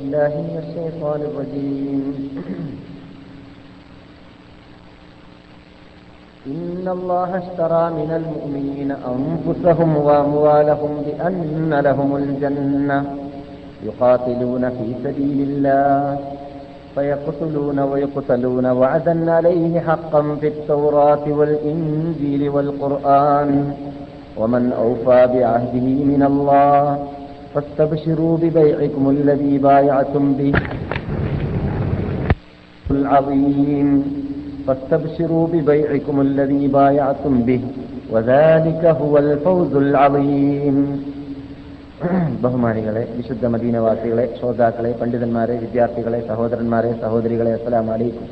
الله من الشيطان الرجيم. إن الله اشترى من المؤمنين أنفسهم وأموالهم بأن لهم الجنة. يقاتلون في سبيل الله فيقتلون ويقتلون وعدا عليه حقا في التوراة والإنجيل والقرآن. ومن أوفى بعهده من الله فاستبشروا ببيعكم الذي بايعتم به العظيم فاستبشروا ببيعكم الذي بايعتم به وذلك هو الفوز العظيم ബഹുമാനികളെ വിശുദ്ധ മദീനവാസികളെ ശ്രോതാക്കളെ പണ്ഡിതന്മാരെ വിദ്യാർത്ഥികളെ സഹോദരന്മാരെ സഹോദരികളെ അസ്സലാം അലൈക്കും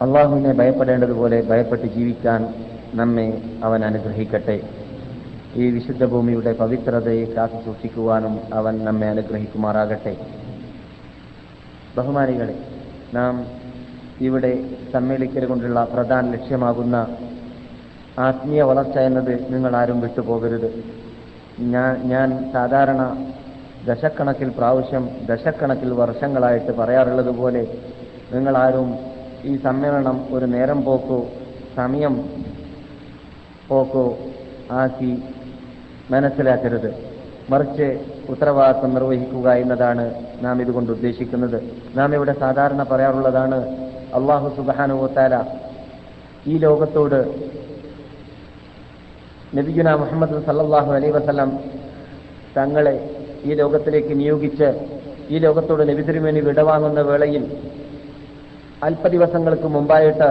അള്ളാഹുവിനെ ഭയപ്പെടേണ്ടതുപോലെ ഭയപ്പെട്ട് ജീവിക്കാൻ നമ്മെ അവൻ അനുഗ്രഹിക്കട്ടെ ഈ വിശുദ്ധ ഭൂമിയുടെ പവിത്രതയെ കാത്തു സൂക്ഷിക്കുവാനും അവൻ നമ്മെ അനുഗ്രഹിക്കുമാറാകട്ടെ. ബഹുമാനികളെ നാം ഇവിടെ സമ്മേളിക്കൽ കൊണ്ടുള്ള പ്രധാന ലക്ഷ്യമാകുന്ന ആത്മീയ വളർച്ച എന്നത് നിങ്ങൾ ആരും വിട്ടുപോകരുത്. ഞാൻ ഞാൻ സാധാരണ ദശക്കണക്കിൽ പ്രാവശ്യം ദശക്കണക്കിൽ വർഷങ്ങളായിട്ട് പറയാറുള്ളതുപോലെ നിങ്ങളാരും ഈ സമ്മേളനം ഒരു നേരം പോക്കോ സമയം പോക്കോ ആക്കി മനസ്സിലാക്കരുത്. മറിച്ച് ഉത്തരവാദിത്വം നിർവഹിക്കുക എന്നതാണ് നാം ഇതുകൊണ്ട് ഉദ്ദേശിക്കുന്നത്. നാം ഇവിടെ സാധാരണ പറയാറുള്ളതാണ് അള്ളാഹു സുബാനുവത്താല ഈ ലോകത്തോട് നബിഗുന മുഹമ്മദ് സല്ലാഹു അലൈ വസ്ലം തങ്ങളെ ഈ ലോകത്തിലേക്ക് നിയോഗിച്ച് ഈ ലോകത്തോട് നബിതിരുമേനി വിടവാങ്ങുന്ന വേളയിൽ അല്പ ദിവസങ്ങൾക്ക് മുമ്പായിട്ട്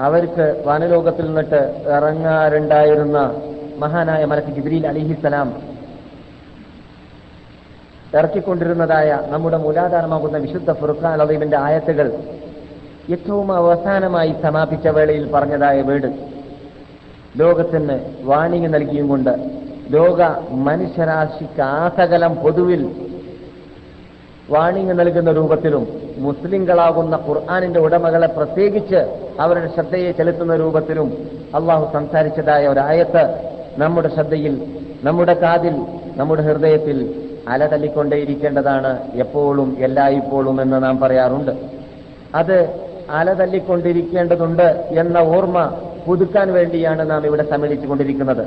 അവർക്ക് വാനലോകത്തിൽ നിന്നിട്ട് ഇറങ്ങാറുണ്ടായിരുന്ന മഹാനായ മലക്ക് ജിബ്രീൽ അലിഹിസ്സലാം ഇറക്കിക്കൊണ്ടിരുന്നതായ നമ്മുടെ മൂലാധാരമാകുന്ന വിശുദ്ധ ഫുർഖാൻ അലീമിന്റെ ആയത്തുകൾ ഏറ്റവും അവസാനമായി സമാപിച്ച വേളയിൽ പറഞ്ഞതായ വീട്. ലോകത്തിന് വാണിംഗ് നൽകിയും കൊണ്ട് ലോക മനുഷ്യരാശിക്ക് ആസകലം പൊതുവിൽ വാണിംഗ് നൽകുന്ന രൂപത്തിലും മുസ്ലിങ്ങളാകുന്ന ഖുർആാനിന്റെ ഉടമകളെ പ്രത്യേകിച്ച് അവരുടെ ശ്രദ്ധയെ ചെലുത്തുന്ന രൂപത്തിലും അള്ളാഹു സംസാരിച്ചതായ ഒരായത്ത് നമ്മുടെ ശ്രദ്ധയിൽ നമ്മുടെ കാതിൽ നമ്മുടെ ഹൃദയത്തിൽ അലതല്ലിക്കൊണ്ടേയിരിക്കേണ്ടതാണ് എപ്പോഴും എല്ലായ്പ്പോഴും എന്ന് നാം പറയാറുണ്ട് അത് അലതല്ലിക്കൊണ്ടിരിക്കേണ്ടതുണ്ട് എന്ന ഓർമ്മ പുതുക്കാൻ വേണ്ടിയാണ് നാം ഇവിടെ സമ്മേളിച്ചു കൊണ്ടിരിക്കുന്നത്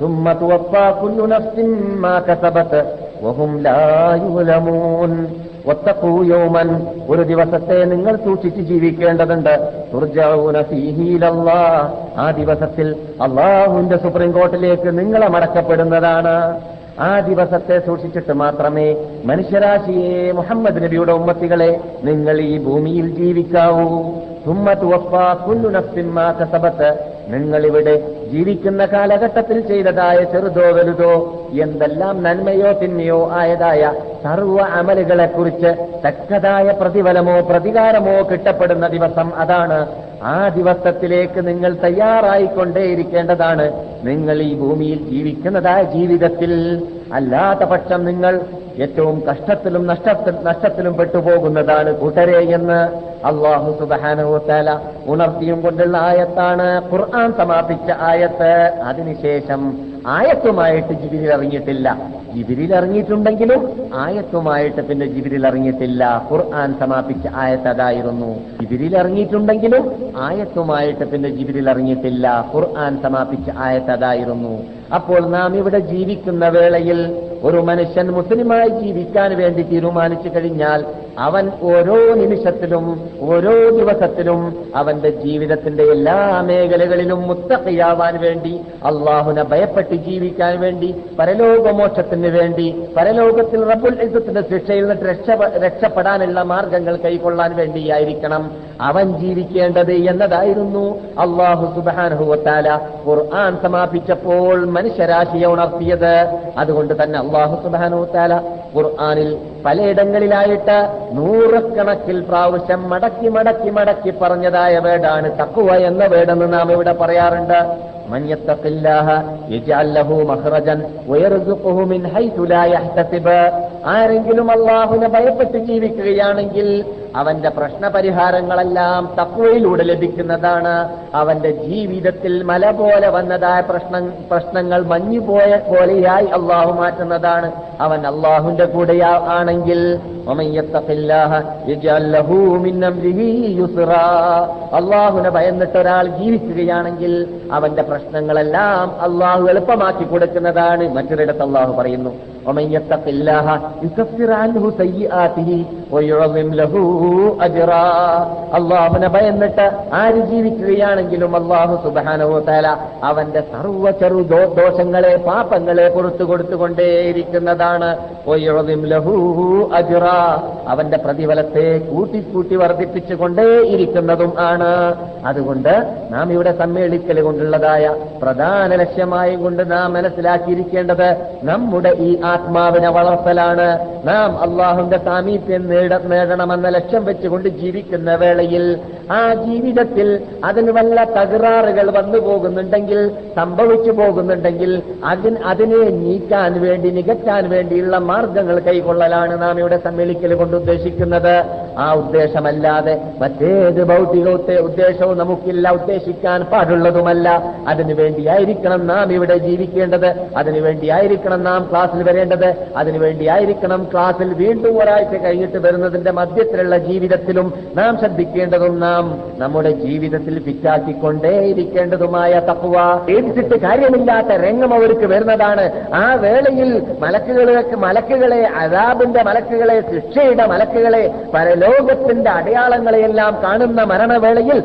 ثم توفى كل نفس ما كسبت وهم لا يظلمون ഒത്തക്കൂയോമൻ ഒരു ദിവസത്തെ നിങ്ങൾ സൂക്ഷിച്ച് ജീവിക്കേണ്ടതുണ്ട്. ആ ദിവസത്തിൽ അള്ളാഹുവിന്റെ സുപ്രീം കോർട്ടിലേക്ക് നിങ്ങളെ മടക്കപ്പെടുന്നതാണ്. ആ ദിവസത്തെ സൂക്ഷിച്ചിട്ട് മാത്രമേ മനുഷ്യരാശിയെ മുഹമ്മദ് നബിയുടെ ഉമ്മത്തികളെ നിങ്ങൾ ഈ ഭൂമിയിൽ ജീവിക്കാവൂ. തുമ്മ തുവപ്പ കസബത്ത്. നിങ്ങൾ ഇവിടെ ജീവിക്കുന്ന കാലഘട്ടത്തിൽ ചെയ്തതായ ചെറുതോ വലുതോ എന്തെല്ലാം നന്മയോ തിന്മയോ ആയതായ സർവ അമലുകളെക്കുറിച്ച് തക്കതായ പ്രതിഫലമോ പ്രതികാരമോ കിട്ടപ്പെടുന്ന ദിവസം അതാണ് ആ ദിവസത്തിലേക്ക് നിങ്ങൾ തയ്യാറായിക്കൊണ്ടേയിരിക്കേണ്ടതാണ്. നിങ്ങൾ ഈ ഭൂമിയിൽ ജീവിക്കുന്നതായ ജീവിതത്തിൽ. അല്ലാത്ത പക്ഷം നിങ്ങൾ ഏറ്റവും കഷ്ടത്തിലും നഷ്ടത്തിൽ നഷ്ടത്തിലും പെട്ടുപോകുന്നതാണ് കൂട്ടരെ എന്ന് അള്ളാഹു സുബാനുത്താല ഉണർത്തിയും കൊണ്ടുള്ള ആയത്താണ്. ഖുർആൻ സമാപിച്ച ആയത്ത്. അതിനുശേഷം ആയത്തുമായിട്ട് ജിബിരിൽ ഇറങ്ങിയിട്ടില്ല. ജിബിരിൽ ഇറങ്ങിയിട്ടുണ്ടെങ്കിലും ആയത്തുമായിട്ട് പിന്നെ ജിബിരിൽ ഇറങ്ങിയിട്ടില്ല. ഖുർആൻ സമാപിച്ച ആയത്ത് അതായിരുന്നു. ജിബിരിൽ ഇറങ്ങിയിട്ടുണ്ടെങ്കിലും ആയത്തുമായിട്ട് പിന്നെ ജിബിരിൽ ഇറങ്ങിയിട്ടില്ല. ഖുർആൻ സമാപിച്ച ആയത്ത് അതായിരുന്നു. അപ്പോൾ നാം ഇവിടെ ജീവിക്കുന്ന വേളയിൽ ഒരു മനുഷ്യൻ മുസ്ലിമായി ജീവിക്കാൻ വേണ്ടി തീരുമാനിച്ചു കഴിഞ്ഞാൽ അവൻ ഓരോ നിമിഷത്തിലും ഓരോ ദിവസത്തിലും അവന്റെ ജീവിതത്തിന്റെ എല്ലാ മേഖലകളിലും മുത്തക്കയാവാൻ വേണ്ടി അള്ളാഹുനെ ഭയപ്പെട്ട് ജീവിക്കാൻ വേണ്ടി പരലോകമോക്ഷത്തിന് വേണ്ടി പരലോകത്തിൽ റബ്ബുൽ യുദ്ധത്തിന്റെ ശിക്ഷയിൽ നിന്ന് രക്ഷ രക്ഷപ്പെടാനുള്ള മാർഗങ്ങൾ കൈക്കൊള്ളാൻ വേണ്ടിയായിരിക്കണം അവൻ ജീവിക്കേണ്ടത് എന്നതായിരുന്നു അള്ളാഹു സുബാനുഹുവത്താല ഖുർആൻ സമാപിച്ചപ്പോൾ മനുഷ്യരാശിയെ ഉണർത്തിയത്. അതുകൊണ്ട് തന്നെ അള്ളാഹു സുബാനോത്താല ഖുർആാനിൽ പലയിടങ്ങളിലായിട്ട് നൂറക്കണക്കിൽ പ്രാവശ്യം മടക്കി മടക്കി മടക്കി പറഞ്ഞതായ വേടാണ് തക്കുവ എന്ന വേടെന്ന് നാം ഇവിടെ പറയാറുണ്ട്. من يتق الله يجعل له مخرجا ويرزقه من حيث لا يحتسب ആരെങ്കിലും അള്ളാഹുനെ ഭയപ്പെട്ട് ജീവിക്കുകയാണെങ്കിൽ അവന്റെ പ്രശ്നപരിഹാരങ്ങളെല്ലാം തക്വയിലൂടെ ലഭിക്കുന്നതാണ് അവന്റെ ജീവിതത്തിൽ മല പോലെ വന്നതായ പ്രശ്ന പ്രശ്നങ്ങൾ മഞ്ഞുപോയ പോലെയായി അള്ളാഹു മാറ്റുന്നതാണ് അവൻ അള്ളാഹുന്റെ കൂടെ ആണെങ്കിൽ അള്ളാഹുനെ ഭയന്നിട്ട് ഒരാൾ ജീവിക്കുകയാണെങ്കിൽ അവന്റെ പ്രശ്നങ്ങളെല്ലാം അള്ളാഹു എളുപ്പമാക്കി കൊടുക്കുന്നതാണ്. മറ്റൊരിടത്ത് അള്ളാഹു പറയുന്നു ومن يتق الله يكفر عنه سيئاته ويعظم له أجرا അള്ളാഹുനെ ഭയന്നിട്ട് ആര് ജീവിക്കുകയാണെങ്കിലും അള്ളാഹു സുബാനവോ തല അവന്റെ സർവ്വ ചെറു ദോഷങ്ങളെ പാപങ്ങളെ പുറത്തു കൊടുത്തുകൊണ്ടേയിരിക്കുന്നതാണ് അജുറ അവന്റെ പ്രതിഫലത്തെ കൂട്ടിക്കൂട്ടി വർദ്ധിപ്പിച്ചുകൊണ്ടേയിരിക്കുന്നതും ആണ് അതുകൊണ്ട് നാം ഇവിടെ സമ്മേളിക്കൽ കൊണ്ടുള്ളതായ പ്രധാന ലക്ഷ്യമായും കൊണ്ട് നാം മനസ്സിലാക്കിയിരിക്കേണ്ടത് നമ്മുടെ ഈ ആത്മാവിനെ വളർത്തലാണ്. നാം അള്ളാഹുന്റെ സാമീപ്യം നേട നേടണമെന്ന ലക്ഷ്യം വെച്ചുകൊണ്ട് ജീവിക്കുന്ന വേളയിൽ ആ ജീവിതത്തിൽ അതിന് വല്ല തകരാറുകൾ വന്നു പോകുന്നുണ്ടെങ്കിൽ സംഭവിച്ചു പോകുന്നുണ്ടെങ്കിൽ അതിന് അതിനെ നീക്കാൻ വേണ്ടി നികറ്റാൻ വേണ്ടിയുള്ള മാർഗങ്ങൾ കൈകൊള്ളലാണ് നാം ഇവിടെ സമ്മേളിക്കൽ കൊണ്ട് ഉദ്ദേശിക്കുന്നത്. ആ ഉദ്ദേശമല്ലാതെ മറ്റേത് ഭൗതിക ഉദ്ദേശവും നമുക്കില്ല ഉദ്ദേശിക്കാൻ പാടുള്ളതുമല്ല. അതിനുവേണ്ടിയായിരിക്കണം നാം ഇവിടെ ജീവിക്കേണ്ടത്. അതിനുവേണ്ടിയായിരിക്കണം നാം ക്ലാസ്സിൽ വരേണ്ടത്. അതിനുവേണ്ടിയായിരിക്കണം ക്ലാസ്സിൽ വീണ്ടും ഒരാഴ്ച കഴിഞ്ഞിട്ട് വരുന്നതിന്റെ മധ്യത്തിലുള്ള ജീവിതത്തിലും നാം ശ്രദ്ധിക്കേണ്ടതും നാം നമ്മുടെ ജീവിതത്തിൽ ഫിറ്റാക്കിക്കൊണ്ടേയിരിക്കേണ്ടതുമായ തപ്പുവ. ഏൽപ്പിച്ചിട്ട് കാര്യമില്ലാത്ത രംഗം അവർക്ക് വരുന്നതാണ്. ആ വേളയിൽ മലക്കുകളെ മലക്കുകളെ അതാബിന്റെ മലക്കുകളെ ശിക്ഷയുടെ മലക്കുകളെ പരലോകത്തിന്റെ അടയാളങ്ങളെയെല്ലാം കാണുന്ന മരണവേളയിൽ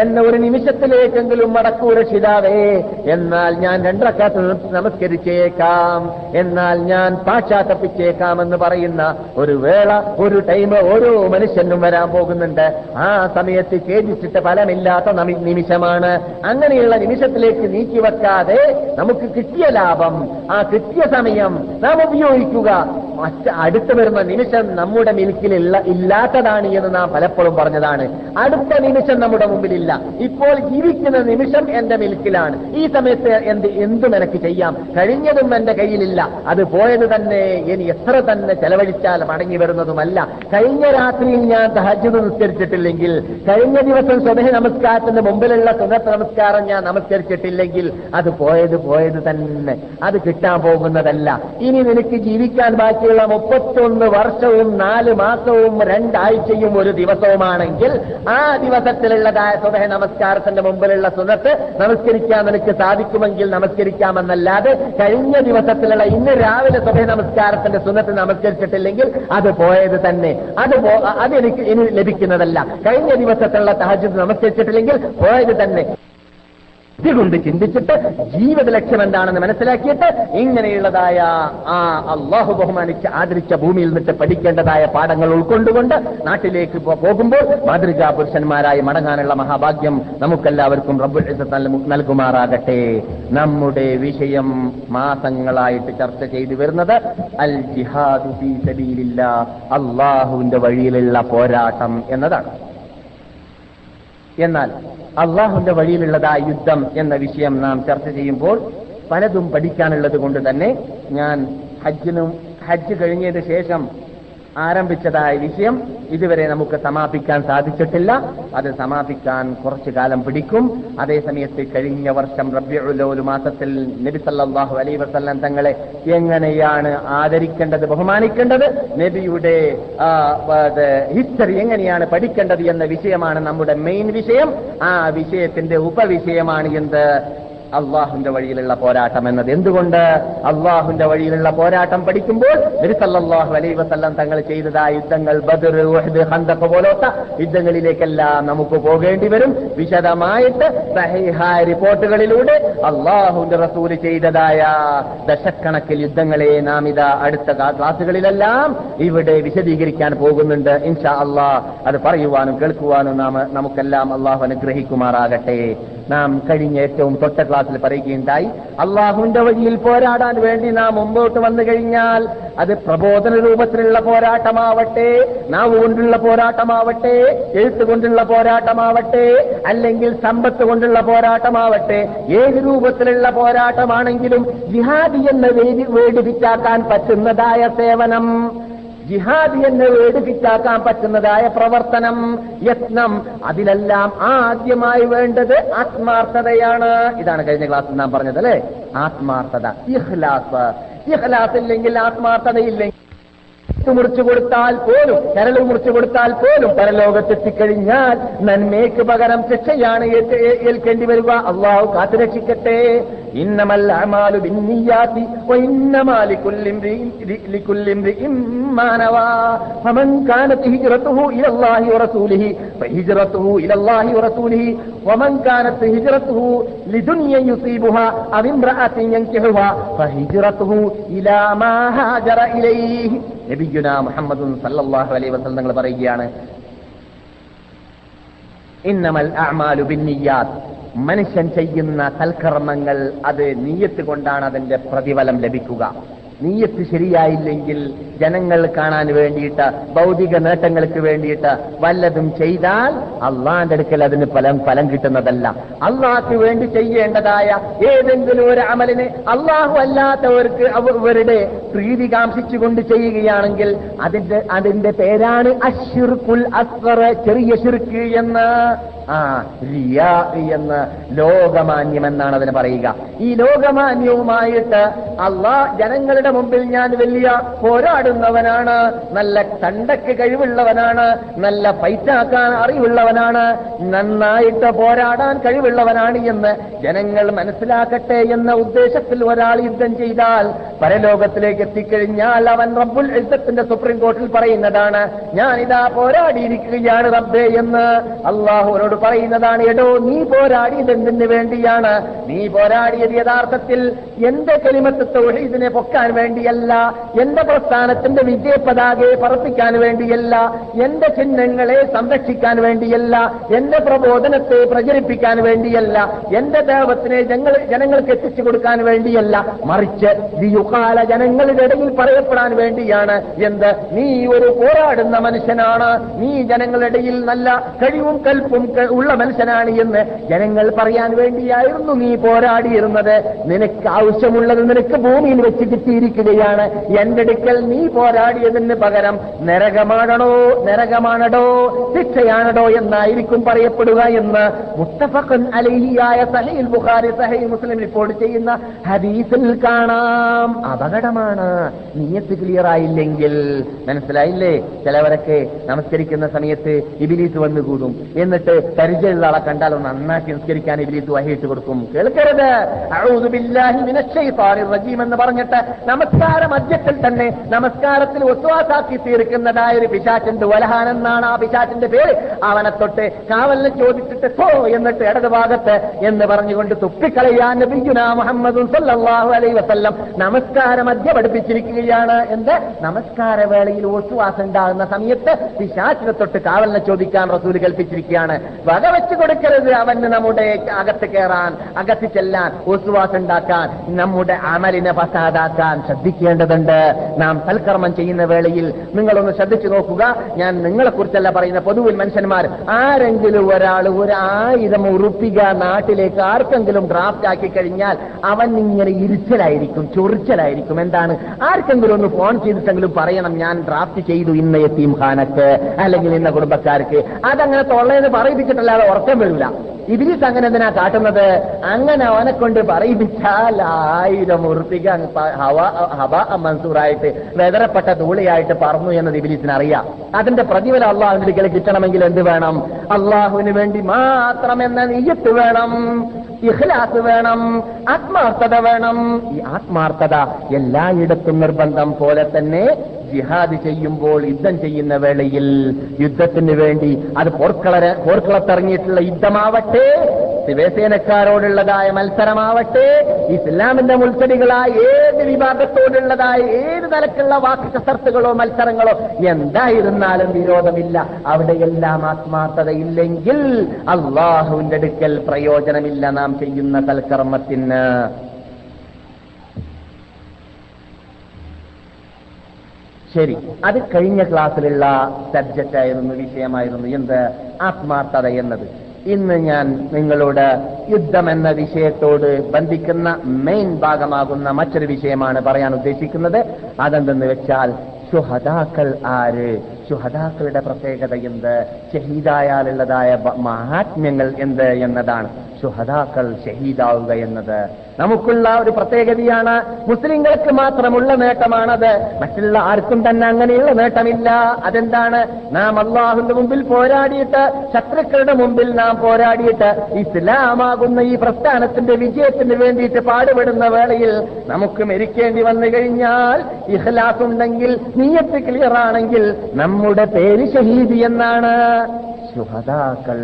എന്ന ഒരു നിമിഷത്തിലേക്കെങ്കിലും മടക്കൂ രക്ഷിതാവേ എന്നാൽ ഞാൻ രണ്ടക്കാത്ത നമസ്കരിച്ചേക്കാം എന്നാൽ ഞാൻ പാശ്ചാത്തപ്പിച്ചേക്കാം എന്ന് പറയുന്ന ഒരു വേള ഒരു ടൈം ഓരോ മനുഷ്യനും വരാൻ പോകുന്നുണ്ട്. ആ സമയത്ത് ഖേദിച്ചിട്ട് ഫലമില്ലാത്ത നിമിഷമാണ്. അങ്ങനെയുള്ള നിമിഷത്തിലേക്ക് നീക്കിവെക്കാതെ നമുക്ക് കിട്ടിയ ലാഭം ആ കിട്ടിയ സമയം നാം ഉപയോഗിക്കുക. മറ്റ് അടുത്ത് വരുന്ന നിമിഷം നമ്മുടെ മിൽക്കിലുള്ള ഇല്ലാത്തതാണ് എന്ന് നാം പലപ്പോഴും പറഞ്ഞതാണ്. അടുത്ത നിമിഷം നമ്മുടെ മുമ്പിലില്ല. ഇപ്പോൾ ജീവിക്കുന്ന നിമിഷം എന്റെ മിൽക്കിലാണ്. ഈ സമയത്ത് എന്ത് എന്തും എനിക്ക് ചെയ്യാം? കഴിഞ്ഞതും എന്റെ കയ്യിലില്ല. അത് പോയത് തന്നെ ഇനി എത്ര തന്നെ ചെലവഴിച്ചാൽ മടങ്ങി വരുന്നതുമല്ല. കഴിഞ്ഞ രാത്രിയിൽ ഞാൻ സഹജത നിസ്കരിച്ചിട്ടില്ലെങ്കിൽ കഴിഞ്ഞ ദിവസം സ്വദേഹ നമസ്കാരത്തിന് മുമ്പിലുള്ള സുനത്ത് നമസ്കാരം ഞാൻ നമസ്കരിച്ചിട്ടില്ലെങ്കിൽ അത് പോയത് പോയത് തന്നെ. അത് കിട്ടാൻ പോകുന്നതല്ല. ഇനി നിനക്ക് ജീവിക്കാൻ ബാക്കിയുള്ള മുപ്പത്തൊന്ന് വർഷവും നാല് മാസവും രണ്ടാഴ്ചയും ഒരു ദിവസവുമാണെങ്കിൽ ആ ദിവസത്തിലുള്ളതായ സ്വതഹ നമസ്കാരത്തിന്റെ മുമ്പിലുള്ള സുനത്ത് നമസ്കരിക്കാൻ നിനക്ക് സാധിക്കുമെങ്കിൽ നമസ്കരിക്കാമെന്നല്ലാതെ കഴിഞ്ഞ ദിവസത്തിലുള്ള ഇന്ന് രാവിലെ സ്വതഹ നമസ്കാരത്തിന്റെ സുനത്ത് നമസ്കരിച്ചിട്ടില്ലെങ്കിൽ അത് പോയത് തന്നെ. അത് അതെനിക്ക് ഇനി ലഭിക്കുന്നതല്ല. കഴിഞ്ഞ ദിവസത്തിലുള്ള തഹജ് നമസ്കരിച്ചിട്ടില്ലെങ്കിൽ പോയത് തന്നെ. ഇതുകൊണ്ട് ചിന്തിച്ചിട്ട് ജീവിത ലക്ഷ്യം എന്താണെന്ന് മനസ്സിലാക്കിയിട്ട് ഇങ്ങനെയുള്ളതായ ആ അള്ളാഹു ബഹുമാനിച്ച് ആദരിച്ച ഭൂമിയിൽ നിന്നിട്ട് പഠിക്കേണ്ടതായ പാഠങ്ങൾ ഉൾക്കൊണ്ടുകൊണ്ട് നാട്ടിലേക്ക് പോകുമ്പോൾ മാതൃകാ പുരുഷന്മാരായി മടങ്ങാനുള്ള മഹാഭാഗ്യം നമുക്കെല്ലാവർക്കും റബ്ബുൽ നൽകുമാറാകട്ടെ. നമ്മുടെ വിഷയം മാസങ്ങളായിട്ട് ചർച്ച ചെയ്തു വരുന്നത് അൽ ജിഹാദു അള്ളാഹുവിന്റെ വഴിയിലുള്ള പോരാട്ടം എന്നതാണ്. എന്നാൽ അള്ളാഹുന്റെ വഴിയിലുള്ളതാ യുദ്ധം എന്ന വിഷയം നാം ചർച്ച ചെയ്യുമ്പോൾ പലതും പഠിക്കാനുള്ളത് കൊണ്ട് തന്നെ ഞാൻ ഹജ്ജിനും ഹജ്ജ് കഴിഞ്ഞതിന് ശേഷം ആരംഭിച്ചതായ വിഷയം ഇതുവരെ നമുക്ക് സമാപിക്കാൻ സാധിച്ചിട്ടില്ല. അത് സമാപിക്കാൻ കുറച്ചു കാലം പിടിക്കും. അതേസമയത്ത് കഴിഞ്ഞ വർഷം റബ്യുലോലു മാസത്തിൽ നബിസല്ലാഹു അലൈ വസല്ലം തങ്ങളെ എങ്ങനെയാണ് ആദരിക്കേണ്ടത് ബഹുമാനിക്കേണ്ടത് നബിയുടെ ഹിസ്റ്ററി എങ്ങനെയാണ് പഠിക്കേണ്ടത് എന്ന വിഷയമാണ് നമ്മുടെ മെയിൻ വിഷയം. ആ വിഷയത്തിന്റെ ഉപവിഷയമാണ് എന്ത്? അള്ളാഹുന്റെ വഴിയിലുള്ള പോരാട്ടം എന്നത് എന്തുകൊണ്ട്? അള്ളാഹുന്റെ വഴിയിലുള്ള പോരാട്ടം പഠിക്കുമ്പോൾ നബിസല്ലാഹു അലൈ വസല്ലം തങ്ങൾ ചെയ്തതായ യുദ്ധങ്ങൾ ബദർ ഹന്തക്ക് പോലത്തെ യുദ്ധങ്ങളിലേക്കെല്ലാം നമുക്ക് പോകേണ്ടി വരും. വിശദമായിട്ട് സഹിഹായ റിപ്പോർട്ടുകളിലൂടെ അള്ളാഹുന്റെ റസൂൽ ചെയ്തതായ ദശക്കണക്കിൽ യുദ്ധങ്ങളെ നാം ഇതാ അടുത്ത ക്ലാസുകളിലെല്ലാം ഇവിടെ വിശദീകരിക്കാൻ പോകുന്നുണ്ട്. ഇൻഷാ അള്ളാഹ് അത് പറയുവാനും കേൾക്കുവാനും നാം നമുക്കെല്ലാം അള്ളാഹു അനുഗ്രഹിക്കുമാറാകട്ടെ. നാം കഴിഞ്ഞ ഏറ്റവും തൊട്ട ക്ലാസ്സിൽ പറയുകയുണ്ടായി അള്ളാഹുവിന്റെ വഴിയിൽ പോരാടാൻ വേണ്ടി നാം മുമ്പോട്ട് വന്നു കഴിഞ്ഞാൽ അത് പ്രബോധന രൂപത്തിലുള്ള പോരാട്ടമാവട്ടെ നാവ് കൊണ്ടുള്ള പോരാട്ടമാവട്ടെ എഴുത്ത് കൊണ്ടുള്ള പോരാട്ടമാവട്ടെ അല്ലെങ്കിൽ സമ്പത്ത് കൊണ്ടുള്ള പോരാട്ടമാവട്ടെ ഏത് രൂപത്തിലുള്ള പോരാട്ടമാണെങ്കിലും ജിഹാദി എന്ന വേദി വേടിപ്പിച്ചാക്കാൻ പറ്റുന്നതായ സേവനം. ജിഹാദി എന്ന് വേടിപ്പിച്ചാക്കാൻ പറ്റുന്നതായ പ്രവർത്തനം യത്നം. അതിലെല്ലാം ആദ്യമായി വേണ്ടത് ആത്മാർത്ഥതയാണ്. ഇതാണ് കഴിഞ്ഞ ക്ലാസ്സിൽ നാം പറഞ്ഞത് അല്ലെ? ആത്മാർത്ഥത ഇഹ്ലാസ് ഇഹ്ലാസ് ഇല്ലെങ്കിൽ ആത്മാർത്ഥതയില്ലെങ്കിൽ മുറിച്ചു കൊടുത്താൽ പോലും കരൾ മുറിച്ചു കൊടുത്താൽ പോലും പരലോകത്തെത്തിക്കഴിഞ്ഞാൽ നന്മയ്ക്ക് പകരം ശിക്ഷയാണ് ഏറ്റ് ഏ- ഏൽക്കേണ്ടി വരിക അള്ളാഹു കാത്തുരക്ഷിക്കട്ടെ ഇന്നമൽ അമാലു ബിന്നിയാത്തി وإنما لكل امرئ لكل امرئ ما نوى فمن كانت هجرته إلى الله ورسوله فهجرته إلى الله ورسوله ومن كانت هجرته لدنيا يصيبها أو امرأة ينكحها فهجرته إلى ما هاجر إليه നബിയുന മുഹമ്മദ് സല്ലല്ലാഹു അലൈഹി വസല്ലം തങ്ങൾ പറയുകയാണ് ഇന്നമൽ അഅമാലു ബിന്നിയാത്ത് മനുഷ്യൻ ചെയ്യുന്ന സൽക്കർമ്മങ്ങൾ അത് നീയത്ത് കൊണ്ടാണ് അതിന്റെ പ്രതിഫലം ലഭിക്കുക. നീയത്ത് ശരിയായില്ലെങ്കിൽ ജനങ്ങൾ കാണാൻ വേണ്ടിയിട്ട് ഭൗതിക നേട്ടങ്ങൾക്ക് വേണ്ടിയിട്ട് വല്ലതും ചെയ്താൽ അള്ളാന്റെ അടുക്കൽ അതിന് ഫലം ഫലം കിട്ടുന്നതല്ല. അള്ളാഹ്ക്ക് വേണ്ടി ചെയ്യേണ്ടതായ ഏതെങ്കിലും ഒരു അമലിനെ അള്ളാഹു അല്ലാത്തവർക്ക് അവരുടെ പ്രീതി കാംക്ഷിച്ചുകൊണ്ട് ചെയ്യുകയാണെങ്കിൽ അതിന്റെ അതിന്റെ പേരാണ് അഷിർക്കുൽ അസ്വറ ചെറിയ ഷിർക്ക് എന്ന്. ആ റിയാ എന്ന് ലോകമാന്യം എന്നാണ് അതിന് പറയുക. ഈ ലോകമാന്യവുമായിട്ട് അള്ളാഹ് ജനങ്ങളുടെ മുമ്പിൽ ഞാൻ വലിയ പോരാടുന്നവനാണ് നല്ല തണ്ടക്ക് കഴിവുള്ളവനാണ് നല്ല ഫൈറ്റാക്കാൻ അറിവുള്ളവനാണ് നന്നായിട്ട് പോരാടാൻ കഴിവുള്ളവനാണ് എന്ന് ജനങ്ങൾ മനസ്സിലാക്കട്ടെ എന്ന ഉദ്ദേശത്തിൽ ഒരാൾ യുദ്ധം ചെയ്താൽ പരലോകത്തിലേക്ക് എത്തിക്കഴിഞ്ഞാൽ അവൻ റബ്ബുൽ ഇസത്തിന്റെ സുപ്രീം കോർട്ടിൽ പറയുന്നതാണ് ഞാനിതാ പോരാടിയിരിക്കുകയാണ് റബ്ബേ എന്ന്. അള്ളാഹുവിനോട് പറയുന്നതാണ് എടോ നീ പോരാടിയത് എന്തിനു വേണ്ടിയാണ്? നീ പോരാടിയത് യഥാർത്ഥത്തിൽ എന്റെ കലിമത്ത് ഇതിനെ പൊക്കാൻ വേണ്ടിയല്ല എന്റെ പ്രസ്ഥാനത്തിന്റെ വിജയ പതാകയെ പറപ്പിക്കാൻ വേണ്ടിയല്ല എന്റെ ചിഹ്നങ്ങളെ സംരക്ഷിക്കാൻ വേണ്ടിയല്ല എന്റെ പ്രബോധനത്തെ പ്രചരിപ്പിക്കാൻ വേണ്ടിയല്ല എന്റെ ദേവത്തിനെ ജനങ്ങൾ ജനങ്ങൾക്ക് എത്തിച്ചു കൊടുക്കാൻ വേണ്ടിയല്ല. മറിച്ച് ദിയുകാല ജനങ്ങളുടെ ഇടയിൽ പറയപ്പെടാൻ വേണ്ടിയാണ്. എന്ത്? നീ ഒരു പോരാടുന്ന മനുഷ്യനാണ്. നീ ജനങ്ങളുടെ ഇടയിൽ നല്ല കഴിവും കൽപ്പും ഉള്ള മനുഷ്യനാണ് എന്ന് ജനങ്ങൾ പറയാൻ വേണ്ടിയായിരുന്നു നീ പോരാടിയിരുന്നത്. നിനക്ക് ആവശ്യമുള്ളത് നിനക്ക് ഭൂമിയിൽ വെച്ച് കിട്ടിയിരിക്കുകയാണ്. എന്റെ അടുക്കൽ നീ പോരാടിയതിന് പകരം നരകമാണോ നരകമാണടോ ശിക്ഷയാണടോ എന്നായിരിക്കും പറയപ്പെടുക എന്ന് മുത്തഫഖൻ അലഹിയായ സഹയിൽ ബുഖാരി സഹൈ മുസ്ലിം റിപ്പോർട്ട് ചെയ്യുന്ന ഹദീസിൽ കാണാം. അപകടമാണ്. നീയത്ത് ക്ലിയർ ആയില്ലെങ്കിൽ മനസ്സിലായില്ലേ? ചിലവരൊക്കെ നമസ്കരിക്കുന്ന സമയത്ത് ഇബിലീസ് വന്നു കൂടും എന്നിട്ട് പരിചയമുള്ള ആളെ കണ്ടാൽ ഒന്ന് നന്നാക്കി നിസ്കരിക്കാൻ ഇബിലീസ് വഹിയിട്ട് കൊടുക്കും. കേൾക്കരുത്? എന്ന് പറഞ്ഞിട്ട് നമസ്കാര മധ്യത്തിൽ തന്നെ നമസ്കാരത്തിൽ ഒത്തുവാസാക്കി തീർക്കുന്നതായ ഒരു പിശാചുണ്ട് വലഹാൻ എന്നാണ് ആ പിശാചിന്റെ പേര്. അവനെ തൊട്ട് കാവലിനെ ചോദിച്ചിട്ട് പോ എന്നിട്ട് ഇടത് ഭാഗത്ത് എന്ന് പറഞ്ഞുകൊണ്ട് തുപ്പിക്കളയാൻ നബിയുന മുഹമ്മദ് അലൈഹി വസല്ലം. നമസ്കാര മധ്യ പഠിപ്പിച്ചിരിക്കുകയാണ് എന്ത് നമസ്കാര വേളയിൽ ഓസുവാസം ഉണ്ടാകുന്ന സമയത്ത് പിശാചിനെ തൊട്ട് കാവലിനെ ചോദിക്കാൻ റസൂൽ കൽപ്പിച്ചിരിക്കുകയാണ്. വക വെച്ച് കൊടുക്കരുത് അവന് നമ്മുടെ അകത്ത് കയറാൻ അകത്ത് ചെല്ലാൻ ഓസുവാസം ഉണ്ടാക്കാൻ നമ്മുടെ അമലിനെ ഫസാദാക്കാൻ ശ്രദ്ധിക്കേണ്ടതുണ്ട്. നാം സൽക്കർമ്മം ചെയ്യുന്ന വേളയിൽ നിങ്ങളൊന്ന് ശ്രദ്ധിച്ചു നോക്കുക. ഞാൻ നിങ്ങളെ കുറിച്ചല്ല പറയുന്ന പൊതുവിൽ മനുഷ്യന്മാർ ആരെങ്കിലും ഒരാൾ ഒരു ആയിരം ഉറുപ്പിക നാട്ടിലേക്ക് ആർക്കെങ്കിലും ഡ്രാഫ്റ്റ് ആക്കി കഴിഞ്ഞാൽ അവൻ ഇങ്ങനെ ഇരിച്ചലായിരിക്കും ചൊറിച്ചലായിരിക്കും എന്താണ്? ആർക്കെങ്കിലും ഒന്ന് ഫോൺ ചെയ്തിട്ടെങ്കിലും പറയണം ഞാൻ ഡ്രാഫ്റ്റ് ചെയ്തു ഇന്ന എത്തിയും ഖാനക്ക് അല്ലെങ്കിൽ ഇന്ന കുടുംബക്കാർക്ക്. അതങ്ങനെ തൊള്ളയെന്ന് പറയിപ്പിച്ചിട്ടല്ലാതെ ഉറക്കം വരില്ല ഇബിലിസ് അങ്ങനെ എന്തിനാ കാട്ടുന്നത്? അങ്ങനെ അവനെ കൊണ്ട് പറയിപ്പിച്ചാൽ ആയിരം ഉറുപ്പിക ഹവ- ഹബ മൻസൂറായിട്ട് വെതറപ്പെട്ട ധൂളിയായിട്ട് പറഞ്ഞു എന്നത് ഇബിലിസിന് അറിയാം അതിന്റെ പ്രതിഫലം അള്ളാഹുവിന്റെ കിട്ടണമെങ്കിൽ എന്ത് വേണം? അള്ളാഹുവിന് വേണ്ടി മാത്രം എന്ന നെയ്യത്ത് വേണം ഇഖ്ലാസ് വേണം ആത്മാർത്ഥത വേണം. ഈ ആത്മാർത്ഥത എല്ലായിടത്തും നിർബന്ധം പോലെ തന്നെ ജിഹാദ് ചെയ്യുമ്പോൾ യുദ്ധം ചെയ്യുന്ന വേളയിൽ യുദ്ധത്തിന് വേണ്ടി അത് പോർക്കള പോർക്കളത്തിറങ്ങിയിട്ടുള്ള യുദ്ധമാവട്ടെ ശിവസേനക്കാരോടുള്ളതായ മത്സരമാവട്ടെ ഇസ്ലാമിന്റെ മുൾച്ചടികളായ ഏത് വിഭാഗത്തോടുള്ളതായ ഏത് നിലക്കുള്ള വാക്ക് കസർത്തുകളോ മത്സരങ്ങളോ എന്തായിരുന്നാലും വിരോധമില്ല. അവിടെയെല്ലാം ആത്മാർത്ഥതയില്ലെങ്കിൽ അള്ളാഹുവിന്റെ അടുക്കൽ പ്രയോജനമില്ല നാം ചെയ്യുന്ന തൽക്കർമ്മത്തിന്. ശരി. അത് കഴിഞ്ഞ ക്ലാസ്സിലുള്ള സബ്ജക്റ്റ് ആയിരുന്നു വിഷയമായിരുന്നു. എന്ത്? ആത്മാർത്ഥത എന്നത്. ഇന്ന് ഞാൻ നിങ്ങളോട് യുദ്ധം എന്ന വിഷയത്തോട് ബന്ധിക്കുന്ന മെയിൻ ഭാഗമാകുന്ന മറ്റൊരു വിഷയമാണ് പറയാൻ ഉദ്ദേശിക്കുന്നത്. അതെന്തെന്ന് വെച്ചാൽ ശുഹദാക്കൾ ആര്? ശുഹദാക്കളുടെ പ്രത്യേകത എന്ത്? ഷഹീദായാലുള്ളതായ മഹാത്മ്യങ്ങൾ എന്ത് എന്നതാണ്. ശുഹദാക്കൾ ഷഹീദാവുക എന്നത്. നമുക്കുള്ള ഒരു പ്രത്യേകതയാണ് മുസ്ലിങ്ങൾക്ക് മാത്രമുള്ള നേട്ടമാണത്. മറ്റുള്ള ആർക്കും തന്നെ അങ്ങനെയുള്ള നേട്ടമില്ല. അതെന്താണ്? നാം അള്ളാഹുന്റെ മുമ്പിൽ പോരാടിയിട്ട് ശത്രുക്കളുടെ മുമ്പിൽ നാം പോരാടിയിട്ട് ഇസ്ലാമാകുന്ന ഈ പ്രസ്ഥാനത്തിന്റെ വിജയത്തിന് വേണ്ടിയിട്ട് പാടുപെടുന്ന വേളയിൽ നമുക്ക് മരിക്കേണ്ടി വന്നു കഴിഞ്ഞാൽ ഇഹ്ലാസ് ഉണ്ടെങ്കിൽ നീയത്ത് ക്ലിയർ ആണെങ്കിൽ നമ്മുടെ പേര് ഷഹീദ് എന്നാണ്? ശുഹദാക്കൾ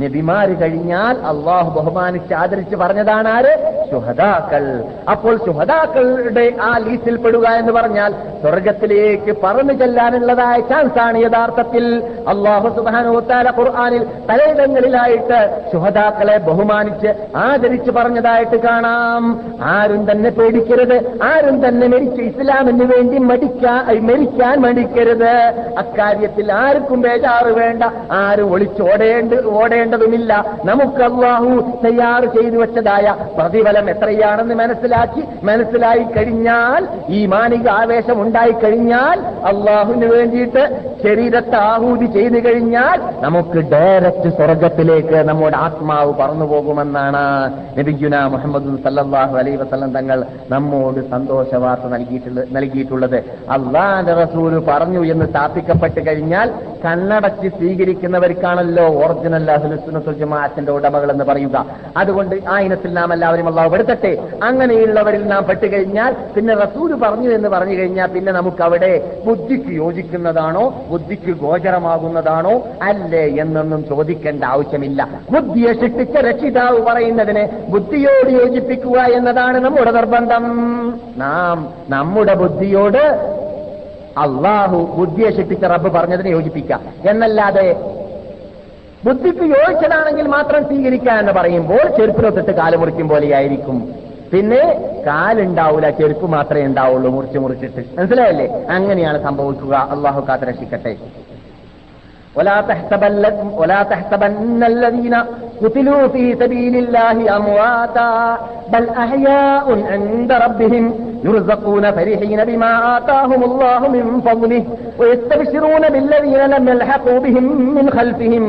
നബിമാര് കഴിഞ്ഞാൽ അള്ളാഹു ബഹുമാനിച്ച് ആദരിച്ച് പറഞ്ഞതാണ് ആര്? ശുഹദാക്കൾ. അപ്പോൾ ശുഹദാക്കളുടെ ആ ലീസ്റ്റിൽ പെടുക എന്ന് പറഞ്ഞാൽ സ്വർഗത്തിലേക്ക് പറന്നു ചെല്ലാനുള്ളതായ ചാൻസ് ആണ് യഥാർത്ഥത്തിൽ. അള്ളാഹു സുബാനോത്താല ഖുർആാനിൽ പലയിടങ്ങളിലായിട്ട് ശുഹദാക്കളെ ബഹുമാനിച്ച് ആദരിച്ച് പറഞ്ഞതായിട്ട് കാണാം. ആരും തന്നെ പേടിക്കരുത്. ആരും തന്നെ മരിച്ച് ഇസ്ലാമിന് വേണ്ടി മടിക്കാ മരിക്കാൻ മടിക്കരുത്. അക്കാര്യത്തിൽ ആർക്കും ബേജാറ് വേണ്ട. ആരും ഒളിച്ചോടേണ്ട ഓടേണ്ടതുമില്ല നമുക്ക് അള്ളാഹു തയ്യാർ ചെയ്തു വെച്ചതായ പ്രതിഫലം എത്രയാണെന്ന് മനസ്സിലാക്കി മനസ്സിലായി കഴിഞ്ഞാൽ ഈ മാനിക ആവേശം ഉണ്ടായി കഴിഞ്ഞാൽ അള്ളാഹുവിന് വേണ്ടിയിട്ട് ശരീരത്തെ ആഹൂതി ചെയ്തു കഴിഞ്ഞാൽ നമുക്ക് ഡയറക്റ്റ് സ്വർഗത്തിലേക്ക് നമ്മുടെ ആത്മാവ് പറന്നു പോകുമെന്നാണ് നബിഗുന മുഹമ്മദ് സല്ലാഹു അലൈ വസ്ലം തങ്ങൾ നമ്മോട് സന്തോഷ വാർത്ത നൽകിയിട്ടുള്ള നൽകിയിട്ടുള്ളത്. അള്ളാന്റെ റസൂൽ പറഞ്ഞു എന്ന് സ്ഥാപിക്കപ്പെട്ട് കഴിഞ്ഞാൽ കണ്ണടച്ച് സ്വീകരിക്കുന്നവർക്കാണല്ലോ ഒറിജിനൽ അഹ്ലുസുന്നത്തുൽ ജമാഅത്തിന്റെ ഉടമകൾ എന്ന് പറയുക. അതുകൊണ്ട് ആ ഇനത്തിൽ നാം എല്ലാവരും അള്ളാഹു പെടുത്തട്ടെ. അങ്ങനെയുള്ളവരിൽ നാം പെട്ടുകഴിഞ്ഞാൽ പിന്നെ റസൂൽ പറഞ്ഞു എന്ന് പറഞ്ഞു കഴിഞ്ഞാൽ പിന്നെ നമുക്ക് അവിടെ ബുദ്ധിക്ക് യോജിക്കുന്നതാണോ ബുദ്ധിക്ക് ഗോചരമാകുന്നതാണോ അല്ലേ എന്നൊന്നും ചോദിക്കേണ്ട ആവശ്യമില്ല. ബുദ്ധിയെ ശിക്ഷിച്ച രക്ഷിതാവ് പറയുന്നതിനെ ബുദ്ധിയോട് യോജിപ്പിക്കുക എന്നതാണ് നമ്മുടെ നിർബന്ധം. നാം നമ്മുടെ ബുദ്ധിയോട് അള്ളാഹു ബുദ്ധിയെ ശിക്ഷിച്ച റബ്ബ് പറഞ്ഞതിനെ യോജിപ്പിക്കാം എന്നല്ലാതെ ബുദ്ധിക്ക് യോജിച്ചതാണെങ്കിൽ മാത്രം സ്വീകരിക്കുക എന്ന് പറയുമ്പോൾ ചെരുപ്പിനൊത്തിട്ട് കാല് മുറിക്കും പോലെയായിരിക്കും പിന്നെ കാലുണ്ടാവൂല ചെരുപ്പ് മാത്രമേ ഉണ്ടാവുള്ളൂ മുറിച്ച് മുറിച്ചിട്ട് മനസ്സിലായല്ലേ അങ്ങനെയാണ് സംഭവിക്കുക അള്ളാഹു കാത്ത് രക്ഷിക്കട്ടെ ولا تحسبن ولا تحسبن الذين قتلوا في سبيل الله امواتا بل احياء عند ربهم يرزقون فرحين بما آتاهم الله من فضله ويستبشرون بالذين لم يلحقوا بهم من خلفهم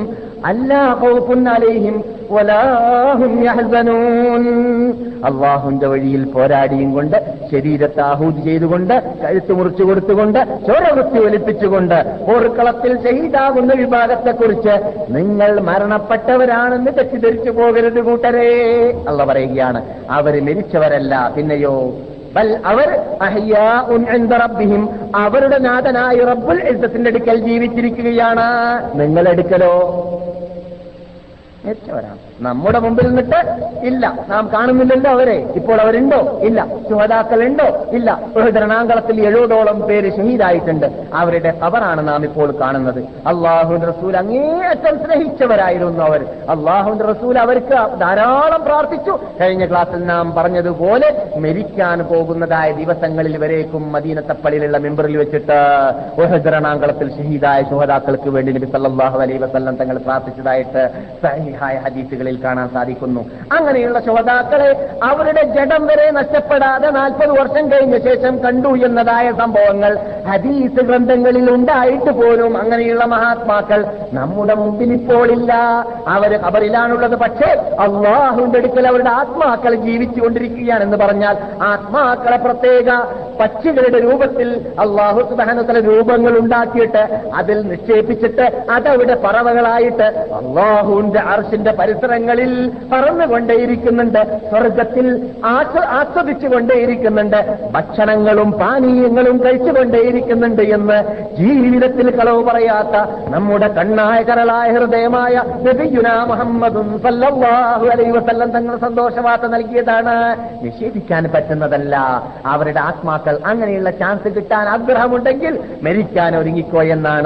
അള്ളാഹുന്റെ വഴിയിൽ പോരാടിയും കൊണ്ട് ശരീരത്തെ ആഹൂതി ചെയ്തുകൊണ്ട് കഴുത്ത് മുറിച്ചു കൊടുത്തുകൊണ്ട് ചോരവൃത്തി ഒലിപ്പിച്ചുകൊണ്ട് പോർക്കളത്തിൽ ചെയ്താകുന്ന വിഭാഗത്തെക്കുറിച്ച് നിങ്ങൾ മരണപ്പെട്ടവരാണെന്ന് തെറ്റിദ്ധരിച്ചു പോകരുത് കൂട്ടരേ. അള്ള പറയുകയാണ് അവർ മരിച്ചവരല്ല പിന്നെയോ ബൽ അവർ റബ്ബിഹിം. അവരുടെ നാഥനായ റബ്ബുൽ ഇസ്സത്തിന്റെ അടുക്കൽ ജീവിച്ചിരിക്കുകയാണ്. നിങ്ങളെടുക്കലോ? മരിച്ചവരാണ് നമ്മുടെ മുമ്പിൽ നിന്നിട്ട് ഇല്ല. നാം കാണുന്നില്ലല്ലോ അവരെ. ഇപ്പോൾ അവരുണ്ടോ? ഇല്ല. ശുഹതാക്കൾ ഉണ്ടോ ഇല്ല. രണാങ്കളത്തിൽ എഴുപതോളം പേര് ഷഹീദായിട്ടുണ്ട്. അവരുടെ ഖബറാണ് നാം ഇപ്പോൾ കാണുന്നത്. അള്ളാഹുവിന്റെ റസൂൽ അങ്ങേയറ്റം സ്നേഹിച്ചവരായിരുന്നു അവർ. അള്ളാഹുവിന്റെ റസൂൽ അവർക്ക് ധാരാളം പ്രാർത്ഥിച്ചു. കഴിഞ്ഞ ക്ലാസ്സിൽ നാം പറഞ്ഞതുപോലെ മരിക്കാൻ പോകുന്നതായ ദിവസങ്ങളിൽ വരേക്കും മദീനത്തപ്പള്ളിയിലുള്ള മെമ്പറിൽ വെച്ചിട്ട് രണാങ്കളത്തിൽ ഷഹീദായ ശുഹതാക്കൾക്ക് വേണ്ടി നബി സല്ലല്ലാഹു അലൈഹി വസല്ലം തങ്ങൾ പ്രാർത്ഥിച്ചതായിട്ട് സഹിഹായ ഹദീസുകളിൽ കാണാൻ സാധിക്കുന്നു. അങ്ങനെയുള്ള ശ്രോതാക്കളെ അവരുടെ ജഡം വരെ നഷ്ടപ്പെടാതെ നാൽപ്പത് വർഷം കഴിഞ്ഞ ശേഷം കണ്ടു എന്നതായ സംഭവങ്ങൾ ഹദീസ് ഗ്രന്ഥങ്ങളിൽ ഉണ്ടായിട്ട് പോലും അങ്ങനെയുള്ള മഹാത്മാക്കൾ നമ്മുടെ മുമ്പിൽ ഇപ്പോഴില്ല അവർ കബറിലാണുള്ളത് പക്ഷേ അള്ളാഹുവിന്റെ അടുക്കൽ അവരുടെ ആത്മാക്കൾ ജീവിച്ചുകൊണ്ടിരിക്കുകയാണ് എന്ന് പറഞ്ഞാൽ ആത്മാക്കളെ പ്രത്യേക പക്ഷികളുടെ രൂപത്തിൽ അള്ളാഹു സുബാനുത്തല രൂപങ്ങൾ ഉണ്ടാക്കിയിട്ട് അതിൽ നിക്ഷേപിച്ചിട്ട് അതവിടെ പറവകളായിട്ട് അള്ളാഹുവിന്റെ അർഷിന്റെ പരിസരങ്ങളിൽ പറന്നുകൊണ്ടേയിരിക്കുന്നുണ്ട്. സ്വർഗത്തിൽ ആസ്വ- ആസ്വദിച്ചുകൊണ്ടേയിരിക്കുന്നുണ്ട്. ഭക്ഷണങ്ങളും പാനീയങ്ങളും കഴിച്ചുകൊണ്ടേയിരിക്കുന്നുണ്ട് എന്ന് ജീവിതത്തിൽ കളവ് പറയാത്ത നമ്മുടെ കണ്ണായ കരളായ ഹൃദയമായ മുഹമ്മദും വസല്ലം തങ്ങൾ സന്തോഷവാർത്ത നൽകിയതാണ്. നിഷേധിക്കാൻ പറ്റുന്നതല്ല. അവരുടെ ആത്മാക്കൾ അങ്ങനെയുള്ള ചാൻസ് കിട്ടാൻ ആഗ്രഹമുണ്ടെങ്കിൽ മരിക്കാൻ ഒരുങ്ങിക്കോ എന്നാണ്.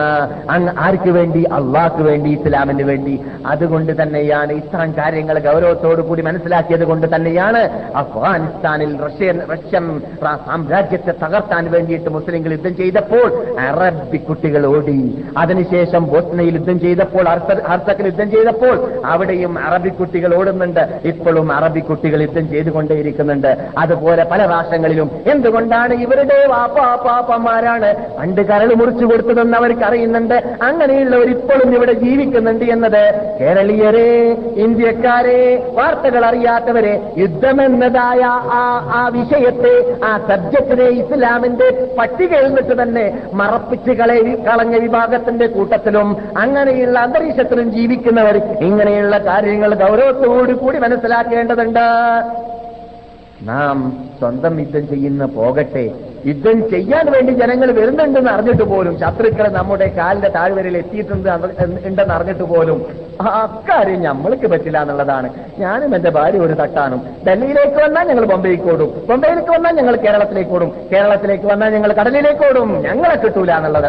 ആർക്ക് വേണ്ടി? അള്ളാഹ്ക്ക് വേണ്ടി ഇസ്ലാമിന് വേണ്ടി. അതുകൊണ്ട് തന്നെയാണ് ഇത്ത ഇത്തരം കാര്യങ്ങൾ ഗൗരവത്തോടു കൂടി മനസ്സിലാക്കിയത് കൊണ്ട് തന്നെയാണ് അഫ്ഗാനിസ്ഥാനിൽ റഷ്യൻ റഷ്യൻ സാമ്രാജ്യത്തെ തകർത്താൻ വേണ്ടിയിട്ട് മുസ്ലിങ്ങൾ യുദ്ധം ചെയ്തപ്പോൾ അറബി കുട്ടികൾ ഓടി. അതിനുശേഷം ബോസ്നയിൽ യുദ്ധം ചെയ്തപ്പോൾ ഹർത്ത- ഹർത്തക്കിൽ യുദ്ധം ചെയ്തപ്പോൾ അവിടെയും അറബി കുട്ടികൾ ഓടുന്നുണ്ട്. ഇപ്പോഴും അറബി കുട്ടികൾ യുദ്ധം ചെയ്തുകൊണ്ടേയിരിക്കുന്നുണ്ട്. അതുപോലെ പല രാഷ്ട്രങ്ങളിലും എന്തുകൊണ്ടാണ് ഇവരുടെ വാപ്പാപ്പാപ്പന്മാരാണ് പണ്ട് കരൾ മുറിച്ചു കൊടുത്തതെന്ന് അവർക്ക് അറിയുന്നുണ്ട്. അങ്ങനെയുള്ളവർ ഇപ്പോഴും ഇവിടെ ജീവിക്കുന്നുണ്ട് എന്നത് കേരളീയരെ ഇന്ത്യക്കാരെ വാർത്തകൾ അറിയാത്തവരെ യുദ്ധമെന്നതായ ആ ആ വിഷയത്തെ ആ സബ്ജക്റ്റിനെ ഇസ്ലാമിന്റെ പട്ടികയിൽ നിന്നിട്ട് തന്നെ മറപ്പിച്ച് കളയ കളഞ്ഞ വിഭാഗത്തിന്റെ കൂട്ടത്തിലും അങ്ങനെയുള്ള അന്തരീക്ഷത്തിലും ജീവിക്കുന്നവർ ഇങ്ങനെയുള്ള കാര്യങ്ങൾ ഗൗരവത്തോടു കൂടി മനസ്സിലാക്കേണ്ടതുണ്ട്. നാം സ്വന്തം യുദ്ധം ചെയ്യുന്ന പോകട്ടെ. യുദ്ധം ചെയ്യാൻ വേണ്ടി ജനങ്ങൾ വരുന്നുണ്ടെന്ന് അറിഞ്ഞിട്ട് പോലും ശത്രുക്കൾ നമ്മുടെ കാലിന്റെ താഴ്വരയിൽ എത്തിയിട്ടുണ്ട് ഉണ്ടെന്ന് അറിഞ്ഞിട്ട് പോലും അക്കാര്യം നമ്മൾക്ക് പറ്റില്ല എന്നുള്ളതാണ്. ഞാനും എന്റെ ഭാര്യ ഒരു തട്ടാനും ഡൽഹിയിലേക്ക് വന്നാൽ ഞങ്ങൾ ബൊംബെയിലേക്ക് ഓടും ബൊംബെയിലേക്ക് വന്നാൽ ഞങ്ങൾ കേരളത്തിലേക്ക് ഓടും കേരളത്തിലേക്ക് വന്നാൽ ഞങ്ങൾ കടലിലേക്ക് ഓടും ഞങ്ങളെ കിട്ടൂല എന്നുള്ളത്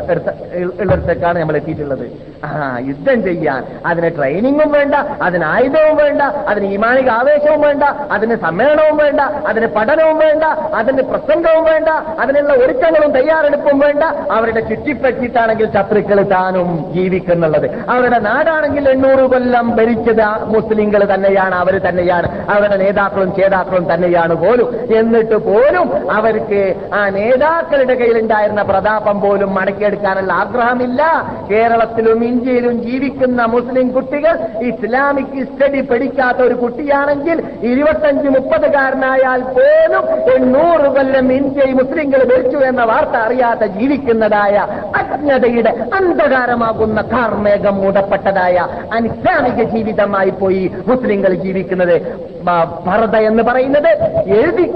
ഉള്ളിടത്തേക്കാണ് നമ്മൾ എത്തിയിട്ടുള്ളത്. ആ യുദ്ധം ചെയ്യാൻ. അതിന് ട്രെയിനിങ്ങും വേണ്ട അതിന് ആയുധവും വേണ്ട അതിന് ഈമാനിക ആവേശവും വേണ്ട അതിന് സമ്മേളനവും വേണ്ട അതിന് പഠനവും വേണ്ട അതിന് പ്രസംഗവും വേണ്ട അതിനുള്ള ഒരുക്കങ്ങളും തയ്യാറെടുപ്പും വേണ്ട. അവരുടെ ചുറ്റിപ്പറ്റിയിട്ടാണെങ്കിൽ ശത്രുക്കൾ താനും ജീവിക്കുന്നുള്ളത്. അവരുടെ നാടാണെങ്കിൽ എണ്ണൂറ് കൊല്ലം ഭരിച്ചത് മുസ്ലിങ്ങൾ തന്നെയാണ് അവർ തന്നെയാണ്. അവരുടെ നേതാക്കളും ചേതാക്കളും തന്നെയാണ് പോലും. എന്നിട്ട് പോലും അവർക്ക് ആ നേതാക്കളുടെ കയ്യിലുണ്ടായിരുന്ന പ്രതാപം പോലും മടക്കിയെടുക്കാനുള്ള ആഗ്രഹമില്ല. കേരളത്തിലും ഇന്ത്യയിലും ജീവിക്കുന്ന മുസ്ലിം കുട്ടികൾ ഇസ്ലാമിക് സ്റ്റഡി പഠിക്കാത്ത ഒരു കുട്ടിയാണെങ്കിൽ ഇരുപത്തഞ്ച് മുപ്പതുകാരനായാൽ പോലും എണ്ണൂറ് കൊല്ലം ഇന്ത്യയിൽ മുസ്ലിങ്ങൾ ഭരിച്ചു എന്ന വാർത്ത അറിയാതെ ജീവിക്കുന്നതായ അജ്ഞതയുടെ അന്ധകാരമാകുന്ന കാർമേഘം മൂടപ്പെട്ടതായ അനിസ്ലാമിക ജീവിതമായി പോയി മുസ്ലിങ്ങൾ ജീവിക്കുന്നത്. ബ- എന്ന് പറയുന്നത് എഴുതി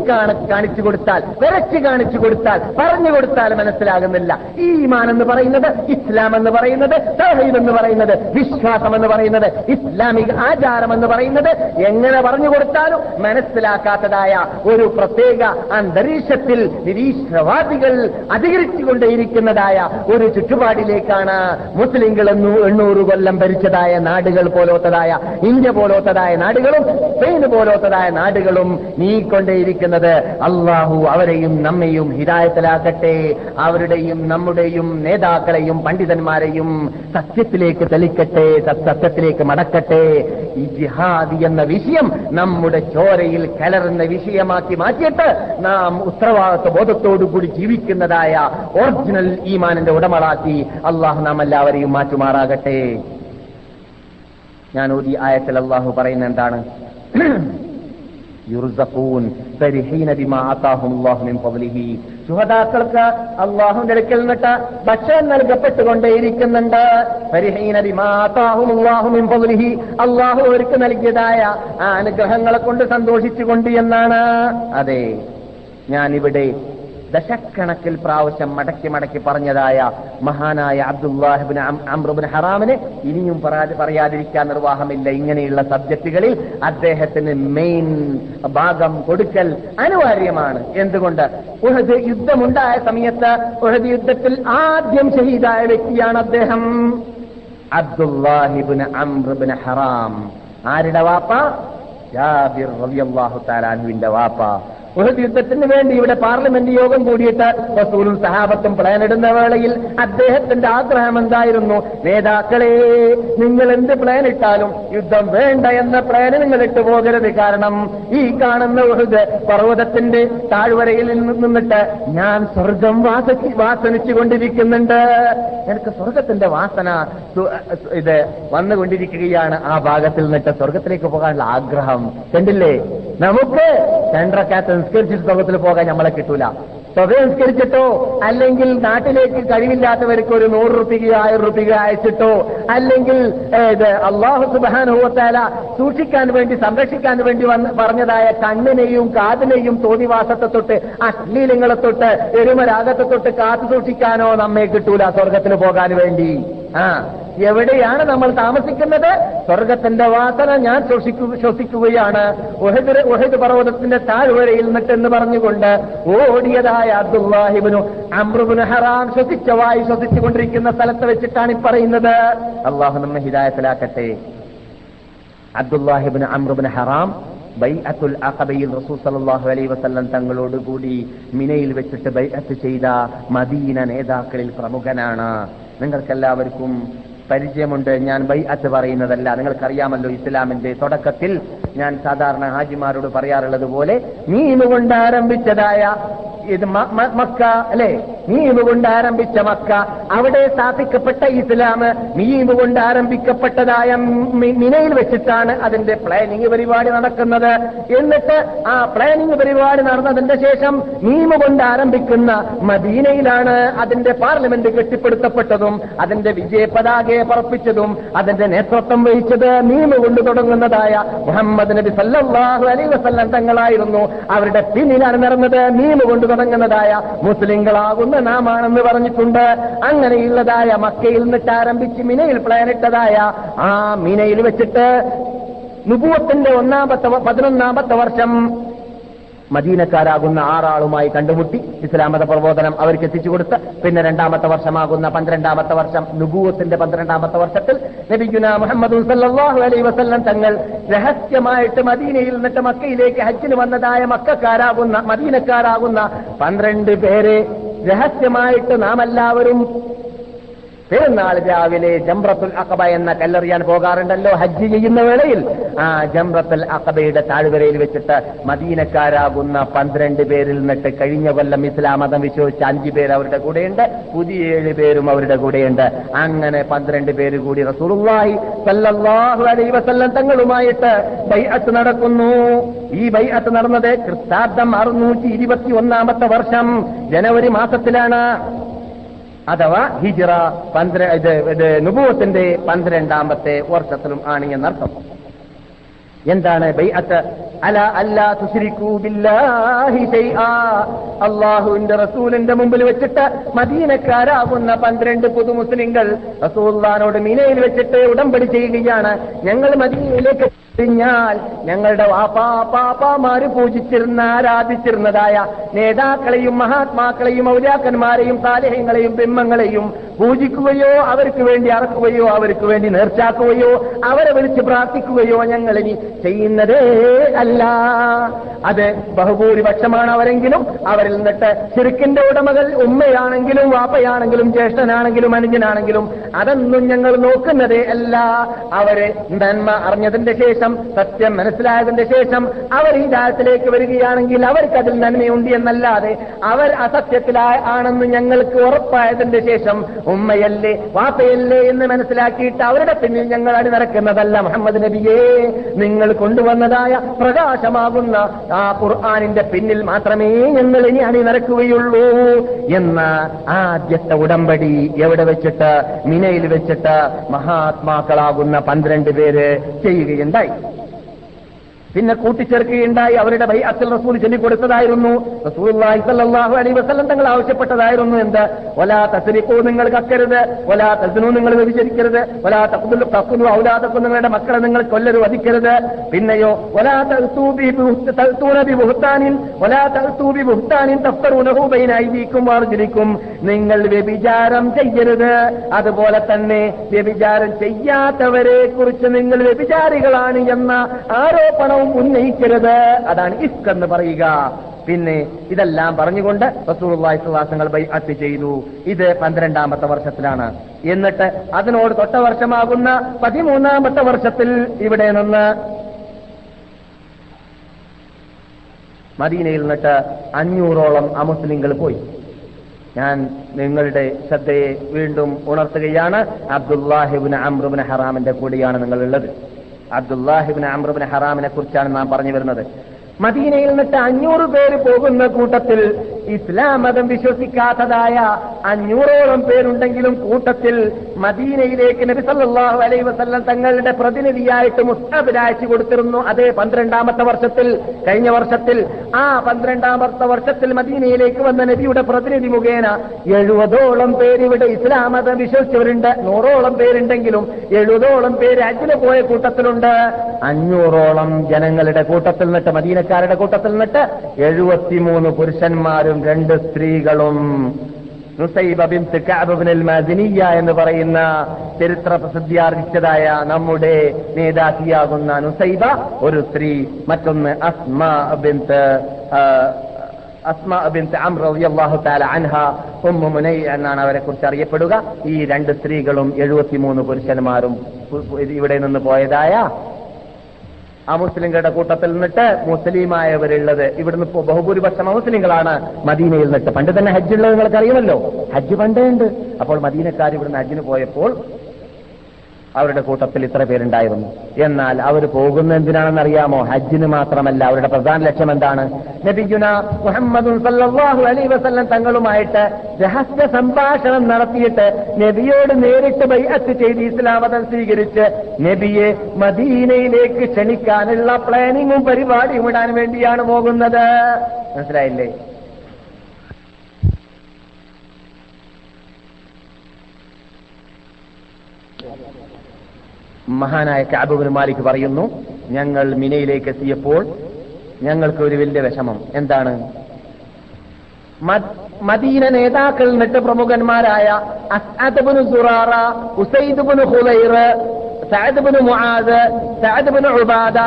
കാണിച്ചു കൊടുത്താൽ വരച്ച് കാണിച്ചു കൊടുത്താൽ പറഞ്ഞു കൊടുത്താൽ മനസ്സിലാകുന്നില്ല. ഈമാൻ എന്ന് പറയുന്നത് ഇസ്ലാം എന്ന് പറയുന്നത് തഹീദ് എന്ന് പറയുന്നത് വിശ്വാസം എന്ന് പറയുന്നത് ഇസ്ലാമിക ആചാരം എന്ന് പറയുന്നത് എങ്ങനെ പറഞ്ഞു കൊടുത്താലും മനസ്സിലാക്കാത്തതായ ഒരു പ്രത്യേക അന്തരീക്ഷത്തിൽ നിരീശ്വരവാദികൾ അധികരിച്ചുകൊണ്ടേയിരിക്കുന്നതായ ഒരു ചുറ്റുപാടിലേക്കാണ് മുസ്ലിങ്ങൾ എണ്ണൂറ് കൊല്ലം ഭരിച്ചതായ നാടുകൾ പോലോത്തതായ ഇന്ത്യ പോലോത്തതായ നാടുകളും സ്പെയിൻ പോലോത്തതായ നാടുകളും നീക്കൊണ്ടേയിരിക്കുന്നത് അള്ളാഹു അവരെയും നമ്മയും ഹിതായത്തിലാക്കട്ടെ അവരുടെയും നമ്മുടെയും നേതാക്കളെയും പണ്ഡിതന്മാരെയും സത്യത്തിലേക്ക് തെളിക്കട്ടെ സത്യത്തിലേക്ക് മടക്കട്ടെ. ഈ ജിഹാദി എന്ന വിഷയം നമ്മുടെ ചോരയിൽ കലർന്ന വിഷയമാക്കി മാറ്റിയിട്ട് നാം ഉത്തരവാദിത്വ ബോധത്തോടുകൂടി ജീവിക്കുന്നതായ ഒറിജിനൽ ഈമാനിന്റെ ഉടമളാക്കി അള്ളാഹു നാം എല്ലാവരെയും മാറ്റുമാറാകട്ടെ. ഞാൻ ഓതി ആയത്തിൽ അള്ളാഹു പറയുന്ന എന്താണ്? ശുഹദാക്കൾക്ക് അള്ളാഹുവിന്റെ അടുക്കൽ നിന്നിട്ട് ഭക്ഷണം നൽകപ്പെട്ടുകൊണ്ടേയിരിക്കുന്നുണ്ട്. അള്ളാഹു അവർക്ക് നൽകിയതായ ആ അനുഗ്രഹങ്ങളെ കൊണ്ട് സന്തോഷിച്ചുകൊണ്ട് എന്നാണ്. അതെ ഞാനിവിടെ ദശക്കണക്കിൽ പ്രാവശ്യം മടക്കി മടക്കി പറഞ്ഞതായ മഹാനായ അബ്ദുല്ലാഹിബിൻ അമ്രുബിൻ ഹറാമിന് ഇനിയും പറയാതിരിക്കാൻ നിർവാഹമില്ല. ഇങ്ങനെയുള്ള സബ്ജക്റ്റുകളിൽ അദ്ദേഹത്തിന് മെയിൻ ഭാഗം കൊടുക്കൽ അനിവാര്യമാണ്. എന്തുകൊണ്ട്? ഉഹദ് യുദ്ധമുണ്ടായ സമയത്ത് ഉഹദ് യുദ്ധത്തിൽ ആദ്യം ഷഹീദായ വ്യക്തിയാണ് അദ്ദേഹം. അബ്ദുല്ലാഹിബിൻ അമ്രുബിൻ ഹറാം. ആരുടെ വാപ്പ? ജാബിർ വാപ്പ. ഉഹദ് യുദ്ധത്തിന് വേണ്ടി ഇവിടെ പാർലമെന്റ് യോഗം കൂടിയിട്ട് റസൂലും സഹാബത്തും പ്ലാൻ ഇടുന്ന വേളയിൽ അദ്ദേഹത്തിന്റെ ആഗ്രഹം എന്തായിരുന്നു? നേതാക്കളെ നിങ്ങൾ എന്ത് പ്ലാൻ ഇട്ടാലും യുദ്ധം വേണ്ട എന്ന പ്ലാന് നിങ്ങൾ ഇട്ടു പോകരുത്. കാരണം ഈ കാണുന്ന ഉഹദ് പർവതത്തിന്റെ താഴ്വരയിൽ നിന്ന് നിന്നിട്ട് ഞാൻ സ്വർഗം വാസി വാസനിച്ചു കൊണ്ടിരിക്കുന്നുണ്ട് എനിക്ക് സ്വർഗത്തിന്റെ വാസന ഇത് വന്നുകൊണ്ടിരിക്കുകയാണ് ആ ഭാഗത്തിൽ നിന്നിട്ട് സ്വർഗത്തിലേക്ക് പോകാനുള്ള ആഗ്രഹം. കണ്ടില്ലേ? നമുക്ക് രണ്ടരക്കാത്ത നിസ്കരിച്ചിട്ട് സ്വർഗത്തിൽ പോകാൻ നമ്മളെ കിട്ടൂല. സ്വതം നിസ്കരിച്ചിട്ടോ അല്ലെങ്കിൽ നാട്ടിലേക്ക് കഴിവില്ലാത്തവർക്ക് ഒരു നൂറ് റുപ്പിക ആയിരം റുപ്പിക അയച്ചിട്ടോ അല്ലെങ്കിൽ ഇത് അള്ളാഹു സുബാനുഭവത്താല സൂക്ഷിക്കാൻ വേണ്ടി സംരക്ഷിക്കാൻ വേണ്ടി വന്ന് പറഞ്ഞതായ കണ്ണിനെയും കാതിനെയും തോന്നിവാസത്തെ തൊട്ട് അശ്ലീലങ്ങളെ തൊട്ട് എരുമരാഗത്തെ തൊട്ട് കാത്തു സൂക്ഷിക്കാനോ നമ്മെ കിട്ടൂല സ്വർഗത്തിന് പോകാൻ വേണ്ടി. ആ എവിടെയാണ് നമ്മൾ താമസിക്കുന്നത്? സ്വർഗത്തിന്റെ വാസന ഞാൻ ശ്വസിക്കു ശ്വസിക്കുകയാണ്. ഒഹദ് പർവതത്തിന്റെ താഴ്വരയിൽ നിന്നിട്ടെന്ന് പറഞ്ഞുകൊണ്ട് ഓടിയതായ അബ്ദുല്ലാഹിബിനു അമ്രുബിന് ഹറാം ശ്വസിച്ച വായി ശ്വസിച്ചുകൊണ്ടിരിക്കുന്ന സ്ഥലത്ത് വെച്ചിട്ടാണ് ഈ പറയുന്നത്. അള്ളാഹു നമ്മെ ഹിദായത്തിലാക്കട്ടെ. അബ്ദുല്ലാഹിബിന് അമ്രുബിന് ഹറാം ബൈഅത്തുൽ അഖബയിൽ റസൂൽ സല്ലല്ലാഹു അലൈഹി വസല്ലം തങ്ങളോട് കൂടി മിനയിൽ വെച്ചിട്ട് ബൈഅത്ത് ചെയ്ത മദീന നേതാക്കളിൽ പ്രമുഖനാണ്. നിങ്ങൾക്കെല്ലാവർക്കും പരിചയമുണ്ട്. ഞാൻ ബൈഅത്ത് പറയുന്നതല്ല. നിങ്ങൾക്കറിയാമല്ലോ ഇസ്ലാമിന്റെ തുടക്കത്തിൽ ഞാൻ സാധാരണ ഹാജിമാരോട് പറയാറുള്ളത് പോലെ നീമ കൊണ്ട് ആരംഭിച്ചതായ ഇത് മക്ക അല്ലെ? മീമ് കൊണ്ട് ആരംഭിച്ച മക്ക. അവിടെ സ്ഥാപിക്കപ്പെട്ട ഇസ്ലാം മീമ് കൊണ്ട് ആരംഭിക്കപ്പെട്ടതായ മിനയിൽ വെച്ചിട്ടാണ് അതിന്റെ പ്ലാനിംഗ് പരിപാടി നടക്കുന്നത്. എന്നിട്ട് ആ പ്ലാനിംഗ് പരിപാടി നടന്നതിന്റെ ശേഷം മീമ് കൊണ്ട് ആരംഭിക്കുന്ന മദീനയിലാണ് അതിന്റെ പാർലമെന്റ് കെട്ടിപ്പടുത്തപ്പെട്ടതും അതിന്റെ വിജയ പതാകയെ പറപ്പിച്ചതും അതിന്റെ നേതൃത്വം വഹിച്ചത് നീമുകൊണ്ട് തുടങ്ങുന്നതായ മുഹമ്മദ് നബി സല്ലാഹു അലൈഹി വസല്ലം തങ്ങളായിരുന്നു. അവരുടെ പിന്നിലാണ് നിറഞ്ഞത് നീമുകൊണ്ട് തുടങ്ങുന്നതായ മുസ്ലിങ്ങളാകുന്ന നാമാണെന്ന് പറഞ്ഞിട്ടുണ്ട്. അങ്ങനെയുള്ളതായ മക്കയിൽ നിന്നിട്ട് ആരംഭിച്ച് മിനയിൽ പ്ലാനിട്ടതായ ആ മിനയിൽ വെച്ചിട്ട് നുപൂവത്തിന്റെ ഒന്നാമത്തെ പതിനൊന്നാമത്തെ വർഷം മദീനക്കാരാകുന്ന ആറാളുമായി കണ്ടുമുട്ടി ഇസ്ലാമത പ്രബോധനം അവർക്ക് എത്തിച്ചു കൊടുത്ത്. പിന്നെ രണ്ടാമത്തെ വർഷമാകുന്ന പന്ത്രണ്ടാമത്തെ വർഷം നുബൂവത്തിന്റെ പന്ത്രണ്ടാമത്തെ വർഷത്തിൽ നബിഗുന മുഹമ്മദ് സല്ലല്ലാഹു അലൈഹി വസല്ലം തങ്ങൾ രഹസ്യമായിട്ട് മദീനയിൽ നിന്നിട്ട് മക്കയിലേക്ക് ഹജ്ജിന് വന്നതായ മക്കാരാകുന്ന മദീനക്കാരാകുന്ന പന്ത്രണ്ട് പേരെ രഹസ്യമായിട്ട് നാം എല്ലാവരും പെരുന്നാൾ രാവിലെ ജംറത്തുൽ അക്കബ എന്ന കല്ലെറിയാൻ പോകാറുണ്ടല്ലോ ഹജ്ജ് ചെയ്യുന്ന വേളയിൽ. ആ ജംറത്തുൽ അക്കബയുടെ താഴ്വരയിൽ വെച്ചിട്ട് മദീനക്കാരാകുന്ന പന്ത്രണ്ട് പേരിൽ നിന്നിട്ട് കഴിഞ്ഞ കൊല്ലം ഇസ്ലാം മതം വിശ്വസിച്ച അഞ്ചു പേർ അവരുടെ കൂടെയുണ്ട് പുതിയ ഏഴ് പേരും അവരുടെ കൂടെയുണ്ട്. അങ്ങനെ പന്ത്രണ്ട് പേര് കൂടി റസൂലുള്ളാഹി സല്ലല്ലാഹു അലൈഹി വസല്ലം തങ്ങളുമായിട്ട് ബൈഅത്ത് നടക്കുന്നു. ഈ ബൈഅത്ത് നടന്നത് ക്രിസ്താബ്ദം അറുന്നൂറ്റി ഇരുപത്തി ഒന്നാമത്തെ വർഷം ജനുവരി മാസത്തിലാണ്. അഥവാ ഹിജറ പന്ത്ര ഇത് നുപൂവത്തിന്റെ പന്ത്രണ്ടാമത്തെ വർഷത്തിലും ആണ് എന്നർത്ഥം. എന്താണ് ബൈഅത്ത്? അല അല്ലാ അള്ളാഹുവിന്റെ റസൂലിന്റെ മുമ്പിൽ വെച്ചിട്ട് മദീനക്കാരാകുന്ന പന്ത്രണ്ട് പുതു മുസ്ലിങ്ങൾ റസൂല്ലാനോട് മീനയിൽ വെച്ചിട്ട് ഉടമ്പടി ചെയ്യുകയാണ്. ഞങ്ങൾ മദീനയിലേക്ക് കഴിഞ്ഞാൽ ഞങ്ങളുടെ വാപ്പാ പാപ്പാമാര് പൂജിച്ചിരുന്ന ആരാധിച്ചിരുന്നതായ നേതാക്കളെയും മഹാത്മാക്കളെയും ഔരാക്കന്മാരെയും സാലേഹങ്ങളെയും ബിംബങ്ങളെയും പൂജിക്കുകയോ അവർക്ക് വേണ്ടി അറക്കുകയോ അവർക്ക് വേണ്ടി നേർച്ചാക്കുകയോ അവരെ വിളിച്ച് പ്രാർത്ഥിക്കുകയോ ഞങ്ങളിനി ചെയ്യുന്നതേ അല്ല. അത് ബഹുഭൂരിപക്ഷമാണ് അവരെങ്കിലും അവരിൽ നിന്നിട്ട് ചുരുക്കിന്റെ ഉടമകൾ ഉമ്മയാണെങ്കിലും വാപ്പയാണെങ്കിലും ജ്യേഷ്ഠനാണെങ്കിലും അനുജനാണെങ്കിലും അതൊന്നും ഞങ്ങൾ നോക്കുന്നതേ അല്ല. അവർ നന്മ അറിഞ്ഞതിന്റെ ശേഷം സത്യം മനസ്സിലായതിന്റെ ശേഷം അവർ ഈ ദാഹത്തിലേക്ക് വരികയാണെങ്കിൽ അവർക്ക് അതിൽ നന്മയുണ്ട് എന്നല്ലാതെ അവർ അസത്യത്തിലായ ആണെന്ന് ഞങ്ങൾക്ക് ഉറപ്പായതിന്റെ ശേഷം ഉമ്മയല്ലേ വാപ്പയല്ലേ എന്ന് മനസ്സിലാക്കിയിട്ട് അവരുടെ പിന്നിൽ ഞങ്ങൾ അണിനിറക്കുന്നതല്ല മുഹമ്മദ് നബിയെ. നിങ്ങൾ കൊണ്ടുവന്നതായ പ്രകാശമാകുന്ന ആ ഖുർആാനിന്റെ പിന്നിൽ മാത്രമേ ഞങ്ങൾ ഇനി അണിനിറക്കുകയുള്ളൂ എന്ന ആദ്യത്തെ ഉടമ്പടി എവിടെ വെച്ചിട്ട്? മിനയിൽ വെച്ചിട്ട് മഹാത്മാക്കളാകുന്ന പന്ത്രണ്ട് പേര് ചെയ്യുകയുണ്ടായി. പിന്നെ കൂട്ടിച്ചേർക്കുകയുണ്ടായി. അവരുടെ ബൈ അച്ഛൽ റസൂൽ ചൊല്ലിക്കൊടുത്തതായിരുന്നു റസൂലുള്ളാഹി സ്വല്ലല്ലാഹു അലൈഹി വസല്ലം തങ്ങൾ ആവശ്യപ്പെട്ടതായിരുന്നു. എന്ത്? ഒലാ തസരിക്കോ നിങ്ങൾ കക്കരുത്. ഒലാ തസനു നിങ്ങൾ വ്യഭിചരിക്കരുത്. ഒലാ തഖ്തുലു തഖ്തുലു ഔലാദക്കും നിങ്ങളുടെ മക്കളെ നിങ്ങൾ കൊല്ലരു വധിക്കരുത്. പിന്നെയോ ഒലാ തൂബി ബുഹ്താനിൻ ഒലാ തൂബി ബുഹ്താനിൻ തഫ്തറൂനഹു ബൈന ഐദീക്കും വാർജുലിക്കും. നിങ്ങൾ വ്യഭിചാരം ചെയ്യരുത്. അതുപോലെ തന്നെ വ്യഭിചാരം ചെയ്യാത്തവരെ കുറിച്ച് നിങ്ങൾ വ്യഭിചാരികളാണ് എന്ന ആരോപണവും ഉന്നയിക്കരുത്. അതാണ് ഇസ്ക് എന്ന് പറയുക. പിന്നെ ഇതെല്ലാം പറഞ്ഞുകൊണ്ട് റസൂലുള്ളാഹി സ്വലാസങ്ങൾ ബൈഅത്ത് ചെയ്തു. ഇത് പന്ത്രണ്ടാമത്തെ വർഷത്തിലാണ്. എന്നിട്ട് അതിനോട് തൊട്ട വർഷമാകുന്ന പതിമൂന്നാമത്തെ വർഷത്തിൽ ഇവിടെ നിന്ന് മദീനയിൽ നിന്നിട്ട് അഞ്ഞൂറോളം അമുസ്ലിങ്ങൾ പോയി. ഞാൻ നിങ്ങളുടെ ശ്രദ്ധയെ വീണ്ടും ഉണർത്തുകയാണ്. അബ്ദുല്ലാഹിബിൻ അമ്രുബിൻ ഹറാമിന്റെ കൂടെയാണ് നിങ്ങളുള്ളത്. അബ്ദുല്ലാഹിബിൻ അമ്രുബിൻ ഹറാമിനെ കുറിച്ചാണ് നാം പറഞ്ഞു വരുന്നത്. മദീനയിൽ നിന്നിട്ട് അഞ്ഞൂറ് പേര് പോകുന്ന കൂട്ടത്തിൽ ഇസ്ലാം മതം വിശ്വസിക്കാത്തതായ അഞ്ഞൂറോളം പേരുണ്ടെങ്കിലും കൂട്ടത്തിൽ മദീനയിലേക്ക് നബി സല്ലല്ലാഹു അലൈഹി വസല്ലം തങ്ങളുടെ പ്രതിനിധിയായിട്ട് മുസ്താബിന് അയച്ചു കൊടുത്തിരുന്നു. അതേ പന്ത്രണ്ടാമത്തെ വർഷത്തിൽ കഴിഞ്ഞ വർഷത്തിൽ ആ പന്ത്രണ്ടാമത്തെ വർഷത്തിൽ മദീനയിലേക്ക് വന്ന നബിയുടെ പ്രതിനിധി മുഖേന എഴുപതോളം പേര് ഇവിടെ ഇസ്ലാം മതം വിശ്വസിച്ചവരുണ്ട്. നൂറോളം പേരുണ്ടെങ്കിലും എഴുപതോളം പേര് അജിന് പോയ കൂട്ടത്തിലുണ്ട്. അഞ്ഞൂറോളം ജനങ്ങളുടെ കൂട്ടത്തിൽ നിന്നിട്ട് മദീനക്കാരുടെ കൂട്ടത്തിൽ നിന്നിട്ട് എഴുപത്തിമൂന്ന് പുരുഷന്മാരും രണ്ട് സ്ത്രീകളും എന്ന് പറയുന്ന ചരിത്ര പ്രസിദ്ധിയാർജിച്ചതായ നമ്മുടെ നേതാക്കിയാകുന്ന നുസൈബ ഒരു സ്ത്രീ മറ്റൊന്ന് അൻഹ ഉമ്മു എന്നാണ് അവരെ കുറിച്ച് അറിയപ്പെടുക. ഈ രണ്ട് സ്ത്രീകളും എഴുപത്തിമൂന്ന് പുരുഷന്മാരും ഇവിടെ നിന്ന് പോയതായ ആ മുസ്ലിങ്ങളുടെ കൂട്ടത്തിൽ നിന്നിട്ട് മുസ്ലിമായവരുള്ളത്. ഇവിടുന്ന് ബഹുഭൂരിപക്ഷം മുസ്ലിങ്ങളാണ് മദീനയിൽ നിന്നിട്ട്. പണ്ട് തന്നെ ഹജ്ജുള്ളത് നിങ്ങൾക്ക് അറിയുമല്ലോ ഹജ്ജ് പണ്ടേ ഉണ്ട്. അപ്പോൾ മദീനക്കാർ ഇവിടുന്ന് ഹജ്ജിന് പോയപ്പോൾ അവരുടെ കൂട്ടത്തിൽ ഇത്ര പേരുണ്ടായിരുന്നു. എന്നാൽ അവർ പോകുന്ന എന്തിനാണെന്ന് അറിയാമോ ഹജ്ജിന് മാത്രമല്ല. അവരുടെ പ്രധാന ലക്ഷ്യം എന്താണ്? നബിഗുന മുഹമ്മദ് സല്ലല്ലാഹു അലൈഹി വസല്ലം തങ്ങളുമായിട്ട് രഹസ്യ സംഭാഷണം നടത്തിയിട്ട് നബിയോട് നേരിട്ട് ബൈഅത്ത് ചെയ്ത് ഇസ്ലാമതം സ്വീകരിച്ച് നബിയെ മദീനയിലേക്ക് ക്ഷണിക്കാനുള്ള പ്ലാനിങ്ങും പരിപാടിയും ഇടാൻ വേണ്ടിയാണ് പോകുന്നത്. മനസ്സിലായില്ലേ? മഹാനായ കാബുബിൻ മാലിക് പറയുന്നു ഞങ്ങൾ മിനയിലേക്ക് എത്തിയപ്പോൾ ഞങ്ങൾക്ക് ഒരു വലിയ വിഷമം. എന്താണ്? മദീന നേതാക്കൾ എന്നിട്ട് പ്രമുഖന്മാരായ Asad bin Zurara Usaid bin Hulair Saad bin Muadh Saad bin Ubada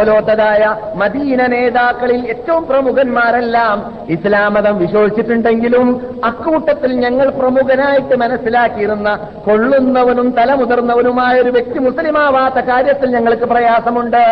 ഓലോത്തതായ Medina നേതാക്കളിൽ ഏറ്റവും പ്രമുഖന്മാരെല്ലാം ഇസ്ലാം മതം വിശ്വസിച്ചിട്ടുണ്ടെങ്കിലും അക്കൂട്ടത്തിൽ ഞങ്ങൾ പ്രമുഖനായിട്ട് മനസ്സിലാക്കിയിരുന്ന കൊള്ളുന്നവനും തലമുതിർന്നവനുമായ ഒരു വ്യക്തി മുസ്ലിമാവാത്ത കാര്യത്തിൽ ഞങ്ങൾക്ക് പ്രയാസമുണ്ട്.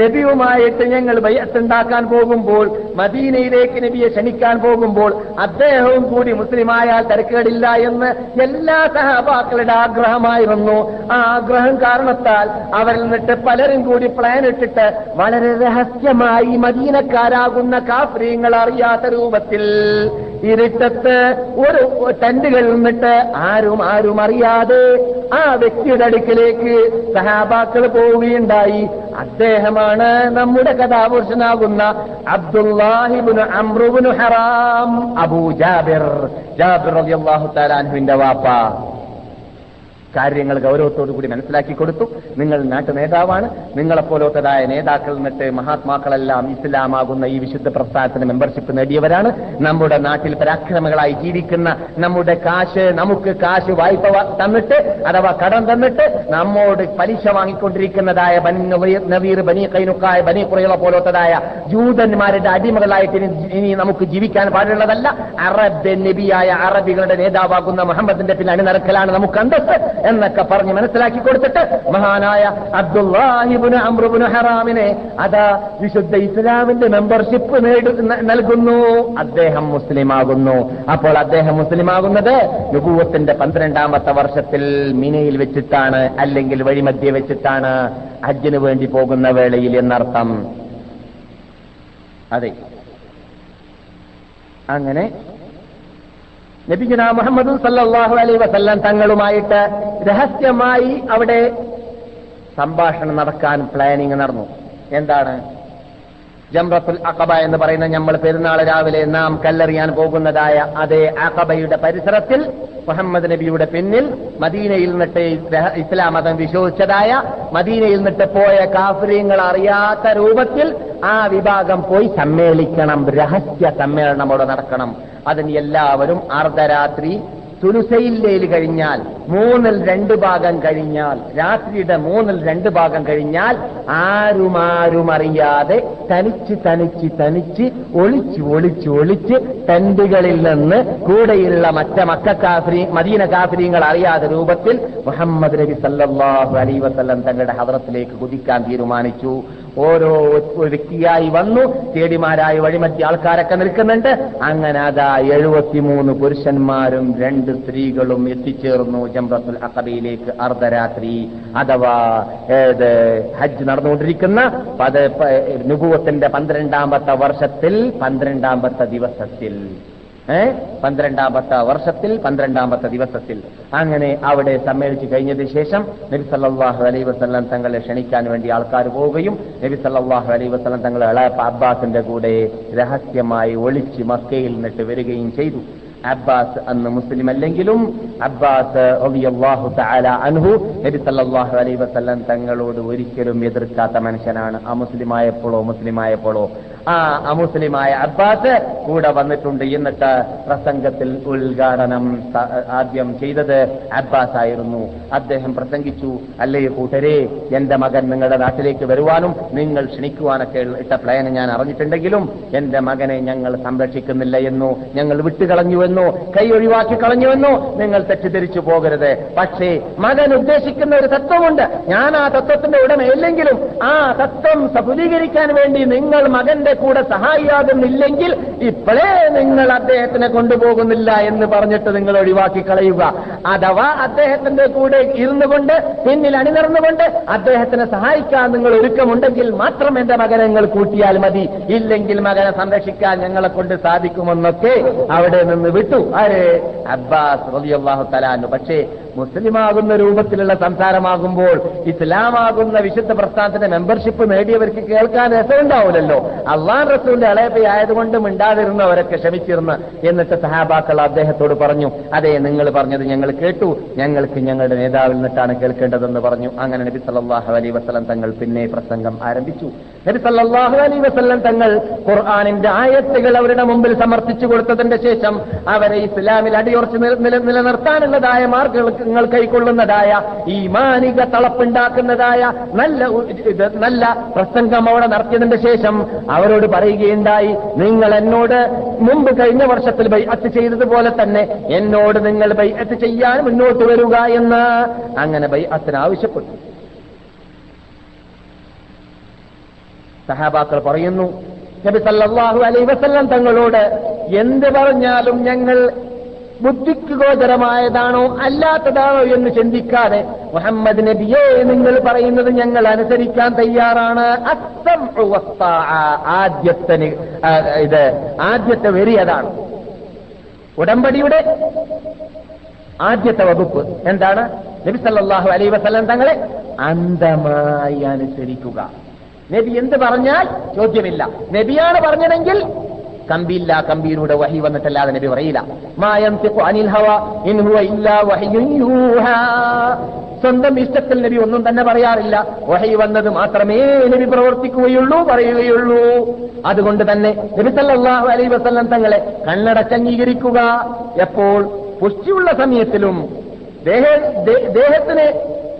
നബിയുമായിട്ട് ഞങ്ങൾ ഉണ്ടാക്കാൻ പോകുമ്പോൾ മദീനയിലേക്ക് നബിയെ ക്ഷണിക്കാൻ പോകുമ്പോൾ അദ്ദേഹവും കൂടി മുസ്ലിമായാൽ തിരക്കേടില്ല എന്ന് എല്ലാ സഹപാക്കളുടെ ആഗ്രഹമായിരുന്നു. ആ ആഗ്രഹം കാരണത്താൽ അവരിൽ നിന്നിട്ട് പലരും കൂടി പ്ലാൻ ഇട്ടിട്ട് വളരെ രഹസ്യമായി മദീനക്കാരാകുന്ന കാഫ്രീങ്ങൾ അറിയാത്ത രൂപത്തിൽ ഇരുട്ടത്ത് ഒരു ടെന്റുകളിൽ നിന്നിട്ട് ആരും ആരും അറിയാതെ ആ വ്യക്തിയുടെ അടുക്കിലേക്ക് സഹാബാക്കൾ പോവുകയുണ്ടായി. അദ്ദേഹമാണ് നമ്മുടെ കഥാപുരുഷനാകുന്ന അബ്ദുല്ലാഹിബുന് അമ്രുബുന് ഹറാം അബൂ ജാബിർ. ജാബിർ അൻഹുവിന്റെ വാപ്പ. കാര്യങ്ങൾ ഗൗരവത്തോടു കൂടി മനസ്സിലാക്കി കൊടുത്തു. നിങ്ങൾ നാട്ടു നേതാവാണ് നിങ്ങളെപ്പോലത്തതായ നേതാക്കൾ എന്നിട്ട് മഹാത്മാക്കളെല്ലാം ഇസ്ലാമാകുന്ന ഈ വിശുദ്ധ പ്രസ്ഥാനത്തിന് മെമ്പർഷിപ്പ് നേടിയവരാണ്. നമ്മുടെ നാട്ടിൽ പരാക്രമങ്ങളായി ജീവിക്കുന്ന നമ്മുടെ കാശ് നമുക്ക് കാശ് വായ്പ തന്നിട്ട് അഥവാ കടം തന്നിട്ട് നമ്മോട് പലിശ വാങ്ങിക്കൊണ്ടിരിക്കുന്നതായ നവീർ- ബനി കൈനുക്കായ ബനി കുറയുള്ള പോലത്തതായ ജൂതന്മാരുടെ അടിമകളായിട്ട് ഇനി നമുക്ക് ജീവിക്കാൻ പാടുള്ളതല്ല. അറബ് നബിയായ അറബികളുടെ നേതാവാകുന്ന മുഹമ്മദിന്റെ പിന്നിൽ അണിനിരക്കലാണ് നമുക്ക് അന്തസ് എന്നൊക്കെ പറഞ്ഞ് മനസ്സിലാക്കി കൊടുത്തിട്ട് മഹാനായ അബ്ദുല്ലാഹിബുന് അമ്രുബുന് ഹറാമിനെ അതാ വിശുദ്ധ ഇസ്ലാമിന്റെ മെമ്പർഷിപ്പ് നൽകുന്നു. അദ്ദേഹം മുസ്ലിമാകുന്നു. അപ്പോൾ അദ്ദേഹം മുസ്ലിമാകുന്നത് നുപൂവത്തിന്റെ പന്ത്രണ്ടാമത്തെ വർഷത്തിൽ മിനയിൽ വെച്ചിട്ടാണ് അല്ലെങ്കിൽ വഴിമധ്യ വെച്ചിട്ടാണ് ഹജ്ജിന് വേണ്ടി പോകുന്ന വേളയിൽ എന്നർത്ഥം. അതെ. അങ്ങനെ നബിഗുന മുഹമ്മദ് സല്ലാഹു അലൈ വസല്ലം തങ്ങളുമായിട്ട് രഹസ്യമായി അവിടെ സംഭാഷണം നടക്കാൻ പ്ലാനിങ് നടന്നു. എന്താണ്? ജംറത്തുൽ അക്കബ എന്ന് പറയുന്ന നമ്മൾ പെരുന്നാൾ രാവിലെ നാം കല്ലെറിയാൻ പോകുന്നതായ അതേ അക്കബയുടെ പരിസരത്തിൽ മുഹമ്മദ് നബിയുടെ പിന്നിൽ മദീനയിൽ നിന്നിട്ട് ഇസ്ലാം മതം വിശ്വസിച്ചതായ മദീനയിൽ നിന്നിട്ട് പോയ കാഫര്യങ്ങൾ അറിയാത്ത രൂപത്തിൽ ആ വിഭാഗം പോയി സമ്മേളിക്കണം രഹസ്യ സമ്മേളനം അവിടെ നടക്കണം. അതിന് എല്ലാവരും അർദ്ധരാത്രി സുലുസയില്ലേൽ കഴിഞ്ഞാൽ മൂന്നിൽ രണ്ട് ഭാഗം കഴിഞ്ഞാൽ രാത്രിയുടെ മൂന്നിൽ രണ്ട് ഭാഗം കഴിഞ്ഞാൽ ആരുമാരും അറിയാതെ തനിച്ച് തനിച്ച് തനിച്ച് ഒളിച്ച് ഒളിച്ച് ഒളിച്ച് ടെന്റുകളിൽ നിന്ന് കൂടെയുള്ള മറ്റ മക്ക മദീന കാഫര്യങ്ങൾ അറിയാതെ രൂപത്തിൽ മുഹമ്മദ് നബി സല്ലാഹു അലൈഹി വസല്ലം തങ്ങളുടെ ഹദ്രത്തിലേക്ക് കുതിക്കാൻ തീരുമാനിച്ചു. ഓരോ വ്യക്തിയായി വന്നു. ചേടിമാരായി വഴിമറ്റി ആൾക്കാരൊക്കെ നിൽക്കുന്നുണ്ട്. അങ്ങനെ അതാ എഴുപത്തിമൂന്ന് പുരുഷന്മാരും രണ്ട് സ്ത്രീകളും എത്തിച്ചേർന്നു ജംറത്തുൽ അഖബയിലേക്ക് അർദ്ധരാത്രി അഥവാ ഏത് ഹജ്ജ് നടന്നുകൊണ്ടിരിക്കുന്ന പത് നുഭവത്തിന്റെ പന്ത്രണ്ടാമത്തെ വർഷത്തിൽ പന്ത്രണ്ടാമത്തെ ദിവസത്തിൽ. പന്ത്രണ്ടാമത്തെ വർഷത്തിൽ പന്ത്രണ്ടാമത്തെ ദിവസത്തിൽ. അങ്ങനെ അവിടെ സമ്മേളിച്ചു കഴിഞ്ഞതിന് ശേഷം നബി സല്ലല്ലാഹു അലൈഹി വസല്ലം തങ്ങളെ ക്ഷണിക്കാൻ വേണ്ടി ആൾക്കാർ പോവുകയും നബി സല്ലല്ലാഹു അലൈഹി വസല്ലം തങ്ങളെ അബ്ബാസിന്റെ കൂടെ രഹസ്യമായി ഒളിച്ച് മക്കയിൽ നിന്നിട്ട് വരികയും ചെയ്തു. അബ്ബാസ് അന്ന് മുസ്ലിം അല്ലെങ്കിലും അബ്ബാസ് അൻഹു നബി സല്ലല്ലാഹു അലൈഹി വസല്ലം തങ്ങളോട് ഒരിക്കലും എതിർക്കാത്ത മനുഷ്യനാണ്. ആ മുസ്ലിമായപ്പോഴോ മുസ്ലിമായപ്പോഴോ ആ അമുസ്ലിമായ അബ്ബാസ് കൂടെ വന്നിട്ടുണ്ട്. എന്നിട്ട് പ്രസംഗത്തിൽ ഉദ്ഘാടനം ആദ്യം ചെയ്തത് അബ്ബാസ് ആയിരുന്നു. അദ്ദേഹം പ്രസംഗിച്ചു അല്ലേ കൂട്ടരെ എന്റെ മകൻ നിങ്ങളുടെ നാട്ടിലേക്ക് വരുവാനും നിങ്ങൾ ക്ഷണിക്കുവാനൊക്കെ ഇട്ട പ്ലാൻ ഞാൻ അറിഞ്ഞിട്ടുണ്ടെങ്കിലും എന്റെ മകനെ ഞങ്ങൾ സംരക്ഷിക്കുന്നില്ല എന്നോ ഞങ്ങൾ വിട്ടുകളഞ്ഞുവെന്നോ കൈ ഒഴിവാക്കി കളഞ്ഞുവെന്നോ നിങ്ങൾ തെറ്റിദ്ധരിച്ചു പോകരുത്. പക്ഷേ മകൻ ഉദ്ദേശിക്കുന്ന ഒരു തത്വമുണ്ട്. ഞാൻ ആ തത്വത്തിന്റെ ഉടമയില്ലെങ്കിലും ആ തത്വം സഫലീകരിക്കാൻ വേണ്ടി നിങ്ങൾ മകന്റെ കൂടെ സഹായിയാകുന്നില്ലെങ്കിൽ ഇപ്പോഴേ നിങ്ങൾ അദ്ദേഹത്തിനെ കൊണ്ടുപോകുന്നില്ല എന്ന് പറഞ്ഞിട്ട് നിങ്ങൾ ഒഴിവാക്കി കളയുക. അഥവാ അദ്ദേഹത്തിന്റെ കൂടെ ഇരുന്നുകൊണ്ട് പിന്നിൽ അണിനിറന്നുകൊണ്ട് അദ്ദേഹത്തിനെ സഹായിക്കാൻ നിങ്ങൾ ഒരുക്കമുണ്ടെങ്കിൽ മാത്രം എന്റെ മകനെ നിങ്ങൾ കൂട്ടിയാൽ മതി. ഇല്ലെങ്കിൽ മകനെ സംരക്ഷിക്കാൻ ഞങ്ങളെ കൊണ്ട് സാധിക്കുമെന്നൊക്കെ അവിടെ നിന്ന് വിട്ടു. ആര്? അബ്ബാസ് തലാന്നു പക്ഷേ മുസ്ലിമാകുന്ന രൂപത്തിലുള്ള സംസാരമാകുമ്പോൾ ഇസ്ലാമാകുന്ന വിശുദ്ധ പ്രസ്ഥാനത്തിന്റെ മെമ്പർഷിപ്പ് നേടിയവർക്ക് കേൾക്കാൻ രസമുണ്ടാവില്ലല്ലോ. അള്ളാൻ റസൂലിന്റെ ഇളയപ്പി ആയതുകൊണ്ട് മിണ്ടാതിരുന്നവരൊക്കെ ക്ഷമിച്ചിരുന്ന് എന്നിട്ട് സഹാബാക്കൾ അദ്ദേഹത്തോട് പറഞ്ഞു അതെ നിങ്ങൾ പറഞ്ഞത് ഞങ്ങൾ കേട്ടു. ഞങ്ങൾക്ക് ഞങ്ങളുടെ നേതാവിൽ നിന്നിട്ടാണ് കേൾക്കേണ്ടതെന്ന് പറഞ്ഞു. അങ്ങനെ നബി സല്ലാഹു അലൈഹി വസ്ലം തങ്ങൾ പിന്നെ പ്രസംഗം ആരംഭിച്ചു. നബി സല്ലാഹു അലൈഹി വസ്ലം തങ്ങൾ ഖുർആാനിന്റെ ആയത്തുകൾ അവരുടെ മുമ്പിൽ സമർപ്പിച്ചു കൊടുത്തതിന്റെ ശേഷം അവരെ ഇസ്ലാമിൽ അടിയുറച്ച് നില- നില- നിലനിർത്താനുള്ളതായ മാർഗങ്ങൾ കൈക്കൊള്ളുന്നതായ ഈ മാനിക തളപ്പുണ്ടാക്കുന്നതായ നല്ല നല്ല പ്രസംഗം അവിടെ നടത്തിയതിന്റെ ശേഷം അവരോട് പറയുകയുണ്ടായി നിങ്ങൾ എന്നോട് മുമ്പ് കഴിഞ്ഞ വർഷത്തിൽ ബൈഅത്ത് ചെയ്തതുപോലെ തന്നെ എന്നോട് നിങ്ങൾ ബൈഅത്ത് ചെയ്യാൻ മുന്നോട്ട് വരിക എന്ന് അങ്ങനെ ബൈഅത്തിന് ആവശ്യപ്പെട്ടു. സഹാബാക്കൾ പറയുന്നു നബി സല്ലാഹു അലൈഹി വസല്ലം തങ്ങളോട് എന്ത് പറഞ്ഞാലും ഞങ്ങൾ ബുദ്ധിക്ക് ഗോചരമായതാണോ അല്ലാത്തതാണോ എന്ന് ചിന്തിക്കാതെ മുഹമ്മദ് നബിയെ നിങ്ങൾ പറയുന്നത് ഞങ്ങൾ അനുസരിക്കാൻ തയ്യാറാണ്. അസം. ആദ്യത്തെ ഇത് ആദ്യത്തെ വരി അതാണ്. ഉടമ്പടിയുടെ ആദ്യത്തെ വകുപ്പ് എന്താണ്? നബി സല്ലാഹു അലൈ വസ്ലം തങ്ങളെ അന്ധമായി അനുസരിക്കുക. നബി എന്ത് പറഞ്ഞാൽ ചോദ്യമില്ല. നബിയാണ് പറഞ്ഞതെങ്കിൽ കമ്പിയില്ല കമ്പിയിലൂടെ വഹി വന്നിട്ടല്ലാതെ നബി പറയില്ല. സ്വന്തം ഇഷ്ടത്തിൽ നബി ഒന്നും തന്നെ പറയാറില്ല. വഹി വന്നത് മാത്രമേ നബി പ്രവർത്തിക്കുകയുള്ളൂ പറയുകയുള്ളൂ. അതുകൊണ്ട് തന്നെ നബി സല്ലല്ലാഹു അലൈഹി വസല്ലം തങ്ങളെ കണ്ണടച്ച് അംഗീകരിക്കുക എപ്പോൾ? പുഷ്ടിയുള്ള സമയത്തിലും ദേഹ ദേഹത്തിന്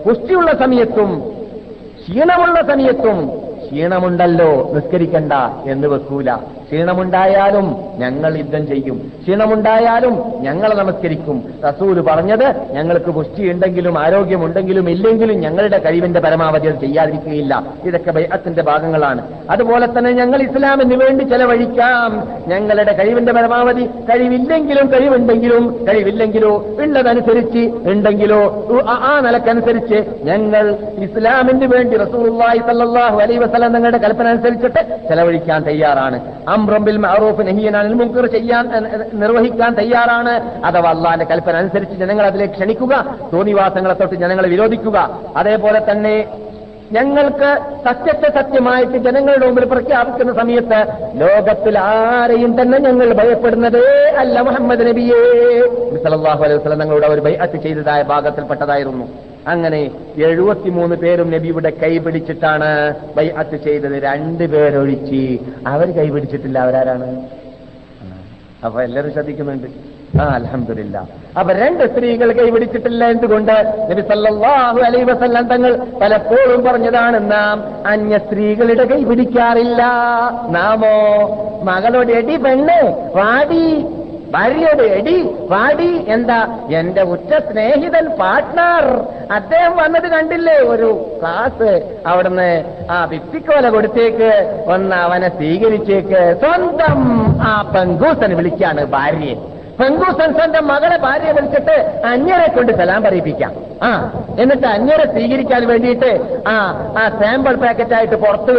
പുഷ്ടിയുള്ള സമയത്തും ക്ഷീണമുള്ള സമയത്തും ക്ഷീണമുണ്ടല്ലോ നിസ്കരിക്കണ്ട എന്ന് വെക്കൂല. ക്ഷീണമുണ്ടായാലും ഞങ്ങൾ യുദ്ധം ചെയ്യും. ക്ഷീണമുണ്ടായാലും ഞങ്ങൾ നമസ്കരിക്കും. റസൂൽ പറഞ്ഞത് ഞങ്ങൾക്ക് പുഷ്ടിയുണ്ടെങ്കിലും ആരോഗ്യമുണ്ടെങ്കിലും ഇല്ലെങ്കിലും ഞങ്ങളുടെ കഴിവിന്റെ പരമാവധി അത് ചെയ്യാതിരിക്കുകയില്ല. ഇതൊക്കെ ബൈഅത്തിന്റെ ഭാഗങ്ങളാണ്. അതുപോലെ തന്നെ ഞങ്ങൾ ഇസ്ലാമിന് വേണ്ടി ചെലവഴിക്കാം. ഞങ്ങളുടെ കഴിവിന്റെ പരമാവധി കഴിവില്ലെങ്കിലും കഴിവുണ്ടെങ്കിലും കഴിവില്ലെങ്കിലോ ഉള്ളതനുസരിച്ച് ഉണ്ടെങ്കിലോ ആ- നിലക്കനുസരിച്ച് ഞങ്ങൾ ഇസ്ലാമിന് വേണ്ടി റസൂലുള്ളാഹി സല്ലല്ലാഹു അലൈഹി വസല്ലം തങ്ങളുടെ കൽപ്പന അനുസരിച്ചിട്ട് ചെലവഴിക്കാൻ തയ്യാറാണ്. അംറംബിൽ മഹറൂഫ് നഹിയൻ അനിൽ മുൻകർ ചെയ്യാൻ നിർവഹിക്കാൻ തയ്യാറാണ്. അഥവാ അള്ളാന്റെ കൽപ്പന അനുസരിച്ച് ജനങ്ങൾ അതിലേക്ക് ക്ഷണിക്കുക തോന്നിവാസങ്ങളെ തൊട്ട് ജനങ്ങളെ വിരോധിക്കുക. അതേപോലെ തന്നെ ഞങ്ങൾക്ക് സത്യത്തെ സത്യമായിട്ട് ജനങ്ങളുടെ മുമ്പിൽ പ്രഖ്യാപിക്കുന്ന സമയത്ത് ലോകത്തിൽ ആരെയും തന്നെ ഞങ്ങൾ ഭയപ്പെടുന്നതേ അല്ല മുഹമ്മദ് നബിയേ. നബി സല്ലല്ലാഹു അലൈഹി വസല്ലം ഞങ്ങളുടെ അവർ ബൈഅത്ത് ചെയ്തതായ ഭാഗത്തിൽപ്പെട്ടതായിരുന്നു. അങ്ങനെ എഴുപത്തിമൂന്ന് പേരും നബിയുടെ കൈ പിടിച്ചിട്ടാണ് ബൈഅത്ത് ചെയ്തത്. രണ്ടുപേരൊഴിച്ച് അവർ കൈ പിടിച്ചിട്ടില്ല. അവരാരാണ്? അപ്പൊ എല്ലാവരും ശ്രദ്ധിക്കുന്നുണ്ട്. ആ അലഹമില്ല അപ്പൊ രണ്ട് സ്ത്രീകൾ കൈപിടിച്ചിട്ടില്ല എന്തുകൊണ്ട്? നബി അലൈഹി വസല്ലം തങ്ങൾ പലപ്പോഴും പറഞ്ഞതാണ് നാം അന്യ സ്ത്രീകളുടെ കൈ പിടിക്കാറില്ല. നാമോ മകളോട് എടി പെണ്ണ് വാടി ഭാര്യയോട് എടി പാടി എന്താ? എന്റെ ഉറ്റ സ്നേഹിതൻ പാർട്ട്ണർ അദ്ദേഹം വന്നത് കണ്ടില്ലേ? ഒരു ക്ലാസ് അവിടുന്ന് ആ ഭിത്തിക്കോല കൊടുത്തേക്ക് ഒന്ന് അവനെ സ്വീകരിച്ചേക്ക്. സ്വന്തം ആ പെങ്കൂസന് വിളിക്കാണ് ഭാര്യയെ. പെങ്കൂസൻ സൻസന്റെ മകളെ ഭാര്യയെ വിളിച്ചിട്ട് അന്യരെ കൊണ്ട് സലാം പറയിപ്പിക്കാം. ആ എന്നിട്ട് അന്യരെ സ്വീകരിക്കാൻ വേണ്ടിയിട്ട് ആ ആ സാമ്പിൾ പാക്കറ്റായിട്ട് പുറത്ത്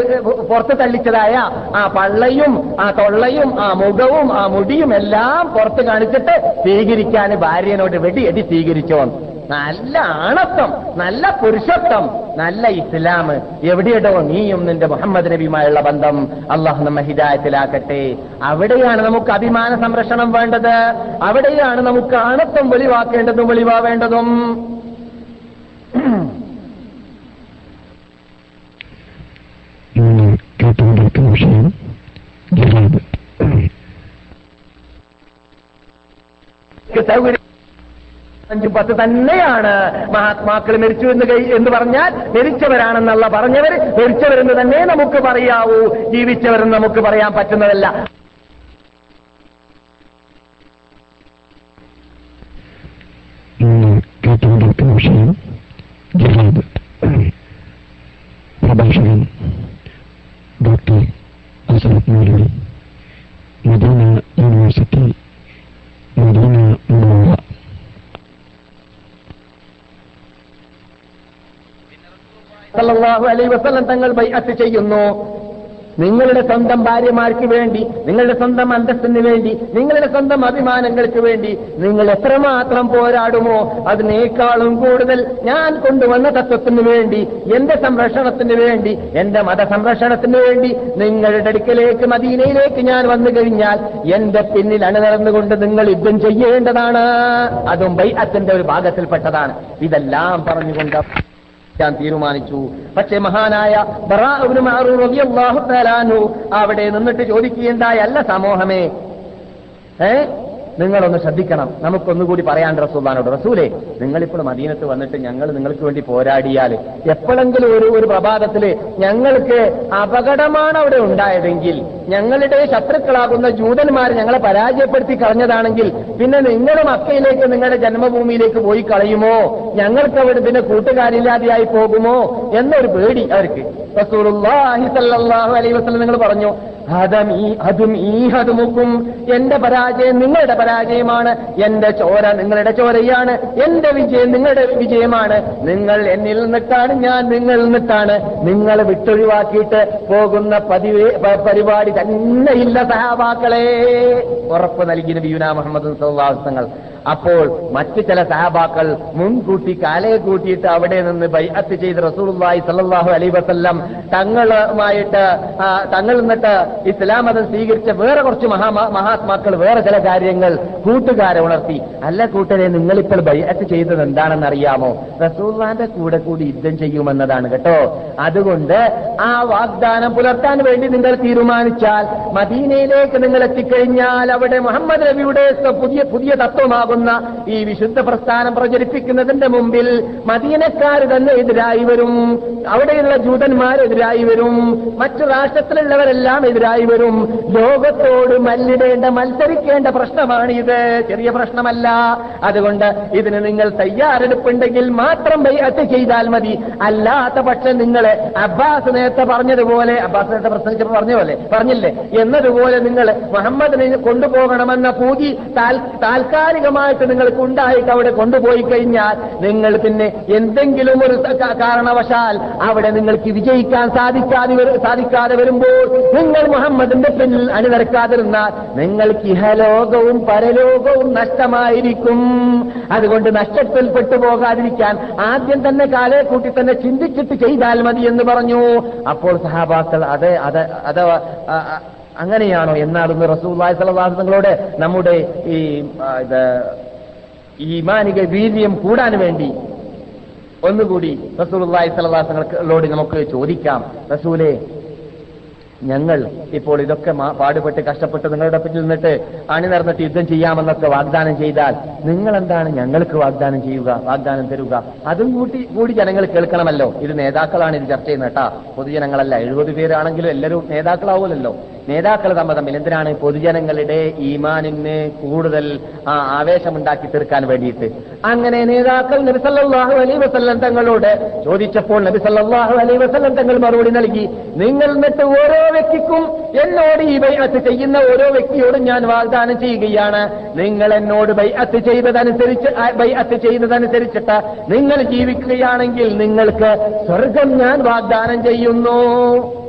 പുറത്ത് തള്ളിച്ചതായ ആ പള്ളയും ആ തൊള്ളയും ആ മുഖവും ആ മുടിയും എല്ലാം പുറത്ത് കാണിച്ചിട്ട് സ്വീകരിക്കാൻ ഭാര്യനോട് വെടിയടി സ്വീകരിച്ചോ നല്ല ആണത്വം നല്ല പുരുഷത്വം നല്ല ഇസ്ലാം. എവിടെയിടോ നീയും നിന്റെ മുഹമ്മദ് നബിയുമായുള്ള ബന്ധം. അള്ളാഹു നമ്മ ഹിദായത്തിലാക്കട്ടെ. അവിടെയാണ് നമുക്ക് അഭിമാന സംരക്ഷണം വേണ്ടത്. അവിടെയാണ് നമുക്ക് ആണത്വം വെളിവാക്കേണ്ടതും വെളിവാവേണ്ടതും. കേട്ടുകൊണ്ടിരിക്കുന്ന വിഷയം സൗകര്യം അഞ്ചും പത്ത് തന്നെയാണ് മഹാത്മാക്കൾ മരിച്ചു എന്ന് കൈ എന്ന് പറഞ്ഞാൽ മരിച്ചവരാണെന്നല്ല പറഞ്ഞവർ മരിച്ചവരെന്ന് തന്നെ നമുക്ക് പറയാവൂ. ജീവിച്ചവരെന്ന് നമുക്ക് പറയാൻ പറ്റുന്നതല്ല. പ്രഭാഷകൻ ഡോക്ടർ മദീന യൂണിവേഴ്സിറ്റി മദീന സല്ലല്ലാഹു അലൈ വസ്ലം തങ്ങൾ ബൈഅത്ത് ചെയ്യുന്നു. നിങ്ങളുടെ സ്വന്തം ഭാര്യമാർക്ക് വേണ്ടി നിങ്ങളുടെ സ്വന്തം അന്തസ്സിന് വേണ്ടി നിങ്ങളുടെ സ്വന്തം അഭിമാനങ്ങൾക്ക് വേണ്ടി നിങ്ങൾ എത്രമാത്രം പോരാടുമോ അതിനേക്കാളും കൂടുതൽ ഞാൻ കൊണ്ടുവന്ന തത്വത്തിന് വേണ്ടി എന്റെ സംരക്ഷണത്തിന് വേണ്ടി എന്റെ മതസംരക്ഷണത്തിന് വേണ്ടി നിങ്ങളുടെ അടുക്കലേക്ക് മദീനയിലേക്ക് ഞാൻ വന്നു കഴിഞ്ഞാൽ എന്റെ പിന്നിൽ അണിനിറന്നുകൊണ്ട് നിങ്ങൾ യുദ്ധം ചെയ്യേണ്ടതാണ്. അതും ബൈഅത്തിന്റെ ഒരു ഭാഗത്തിൽപ്പെട്ടതാണ്. ഇതെല്ലാം പറഞ്ഞുകൊണ്ട് ഞാൻ തീരുമാനിച്ചു. പക്ഷേ മഹാനായ അവിടെ നിന്നിട്ട് ചോദിക്കുകയുണ്ടായ അല്ല സമൂഹമേ ഏ? നിങ്ങളൊന്ന് ശ്രദ്ധിക്കണം. നമുക്കൊന്നുകൂടി പറയാൻ റസൂലാനോട് റസൂലേ നിങ്ങളിപ്പോൾ മദീനത്ത് വന്നിട്ട് ഞങ്ങൾ നിങ്ങൾക്ക് വേണ്ടി പോരാടിയാൽ എപ്പോഴെങ്കിലും ഒരു ഒരു പ്രഭാതത്തിൽ ഞങ്ങൾക്ക് അപകടമാണ് അവിടെ ഉണ്ടായതെങ്കിൽ ഞങ്ങളുടെ ശത്രുക്കളാകുന്ന ജൂതന്മാർ ഞങ്ങളെ പരാജയപ്പെടുത്തി കളഞ്ഞതാണെങ്കിൽ പിന്നെ നിങ്ങൾ മക്കയിലേക്ക് നിങ്ങളുടെ ജന്മഭൂമിയിലേക്ക് പോയി കളയുമോ? ഞങ്ങൾക്ക് അവിടെ പിന്നെ കൂട്ടുകാരില്ലാതെയായി പോകുമോ? എന്നൊരു പേടി അവർക്ക്. റസൂലുള്ളാഹി സല്ലല്ലാഹു അലൈഹി വസല്ലം നിങ്ങൾ പറഞ്ഞു അതും ഈ ഹതുമുക്കും എന്റെ പരാജയം നിങ്ങളുടെ പരാജയമാണ്. എന്റെ ചോര നിങ്ങളുടെ ചോരയാണ്. എന്റെ വിജയം നിങ്ങളുടെ വിജയമാണ്. നിങ്ങൾ എന്നിൽ നിന്നിട്ടാണ് ഞാൻ നിങ്ങളിൽ നിന്നിട്ടാണ്. നിങ്ങൾ വിട്ടൊഴിവാക്കിയിട്ട് പോകുന്ന പതിവ് പരിപാടി തന്നെയില്ല സഹാബാക്കളെ. ഉറപ്പ് നൽകി നബിയുന മുഹമ്മദ് സൗവാസങ്ങൾ അപ്പോൾ മറ്റു ചില സഹാബാക്കൾ മുൻകൂട്ടി കാലയെ കൂട്ടിയിട്ട് അവിടെ നിന്ന് ബൈഅത്ത് ചെയ്ത് റസൂലുള്ളാഹി സല്ലല്ലാഹു അലൈഹി വസല്ലം തങ്ങളുമായിട്ട് തങ്ങൾ നിന്നിട്ട് ഇസ്ലാം മതം സ്വീകരിച്ച വേറെ കുറച്ച് മഹാ മഹാത്മാക്കൾ വേറെ ചില കാര്യങ്ങൾ കൂട്ടുകാരെ ഉണർത്തി. അല്ല കൂട്ടരെ നിങ്ങളിപ്പോൾ ബൈഅത്ത് ചെയ്തത് എന്താണെന്ന് അറിയാമോ? റസൂള്ളാന്റെ കൂടെ കൂടി യുദ്ധം ചെയ്യുമെന്നതാണ് കേട്ടോ. അതുകൊണ്ട് ആ വാഗ്ദാനം പുലർത്താൻ വേണ്ടി നിങ്ങൾ തീരുമാനിച്ചാൽ മദീനയിലേക്ക് നിങ്ങൾ എത്തിക്കഴിഞ്ഞാൽ അവിടെ മുഹമ്മദ് നബിയുടെ പുതിയ പുതിയ പുതിയ തത്വമാകുന്ന ഈ വിശുദ്ധ പ്രസ്ഥാനം പ്രചരിപ്പിക്കുന്നതിന്റെ മുമ്പിൽ മദീനക്കാർ തന്നെ എതിരായി വരും. അവിടെയുള്ള ജൂതന്മാരെതിരായി വരും. മറ്റു രാഷ്ട്രത്തിലുള്ളവരെല്ലാം എതിരായി വരും. ലോകത്തോട് മല്ലിടേണ്ട മത്സരിക്കേണ്ട പ്രശ്നമാണ് ഇത് ചെറിയ പ്രശ്നമല്ല. അതുകൊണ്ട് ഇതിന് നിങ്ങൾ തയ്യാറെടുപ്പുണ്ടെങ്കിൽ മാത്രം ബൈഅത്ത് ചെയ്താൽ മതി. അല്ലാത്ത പക്ഷം നിങ്ങൾ അബ്ബാസ് നേരത്തെ പറഞ്ഞതുപോലെ അബ്ബാസ് നേരത്തെ പ്രസംഗിച്ചപ്പോൾ പറഞ്ഞ പോലെ പറഞ്ഞില്ലേ? എന്നതുപോലെ നിങ്ങൾ മുഹമ്മദിനെ കൊണ്ടുപോകണമെന്ന പൂതി താൽ- താൽക്കാലികമായിട്ട് നിങ്ങൾക്ക് ഉണ്ടായിട്ട് അവിടെ കൊണ്ടുപോയി കഴിഞ്ഞാൽ നിങ്ങൾ പിന്നെ എന്തെങ്കിലും ഒരു കാരണവശാൽ അവിടെ നിങ്ങൾക്ക് വിജയിക്കാൻ സാധിക്കാതെ സാധിക്കാതെ വരുമ്പോൾ നിങ്ങൾ മുഹമ്മദിന്റെ പിന്നിൽ അണിനിരക്കാതിരുന്നാൽ നിങ്ങൾക്ക് ഇഹലോകവും പരലോകവും നഷ്ടമായിരിക്കും. അതുകൊണ്ട് നഷ്ടത്തിൽ പെട്ടുപോകാതിരിക്കാൻ ആദ്യം തന്നെ കാലേ കൂട്ടി തന്നെ ചിന്തിച്ചിട്ട് ചെയ്താൽ മതി എന്ന് പറഞ്ഞു. അപ്പോൾ സഹാബാക്കൾ അതെ അതെ ആ, അങ്ങനെയാണോ എന്നാണെന്ന് റസൂല്ലായി സലവാസങ്ങളോട് നമ്മുടെ ഈ ഇത് ഈമാനിക വീര്യം കൂടാൻ വേണ്ടി ഒന്നുകൂടി റസൂലുള്ളാഹി സലഹാസങ്ങളോട് നമുക്ക് ചോദിക്കാം. റസൂലെ ഞങ്ങൾ ഇപ്പോൾ ഇതൊക്കെ പാടുപെട്ട് കഷ്ടപ്പെട്ട് നിങ്ങളുടെ പിന്നിൽ നിന്നിട്ട് അണിനിറന്നിട്ട് യുദ്ധം ചെയ്യാമെന്നൊക്കെ വാഗ്ദാനം ചെയ്താൽ നിങ്ങൾ എന്താണ് ഞങ്ങൾക്ക് വാഗ്ദാനം ചെയ്യുക വാഗ്ദാനം തരുക? അതും കൂട്ടി കൂടി ജനങ്ങൾ കേൾക്കണമല്ലോ. ഇത് നേതാക്കളാണ് ഇത് ചർച്ച ചെയ്യുന്നത് കേട്ടാ. പൊതുജനങ്ങളല്ല എഴുപത് പേരാണെങ്കിലും എല്ലാവരും നേതാക്കളാവൂലല്ലോ. നേതാക്കൾ തമ്മ തമ്മിൽ എന്തിനാണ് പൊതുജനങ്ങളുടെ ഈമാനിന് കൂടുതൽ ആവേശമുണ്ടാക്കി തീർക്കാൻ വേണ്ടിയിട്ട്? അങ്ങനെ നേതാക്കൾ നബിസല്ലാഹു അലൈ വസല്ലം തങ്ങളോട് ചോദിച്ചപ്പോൾ നബിസല്ലാഹു അലൈ വസല്ലം തങ്ങൾ മറുപടി നൽകി നിങ്ങൾ എന്നിട്ട് ഓരോ വ്യക്തിക്കും എന്നോട് ഈ ബൈഅത്ത് ചെയ്യുന്ന ഓരോ വ്യക്തിയോടും ഞാൻ വാഗ്ദാനം ചെയ്യുകയാണ്. നിങ്ങൾ എന്നോട് ബൈഅത്ത് ചെയ്തതനുസരിച്ച് ബൈഅത്ത് ചെയ്യുന്നതനുസരിച്ചിട്ട് നിങ്ങൾ ജീവിക്കുകയാണെങ്കിൽ നിങ്ങൾക്ക് സ്വർഗം ഞാൻ വാഗ്ദാനം ചെയ്യുന്നു.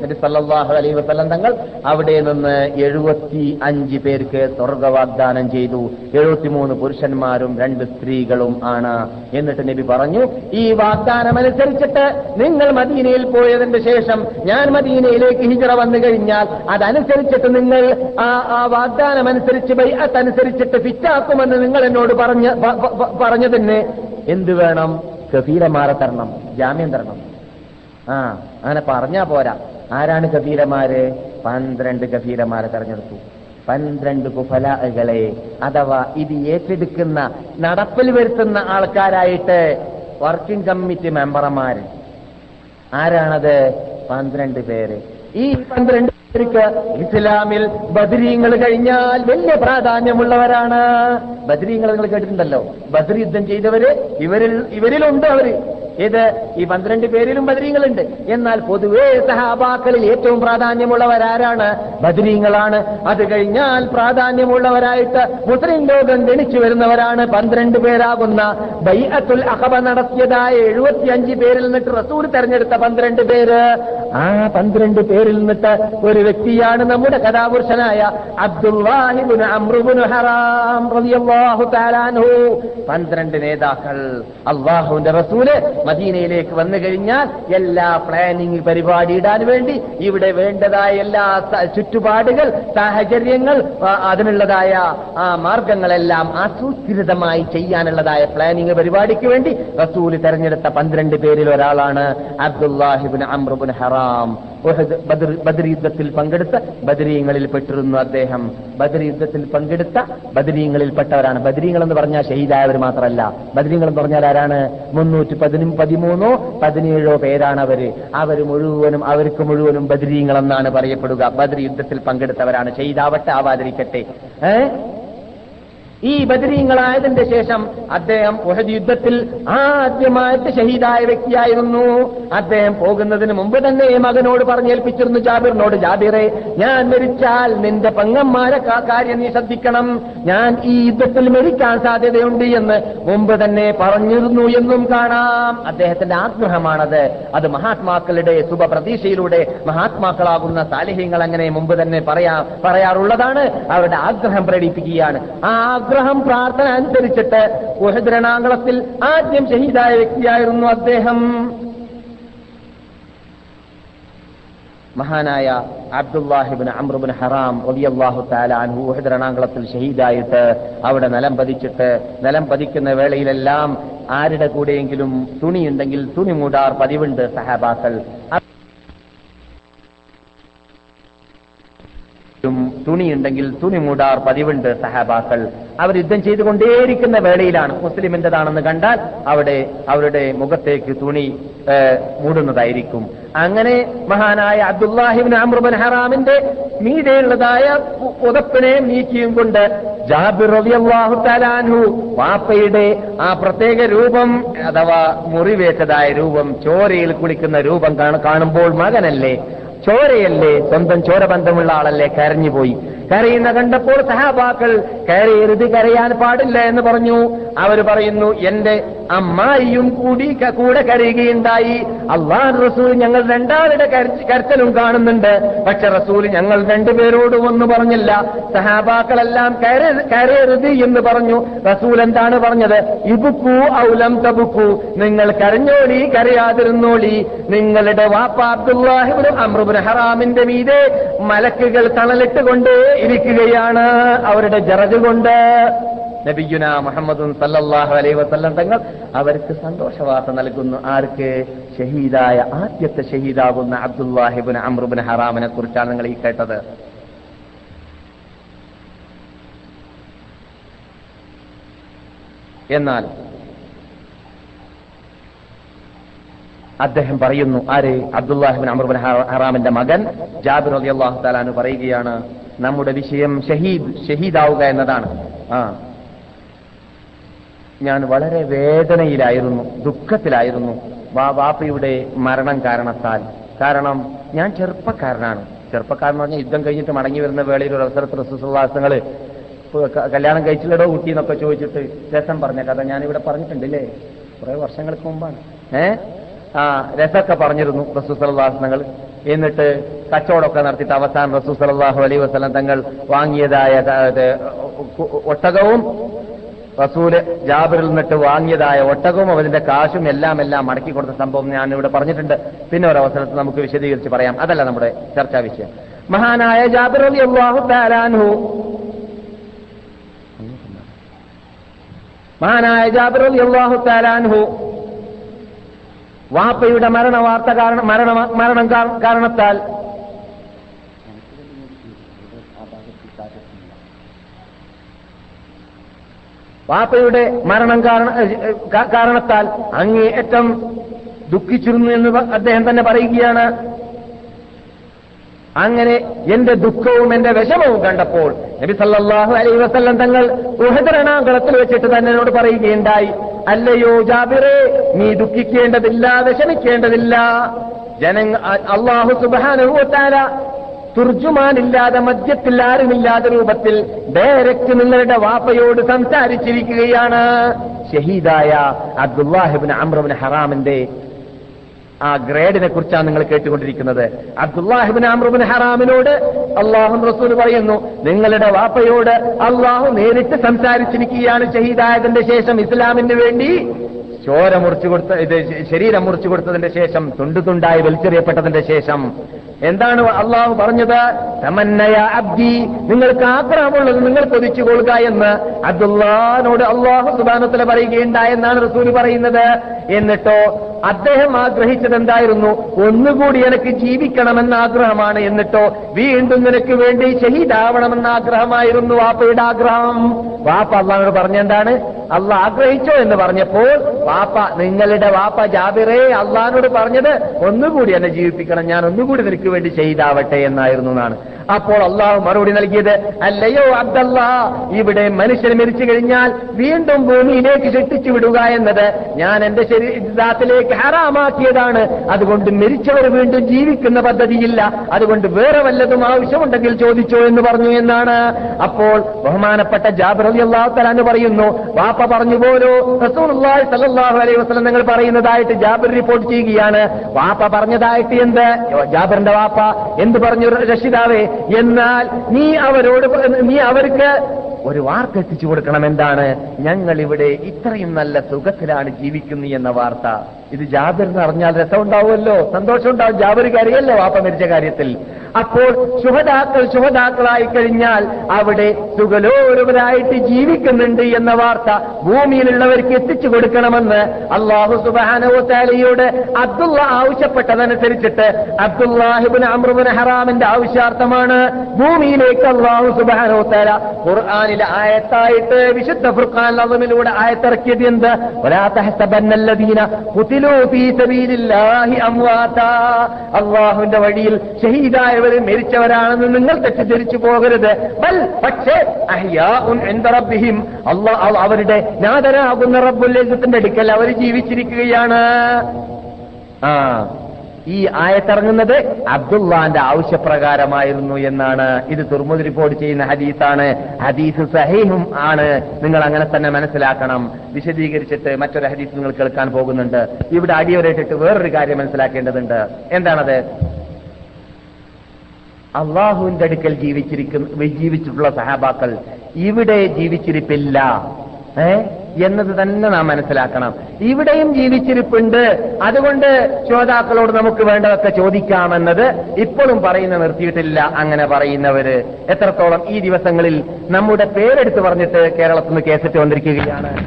നബി സല്ലല്ലാഹു അലൈഹി വസല്ലം തങ്ങൾ അവിടെ നിന്ന് എഴുപത്തി അഞ്ച് പേർക്ക് സ്വർഗ വാഗ്ദാനം ചെയ്തു. എഴുപത്തിമൂന്ന് പുരുഷന്മാരും രണ്ട് സ്ത്രീകളും ആണ് എന്നിട്ട് നബി പറഞ്ഞു ഈ വാഗ്ദാനം അനുസരിച്ചിട്ട് നിങ്ങൾ മദീനയിൽ പോയതിന്റെ ശേഷം ഞാൻ മദീനയിലേക്ക് ഹിജറ വന്നു കഴിഞ്ഞാൽ അതനുസരിച്ചിട്ട് നിങ്ങൾ ആ വാഗ്ദാനം അനുസരിച്ച് ബൈഅത്ത് അനുസരിച്ചിട്ട് ഫിറ്റാക്കുമെന്ന് നിങ്ങൾ എന്നോട് പറഞ്ഞ പറഞ്ഞതിന് എന്ത് വേണം? കഫീരമാരെ തരണം ജാമ്യം തരണം. ആ അങ്ങനെ പറഞ്ഞാ പോരാ. ആരാണ് കഫീരമാര് പന്ത്രണ്ട് കഫീരമാരെ തെരഞ്ഞെടുത്തു. പന്ത്രണ്ട് കുഫലകളെ അഥവാ ഇത് ഏറ്റെടുക്കുന്ന നടപ്പിൽ വരുത്തുന്ന ആൾക്കാരായിട്ട് വർക്കിംഗ് കമ്മിറ്റി മെമ്പർമാർ ആരാണത്? പന്ത്രണ്ട് പേര്. ഈ പന്ത്രണ്ട് പേർക്ക് ഇസ്ലാമിൽ ബദരീങ്ങൾ കഴിഞ്ഞാൽ വലിയ പ്രാധാന്യമുള്ളവരാണ്. ബദരീങ്ങൾ നിങ്ങൾ കേട്ടിട്ടുണ്ടല്ലോ. ബദർ യുദ്ധം ചെയ്തവര് ഇവരിൽ ഇവരിലുണ്ട് അവർ. ഇത് ഈ പന്ത്രണ്ട് പേരിലും ബദരീങ്ങളുണ്ട്. എന്നാൽ പൊതുവേ സഹാബാക്കളിൽ ഏറ്റവും പ്രാധാന്യമുള്ളവരാരാണ്? ബദരീങ്ങളാണ്. അത് കഴിഞ്ഞാൽ പ്രാധാന്യമുള്ളവരായിട്ട് മുസ്ലിം ലോകം ഗണിച്ചു വരുന്നവരാണ് പന്ത്രണ്ട് പേരാകുന്ന ബൈഅത്തുൽ അഹബ നടത്തിയതായ എഴുപത്തിയഞ്ച് പേരിൽ നിന്നിട്ട് റസൂൽ തെരഞ്ഞെടുത്ത പന്ത്രണ്ട് പേര്. ആ പന്ത്രണ്ട് പേരിൽ നിന്നിട്ട് ഒരു വ്യക്തിയാണ് നമ്മുടെ കഥാപുരുഷനായ അൻഹു. പന്ത്രണ്ട് നേതാക്കൾ. അള്ളാഹുവിന്റെ റസൂൽ മദീനയിലേക്ക് വന്നു കഴിഞ്ഞാൽ എല്ലാ പ്ലാനിംഗ് പരിപാടി ഇടാൻ വേണ്ടി ഇവിടെ വേണ്ടതായ എല്ലാ ചുറ്റുപാടുകൾ സാഹചര്യങ്ങൾ അതിനുള്ളതായ ആ മാർഗങ്ങളെല്ലാം ആസൂത്രിതമായി ചെയ്യാനുള്ളതായ പ്ലാനിംഗ് പരിപാടിക്ക് വേണ്ടി റസൂൽ തെരഞ്ഞെടുത്ത പന്ത്രണ്ട് പേരിൽ ഒരാളാണ് അബ്ദുല്ലാഹിബിൻ അമ്രുബിൻ ഹറാം. ബദർ യുദ്ധത്തിൽ പങ്കെടുത്ത ബദരീങ്ങളിൽ പെട്ടിരുന്നു അദ്ദേഹം. ബദർ യുദ്ധത്തിൽ പങ്കെടുത്ത ബദരീങ്ങളിൽ പെട്ടവരാണ്. ബദരീങ്ങൾ എന്ന് പറഞ്ഞാൽ ഷഹീദായവർ മാത്രമല്ല. ബദരീങ്ങൾ എന്ന് പറഞ്ഞാൽ ആരാണ്? മുന്നൂറ്റി പതിനും പതിമൂന്നോ പതിനേഴോ പേരാണ് അവർ. അവർ മുഴുവനും അവർക്ക് മുഴുവനും ബദരീങ്ങൾ എന്നാണ് പറയപ്പെടുക. ബദർ യുദ്ധത്തിൽ പങ്കെടുത്തവരാണ്. ഷഹീദാവട്ടെ ആവാതിരിക്കട്ടെ. ഈ ബദരീങ്ങളായതിന്റെ ശേഷം അദ്ദേഹം ഉഹദ് യുദ്ധത്തിൽ ആദ്യമായിട്ട് ഷഹീദായ വ്യക്തിയായിരുന്നു. അദ്ദേഹം പോകുന്നതിന് മുമ്പ് തന്നെ മകനോട് പറഞ്ഞേൽപ്പിച്ചിരുന്നു ജാബിറിനോട് ജാബിറെ ഞാൻ മരിച്ചാൽ നിന്റെ പെങ്ങന്മാരെ കാര്യം നീ ശ്രദ്ധിക്കണം. ഞാൻ ഈ യുദ്ധത്തിൽ മരിക്കാൻ സാധ്യതയുണ്ട് എന്ന് മുമ്പ് തന്നെ പറഞ്ഞിരുന്നു എന്നും കാണാം. അദ്ദേഹത്തിന്റെ ആഗ്രഹമാണത്. അത് മഹാത്മാക്കളുടെ ശുഭപ്രതീക്ഷയിലൂടെ മഹാത്മാക്കളാകുന്ന സാലിഹ്യങ്ങൾ അങ്ങനെ മുമ്പ് തന്നെ പറയാ പറയാറുള്ളതാണ്. അവരുടെ ആഗ്രഹം പ്രകടിപ്പിക്കുകയാണ്. ആ ആഗ്രഹം പ്രാർത്ഥന അനുസരിച്ചിട്ട് ഉഹദ്രണാംഗളത്തിൽ ആദ്യം ഷഹീദായ വ്യക്തിയായിരുന്നു അദ്ദേഹം. മഹാനായ അബ്ദുല്ലാഹിബിൻ അമ്രുബിൻ ഹറാം ഒലിയല്ലാഹു താലാൻഹു രണാങ്കളത്തിൽ ഷഹീദായിട്ട് അവിടെ നിലം പതിച്ചിട്ട് നിലം പതിക്കുന്ന വേളയിലെല്ലാം ആരുടെ കൂടെയെങ്കിലും തുണിയുണ്ടെങ്കിൽ തുണി മൂടാർ പതിവുണ്ട് സഹാബാക്കൾ ും. തുണിയുണ്ടെങ്കിൽ തുണി മൂടാർ പതിവുണ്ട് സഹാബാക്കൾ. അവർ യുദ്ധം ചെയ്തുകൊണ്ടേയിരിക്കുന്ന വേളയിലാണ് മുസ്ലിമിന്റെതാണെന്ന് കണ്ടാൽ അവിടെ അവരുടെ മുഖത്തേക്ക് തുണി മൂടുന്നതായിരിക്കും. അങ്ങനെ മഹാനായ അബ്ദുല്ലാഹിബിൻ അമ്രുബൻ ഹറാമിന്റെ മീതെയുള്ളതായ പു- പുതപ്പിനെ നീക്കിയും കൊണ്ട് ജാബിർ വാപ്പയുടെ ആ പ്രത്യേക രൂപം അഥവാ മുറിവേറ്റതായ രൂപം ചോരയിൽ കുളിക്കുന്ന രൂപം കാണ- കാണുമ്പോൾ മകനല്ലേ? ചോരയല്ലേ? സ്വന്തം ചോരബന്ധമുള്ള ആളല്ലേ? കരഞ്ഞുപോയി. കരയുന്ന കണ്ടപ്പോൾ സഹാബാക്കൾ കരയരുത് കരയാൻ പാടില്ല എന്ന് പറഞ്ഞു. അവർ പറയുന്നു എന്റെ അമ്മായിയും കൂടി കൂടെ കരയുകയുണ്ടായി. അള്ളാഹ് റസൂൽ ഞങ്ങൾ രണ്ടാളുടെ കരച്ചലും കാണുന്നുണ്ട്. പക്ഷെ റസൂൽ ഞങ്ങൾ രണ്ടുപേരോടും ഒന്നും പറഞ്ഞില്ല. സഹാബാക്കളെല്ലാം കര- കരയരുത് എന്ന് പറഞ്ഞു. റസൂൽ എന്താണ് പറഞ്ഞത്? ഇബുക്കു ഔലം തബുക്കു. നിങ്ങൾ കരഞ്ഞോളി കരയാതിരുന്നോളി. നിങ്ങളുടെ വാപ്പ അബ്ദുല്ലാഹിബിനും ഹറാമിന്റെ മീതെ മലക്കുകൾ തണലിട്ടുകൊണ്ട് ഇരിക്കുകയാണ് അവരുടെ ജറജ് കൊണ്ട്. നബിയുന മുഹമ്മദും സല്ലാഹു അലൈ വസല്ലം തങ്ങൾ അവർക്ക് സന്തോഷവാർത്ത നൽകുന്നു. ആർക്ക്? ഷഹീദായ ആദ്യത്തെ ഷഹീദാകുന്ന അബ്ദുല്ലാഹിബുൻ അമ്രുബിൻ ഹറാമിനെ കുറിച്ചാണ് നിങ്ങൾ ഈ കേട്ടത്. എന്നാൽ അദ്ദേഹം പറയുന്നു ആര്? അബ്ദുല്ലാഹിബിൻ അമർബിൻ ഹറാമിന്റെ മകൻ ജാബിർ അലി അള്ളാഹു താലാന് പറയുകയാണ് നമ്മുടെ വിഷയം ഷഹീദ് ഷഹീദാവുക എന്നതാണ്. ആ. ഞാൻ വളരെ വേദനയിലായിരുന്നു ദുഃഖത്തിലായിരുന്നു വാ വാപ്പയുടെ മരണം കാരണത്താൽ. കാരണം ഞാൻ ചെറുപ്പക്കാരനാണ്. ചെറുപ്പക്കാരൻ പറഞ്ഞാൽ യുദ്ധം കഴിഞ്ഞിട്ട് മടങ്ങി വരുന്ന വേളയിൽ ഒരു അവസരത്തിൽ റസൂസുല്ലാസങ്ങൾ കല്യാണം കഴിച്ചില്ലടോ കുട്ടി എന്നൊക്കെ ചോദിച്ചിട്ട് രസം പറഞ്ഞ കഥ ഞാനിവിടെ പറഞ്ഞിട്ടുണ്ടല്ലേ കുറെ വർഷങ്ങൾക്ക് മുമ്പാണ്. ഏ? ആ രസമൊക്കെ പറഞ്ഞിരുന്നു റസൂസലാസനങ്ങൾ എന്നിട്ട് കച്ചവടമൊക്കെ നടത്തിയിട്ട് അവസാനം റസൂ സലാഹു അലൈ വസ്ലം തങ്ങൾ വാങ്ങിയതായ ഒട്ടകവും റസൂൽ ജാബിറിൽ നിന്നിട്ട് വാങ്ങിയതായ ഒട്ടകവും അതിന്റെ കാശും എല്ലാം എല്ലാം മടക്കി കൊടുത്ത സംഭവം ഞാൻ ഇവിടെ പറഞ്ഞിട്ടുണ്ട്. പിന്നെ ഒരു അവസരത്തിൽ നമുക്ക് വിശദീകരിച്ച് പറയാം. അതല്ല നമ്മുടെ ചർച്ചാ വിഷയം. മഹാനായ ജാബിർ അലി അള്ളാഹു താലാൻഹു മഹാനായ ജാബിർ അലി അള്ളാഹു താലാൻഹു വാപ്പയുടെ മരണ വാർത്ത കാരണം മരണ മരണം കാര- കാരണത്താൽ വാപ്പയുടെ മരണം കാരണ കാരണത്താൽ അങ്ങേയറ്റം ദുഃഖിച്ചിരുന്നു എന്ന് അദ്ദേഹം തന്നെ പറയുകയാണ്. അങ്ങനെ എന്റെ ദുഃഖവും എന്റെ വിഷമവും കണ്ടപ്പോൾ നബി സല്ലാഹു അലൈ വസല്ലം തങ്ങൾ ഉഹദരണാകുളത്തിൽ വെച്ചിട്ട് തന്നെ എന്നോട് പറയുകയുണ്ടായി അല്ലയോ ജാബിറേ നീ ദുഃഖിക്കേണ്ടതില്ല വിഷമിക്കേണ്ടതില്ല. ജനങ്ങ അള്ളാഹു സുബാനുഭവത്താല തുർജുമാനില്ലാതെ മദ്യത്തിൽ ആരുമില്ലാത്ത രൂപത്തിൽ ഡയറക്റ്റ് നിങ്ങളുടെ വാപ്പയോട് സംസാരിച്ചിരിക്കുകയാണ്. ഷഹീദായ അബ്ദുല്ലാഹിബിൻ അമ്രബിൻ ഹറാമിന്റെ ആ ഗ്രേഡിനെ കുറിച്ചാണ് നിങ്ങൾ കേട്ടുകൊണ്ടിരിക്കുന്നത്. അബ്ദുല്ലാഹിബിൻ അമ്രുബിൻ ഹറാമിനോട് അള്ളാഹു റസൂൽ പറയുന്നു നിങ്ങളുടെ വാപ്പയോട് അള്ളാഹു നേരിട്ട് സംസാരിച്ചിരിക്കുകയാണ് ഷഹീദായതിന്റെ ശേഷം ഇസ്ലാമിന് വേണ്ടി. ചോര മുറിച്ചു കൊടുത്ത ഇത് ശരീരം മുറിച്ചു കൊടുത്തതിന്റെ ശേഷം തുണ്ടു തുണ്ടായി വലിച്ചെറിയപ്പെട്ടതിന്റെ ശേഷം. എന്താണ് അള്ളാഹു പറഞ്ഞത്? തമന്നയ അബ്ദി നിങ്ങൾക്ക് ആഗ്രഹമുള്ളത് നിങ്ങൾ കൊതിച്ചു കൊള്ളുക എന്ന് അബ്ദുല്ലാനോട് അള്ളാഹു സുബാനത്തില പറയുകയുണ്ടായെന്നാണ് റസൂൽ പറയുന്നത്. എന്നിട്ടോ അദ്ദേഹം ആഗ്രഹിച്ചത് എന്തായിരുന്നു ഒന്നുകൂടി എനിക്ക് ജീവിക്കണമെന്ന ആഗ്രഹമാണ് എന്നിട്ടോ വീണ്ടും നിനക്ക് വേണ്ടി ഷഹീദാവണമെന്ന ആഗ്രഹമായിരുന്നു വാപ്പയുടെ ആഗ്രഹം. വാപ്പ അള്ളഹാനോട് പറഞ്ഞെന്താണ്? അള്ള ആഗ്രഹിച്ചോ എന്ന് പറഞ്ഞപ്പോൾ വാപ്പ നിങ്ങളുടെ വാപ്പ ജാബിറേ അള്ളഹാനോട് പറഞ്ഞത് ഒന്നുകൂടി എന്നെ ജീവിപ്പിക്കണം. ഞാൻ ഒന്നുകൂടി നിനക്ക് വേണ്ടി ഷഹീദാവട്ടെ എന്നായിരുന്നു എന്നാണ്. അപ്പോൾ അള്ളാഹു മറുപടി നൽകിയത് അല്ലയോ അബ്ദല്ല ഇവിടെ മനുഷ്യൻ മരിച്ചു കഴിഞ്ഞാൽ വീണ്ടും ഭൂമിയിലേക്ക് ശിക്ഷിച്ചു വിടുക എന്നത് ഞാൻ എന്റെ ശരീരത്തിലേക്ക് ഹറാമാക്കിയതാണ്. അതുകൊണ്ട് മരിച്ചവർ വീണ്ടും ജീവിക്കുന്ന പദ്ധതിയില്ല. അതുകൊണ്ട് വേറെ വല്ലതും ആവശ്യമുണ്ടെങ്കിൽ ചോദിച്ചോ എന്ന് പറഞ്ഞു എന്നാണ്. അപ്പോൾ ബഹുമാനപ്പെട്ട ജാബിർ അലി അള്ളാഹു തലാന്ന് പറയുന്നു വാപ്പ പറഞ്ഞു പോലോ? അലൈഹി വസല്ലം നിങ്ങൾ പറയുന്നതായിട്ട് ജാബിർ റിപ്പോർട്ട് ചെയ്യുകയാണ്. വാപ്പ പറഞ്ഞതായിട്ട് എന്ത്? ജാബിറിന്റെ വാപ്പ എന്ത് പറഞ്ഞു? രക്ഷിതാവേ എന്നാൽ നീ അവരോട് നീ അവർക്ക് ഒരു വാർത്ത എത്തിച്ചു കൊടുക്കണം എന്താണ്? ഞങ്ങൾ ഇവിടെ ഇത്രയും നല്ല സുഖത്തിലാണ് ജീവിക്കുന്നത് എന്ന വാർത്ത. ഇത് ജാബിറിന് അറിഞ്ഞാൽ രസമുണ്ടാവുമല്ലോ. സന്തോഷം ഉണ്ടാവും ജാബിർ കാര്യമല്ലോ വാപ്പ മരിച്ച കാര്യത്തിൽ. അപ്പോൾ ശുഹതാക്കൾ ശുഹതാക്കളായി കഴിഞ്ഞാൽ അവിടെ സുഖലോരുവരായിട്ട് ജീവിക്കുന്നുണ്ട് എന്ന വാർത്ത ഭൂമിയിലുള്ളവർക്ക് എത്തിച്ചു കൊടുക്കണമെന്ന് അള്ളാഹു സുബാനോത്താലിയോട് അബ്ദുള്ള ആവശ്യപ്പെട്ടതനുസരിച്ചിട്ട് അബ്ദുല്ലാഹിബിൻ അമൃബുൻ ഹറാമിന്റെ ആവശ്യാർത്ഥമാണ് ഭൂമിയിലേക്ക് അള്ളാഹു സുബാനോത്താല ഖുർആാനിലെ ആയത്തായിട്ട് വിശുദ്ധ ഫുർഖാൻ അസമിലൂടെ ആയത്തിറക്കിയത് എന്ത്? അള്ളാഹുവിന്റെ വഴിയിൽ ഷഹീദായ ഷഹീദായവർ മരിച്ചവരാണെന്ന് നിങ്ങൾ തെറ്റിദ്ധരിച്ചു പോകരുത്. ബൽ പക്ഷേ റബ്ബിഹിം. അള്ളാഹ് അവരുടെ നാഥനാകുന്ന റബ്ബുൽ അടുക്കൽ അവർ ജീവിച്ചിരിക്കുകയാണ്. ആ ഈ ആയത്തിറങ്ങുന്നത് അബ്ദുള്ളാന്റെ ആവശ്യപ്രകാരമായിരുന്നു എന്നാണ്. ഇത് തുർമുദ് റിപ്പോർട്ട് ചെയ്യുന്ന ഹദീസാണ്. ഹദീസ് സഹീഹും ആണ്. നിങ്ങൾ അങ്ങനെ തന്നെ മനസ്സിലാക്കണം. വിശദീകരിച്ചിട്ട് മറ്റൊരു ഹദീസ് നിങ്ങൾ കേൾക്കാൻ പോകുന്നുണ്ട്. ഇവിടെ അടിയൊരേറ്റിട്ട് വേറൊരു കാര്യം മനസ്സിലാക്കേണ്ടതുണ്ട്. എന്താണത്? അള്ളാഹുവിന്റെ അടുക്കൽ ജീവിച്ചിരിക്കുന്ന ജീവിച്ചിട്ടുള്ള സഹാബാക്കൾ ഇവിടെ ജീവിച്ചിരിപ്പില്ല. ഏ? എന്നത് തന്നെ നാം മനസ്സിലാക്കണം. ഇവിടെയും ജീവിച്ചിരിപ്പുണ്ട്. അതുകൊണ്ട് ശ്രോതാക്കളോട് നമുക്ക് വേണ്ടതൊക്കെ ചോദിക്കാമെന്നത് ഇപ്പോഴും പറയുന്ന നിർത്തിയിട്ടില്ല അങ്ങനെ പറയുന്നവര്. എത്രത്തോളം ഈ ദിവസങ്ങളിൽ നമ്മുടെ പേരെടുത്ത് പറഞ്ഞിട്ട് കേരളത്തിൽ നിന്ന് കേസറ്റ് വന്നിരിക്കുകയാണ്?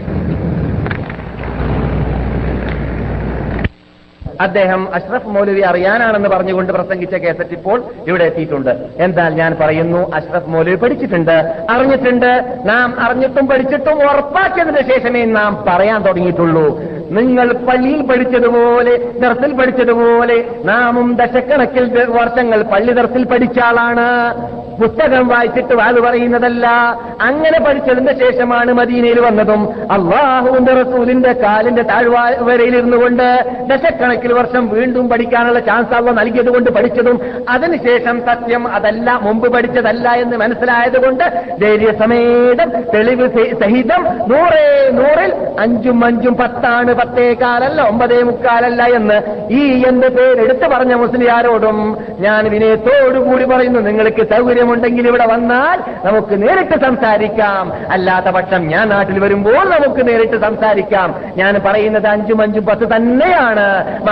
അദ്ദേഹം അഷ്റഫ് മൗലവി അറിയാനാണെന്ന് പറഞ്ഞുകൊണ്ട് പ്രസംഗിച്ച കേസറ്റ് ഇപ്പോൾ ഇവിടെ എത്തിയിട്ടുണ്ട്. എന്നാൽ ഞാൻ പറയുന്നു അഷ്റഫ് മൗലവി പഠിച്ചിട്ടുണ്ട്. അറിഞ്ഞിട്ടുണ്ട്. നാം അറിഞ്ഞിട്ടും പഠിച്ചിട്ടും ഉറപ്പാക്കിയതിന് ശേഷമേ നാം പറയാൻ തുടങ്ങിയിട്ടുള്ളൂ. നിങ്ങൾ പള്ളിയിൽ പഠിച്ചതുപോലെ ദർസിൽ പഠിച്ചതുപോലെ നാമും ദശക്കണക്കിൽ വർഷങ്ങൾ പള്ളി ദർസിൽ പഠിച്ച ആളാണ്. പുസ്തകം വായിച്ചിട്ട് വാത് പറയുന്നതല്ല. അങ്ങനെ പഠിച്ചതിന്റെ ശേഷമാണ് മദീനയിൽ വന്നതും. അള്ളാഹുവിന്റെ റസൂലിന്റെ കാലിന്റെ താഴ്വരയിൽ ഇരുന്നു കൊണ്ട് വർഷം വീണ്ടും പഠിക്കാനുള്ള ചാൻസ് അവ നൽകിയതുകൊണ്ട് പഠിച്ചതും അതിനുശേഷം സത്യം അതല്ല മുമ്പ് പഠിച്ചതല്ല എന്ന് മനസ്സിലായതുകൊണ്ട് ധൈര്യസമേതം തെളിവ് സഹി- സഹിതം നൂറേ നൂറിൽ അഞ്ചും അഞ്ചും പത്താണ് പത്തേകാലല്ല ഒമ്പതേ മുക്കാലല്ല എന്ന് ഈ എന്ത് പേരെടുത്ത് പറഞ്ഞ മുസ്ലിയാരോടും ഞാൻ വിനയത്തോടുകൂടി പറയുന്നു നിങ്ങൾക്ക് സൗകര്യമുണ്ടെങ്കിൽ ഇവിടെ വന്നാൽ നമുക്ക് നേരിട്ട് സംസാരിക്കാം. അല്ലാത്ത പക്ഷം ഞാൻ നാട്ടിൽ വരുമ്പോൾ നമുക്ക് നേരിട്ട് സംസാരിക്കാം. ഞാൻ പറയുന്നത് അഞ്ചും അഞ്ചും പത്ത് തന്നെയാണ്.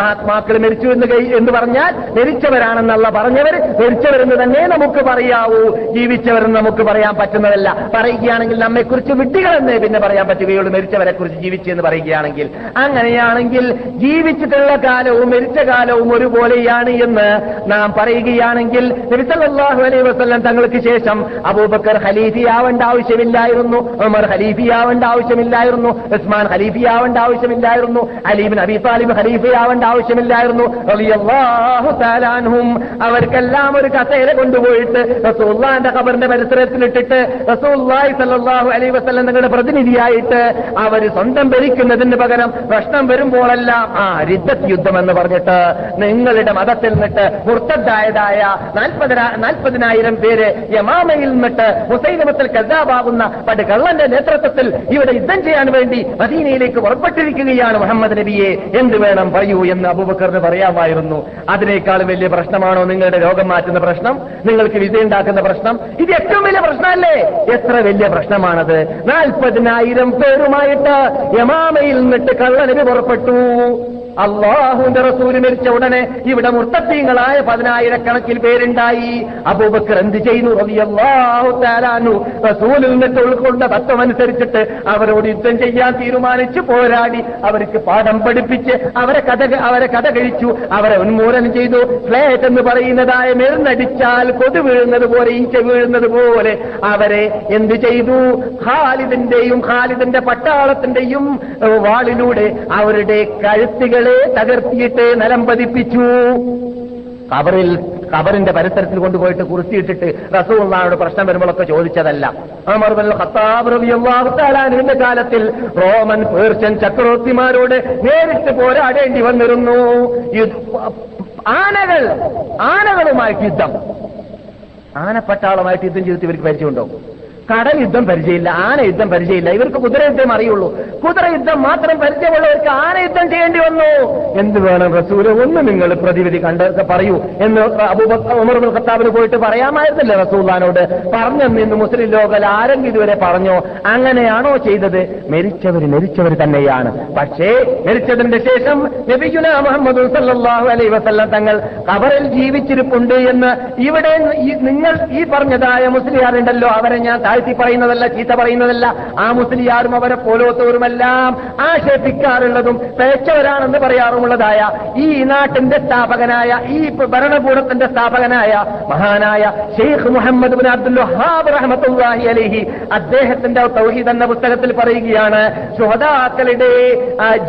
മഹാത്മാക്കൾ മരിച്ചു എന്ന് കഴി- എന്ന് പറഞ്ഞാൽ മരിച്ചവരാണെന്നല്ല പറഞ്ഞവർ മരിച്ചവരെന്ന് തന്നെ നമുക്ക് പറയാവൂ. ജീവിച്ചവരെന്ന് നമുക്ക് പറയാൻ പറ്റുന്നതല്ല. പറയുകയാണെങ്കിൽ നമ്മെക്കുറിച്ച് വിഡ്ഢികളെന്നേ പിന്നെ പറയാൻ പറ്റുകയുള്ളൂ. മരിച്ചവരെ കുറിച്ച് ജീവിച്ചു എന്ന് പറയുകയാണെങ്കിൽ. അങ്ങനെയാണെങ്കിൽ ജീവിച്ചിട്ടുള്ള കാലവും മരിച്ച കാലവും ഒരുപോലെയാണ് എന്ന് നാം പറയുകയാണെങ്കിൽ നബിസല്ലാഹു അലൈഹി വസല്ലം തങ്ങൾക്ക് ശേഷം അബൂബക്കർ ഖലീഫിയാവേണ്ട ആവശ്യമില്ലായിരുന്നു. ഉമർ ഖലീഫിയാവേണ്ട ആവശ്യമില്ലായിരുന്നു. ഉസ്മാൻ ഖലീഫിയാവേണ്ട ആവശ്യമില്ലായിരുന്നു. അലീബിൻ അബി താലിബ് ഖലീഫിയാവേണ്ട ആവശ്യമില്ലായിരുന്നു. റളിയല്ലാഹു തആല അൻഹും. അവർക്കെല്ലാം ഒരു കസേര കൊണ്ടുപോയിട്ട് റസൂള്ളാന്റെ ഖബറിന്റെ പരിസരത്തിലിട്ടിട്ട് റസൂള്ളാഹി സല്ലല്ലാഹു അലൈഹി വസല്ലം തങ്ങളുടെ പ്രതിനിധിയായിട്ട് അവർ സ്വന്തം ഭരിക്കുന്നതിന് പകരം പ്രശ്നം വരുമ്പോഴെല്ലാം ആ രിദ്ധത് യുദ്ധം എന്ന് പറഞ്ഞിട്ട് നിങ്ങളുടെ മതത്തിൽ നിന്നിട്ട് മുർത്തദ്ദായതായ നാൽപ്പതിനാ നാൽപ്പതിനായിരം പേര് യമാമയിൽ നിന്നിട്ട് ഹുസൈനമത്തിൽ കസാബാകുന്ന പണ്ട് കള്ളന്റെ നേതൃത്വത്തിൽ ഇവിടെ യുദ്ധം ചെയ്യാൻ വേണ്ടി മദീനയിലേക്ക് പുറപ്പെട്ടിരിക്കുകയാണ് മുഹമ്മദ് നബിയെ. എന്ത് വേണം പറയൂ എന്ന് അബൂബക്കറിന് പറയാമായിരുന്നു. അതിനേക്കാൾ വലിയ പ്രശ്നമാണോ നിങ്ങളുടെ രോഗം മാറ്റുന്ന പ്രശ്നം? നിങ്ങൾക്ക് വിജയുണ്ടാക്കുന്ന പ്രശ്നം? ഇത് ഏറ്റവും വലിയ പ്രശ്നമല്ലേ? എത്ര വലിയ പ്രശ്നമാണത്? നാൽപ്പതിനായിരം പേരുമായിട്ട് യമാമയിൽ നിന്നിട്ട് കള്ളനബി പുറപ്പെട്ടു. അള്ളാഹുവിന്റെ റസൂൽ മരിച്ച ഉടനെ ഇവിടെ മുർത്തീങ്ങളായ പതിനായിരക്കണക്കിൽ പേരുണ്ടായി. അബൂബക്കർ എന്ത് ചെയ്യുന്നു? റളിയല്ലാഹു തആല അൻഹു റസൂലിൽ നിന്നിട്ട് ഉൾക്കൊണ്ട തത്വമനുസരിച്ചിട്ട് അവരോട് യുദ്ധം ചെയ്യാൻ തീരുമാനിച്ചു പോരാടി. അവർക്ക് പാഠം പഠിപ്പിച്ച് അവരെ കഥ അവരെ കഥ കഴിച്ചു. അവരെ ഉന്മൂലനം ചെയ്തു. ഫ്ലേറ്റ് എന്ന് പറയുന്നതായ മെരുന്നടിച്ചാൽ കൊതു വീഴുന്നത് പോലെ ഈച്ച വീഴുന്നത് പോലെ അവരെ എന്ത് ചെയ്തു? ഖാലിദിന്റെയും ഖാലിദിന്റെ പട്ടാളത്തിന്റെയും വാളിലൂടെ അവരുടെ കഴുത്തുകളെ തകർത്തിയിട്ട് നിലം പതിപ്പിച്ചു. കബറിൽ കബറിന്റെ പരിസരത്തിൽ കൊണ്ടുപോയിട്ട് കുറിച്ചിട്ടിട്ട് റസൂള്ളാനോട് പ്രശ്നം വരുമ്പോഴൊക്കെ ചോദിച്ചതല്ല. ഉമർ ബിൻ ഖത്താബ് തആല അൻഹുവിന്റെ കാലത്തിൽ റോമൻ പേർഷ്യൻ ചക്രവർത്തിമാരോട് നേരിട്ട് പോരാടേണ്ടി വന്നിരുന്നു. ആനകൾ ആനകളുമായിട്ട് യുദ്ധം. ആനപ്പട്ടാളമായിട്ട് യുദ്ധം ചെയ്തിട്ട് ഇവർക്ക് പരിചയമുണ്ടോ? കടൽ യുദ്ധം പരിചയമില്ല ആന യുദ്ധം പരിചയമില്ല. ഇവർക്ക് കുതിര യുദ്ധം അറിയുള്ളൂ. കുതിര യുദ്ധം മാത്രം പരിചയമുള്ളവർക്ക് ആന യുദ്ധം ചെയ്യേണ്ടി വന്നു. എന്ത് വേണം റസൂൽ? ഒന്ന് നിങ്ങൾ പ്രതിവിധി കണ്ട് പറയൂ എന്ന് ഉമർ ഖത്താബിന് പോയിട്ട് പറയാമായിരുന്നില്ല റസൂല്ലാനോട് പറഞ്ഞെന്ന് ഇന്ന് മുസ്ലിം ലോകൽ ആരെങ്കിലും ഇതുവരെ പറഞ്ഞോ? അങ്ങനെയാണോ ചെയ്തത്? മരിച്ചവർ മരിച്ചവർ തന്നെയാണ്. പക്ഷേ മരിച്ചതിന്റെ ശേഷം നബിയുന മുഹമ്മദ് സല്ലല്ലാഹു അലൈഹി വസല്ലം തങ്ങൾ കവറിൽ ജീവിച്ചിരിപ്പുണ്ട് എന്ന് ഇവിടെ നിങ്ങൾ ഈ പറഞ്ഞതായ മുസ്ലിയാറുണ്ടല്ലോ അവരെ ഞാൻ താഴ്ത്തി പറയുന്നതല്ല ചീത്ത പറയുന്നതല്ല. ആ മുസ്ലിയാരും അവരെ പോലോത്തവരുമെല്ലാം ആക്ഷേപിക്കാറുള്ളതും പേച്ചവരാണെന്ന് പറയാറുമുള്ളതായ ഈ നാട്ടിന്റെ സ്ഥാപകനായ ഈ ഭരണകൂടത്തിന്റെ സ്ഥാപകനായ മഹാനായ Sheikh Muhammad bin Abdul Wahab റഹ്മത്തുള്ളാഹി അലൈഹി അദ്ദേഹത്തിന്റെ തൗഹീദ് എന്ന പുസ്തകത്തിൽ പറയുകയാണ് ശ്രോതാക്കളുടെ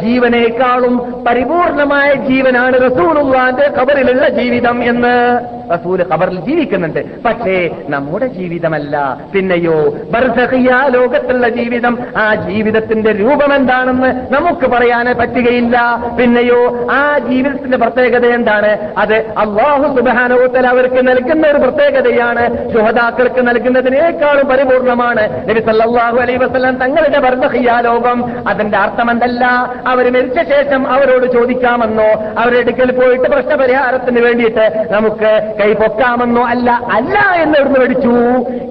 ജീവനേക്കാളും പരിപൂർണമായ ജീവനാണ് റസൂലുള്ളാന്റെ ഖബറിലുള്ള ജീവിതം എന്ന്. റസൂൽ ഖബറിൽ ജീവിക്കുന്നുണ്ട്. പക്ഷേ നമ്മുടെ ജീവിതമല്ല. പിന്നെയോ ബർസഖിയ ലോകത്തുള്ള ജീവിതം. ആ ജീവിതത്തിന്റെ രൂപം എന്താണെന്ന് നമുക്ക് പറയാൻ പറ്റുകയില്ല. പിന്നെയോ ആ ജീവിതത്തിന്റെ പ്രത്യേകത എന്താണ്? അത് അള്ളാഹു സുബാനോത്തൽ അവർക്ക് നൽകുന്ന ഒരു പ്രത്യേകതയാണ്. ശുഹദാക്കൾക്ക് നൽകുന്നതിനേക്കാളും പരിപൂർണമാണ്. നബി സല്ലല്ലാഹു അലൈഹി വസല്ലം തങ്ങളുടെ ബർസഖിയ ലോകം അതിന്റെ അർത്ഥം എന്തല്ല അവർ മരിച്ച ശേഷം അവരോട് ചോദിക്കാമെന്നോ അവരുടെ അടുക്കൽ പോയിട്ട് പ്രശ്നപരിഹാരത്തിന് വേണ്ടിയിട്ട് നമുക്ക് കൈ പൊക്കാമെന്നോ അല്ല. അല്ല എന്ന് എവിടുന്ന് പഠിച്ചു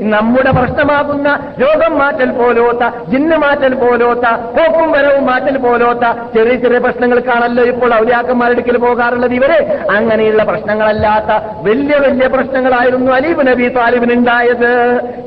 നമ്മുടെ പ്രശ്നമാകുന്ന രോഗം മാറ്റൽ പോലോത്ത ജിന്ന് മാറ്റൽ പോലോത്ത പോക്കും വരവും മാറ്റൽ പോലോത്ത ചെറിയ ചെറിയ പ്രശ്നങ്ങൾക്കാണല്ലോ ഇപ്പോൾ ഔലിയാക്കന്മാരുടെ അടുക്കൽ പോകാറുള്ളത്. ഇവർ അങ്ങനെയുള്ള പ്രശ്നങ്ങളല്ലാത്ത വലിയ വലിയ പ്രശ്നങ്ങളായിരുന്നു അലീബ് നബി താലിബിന് ഉണ്ടായത്.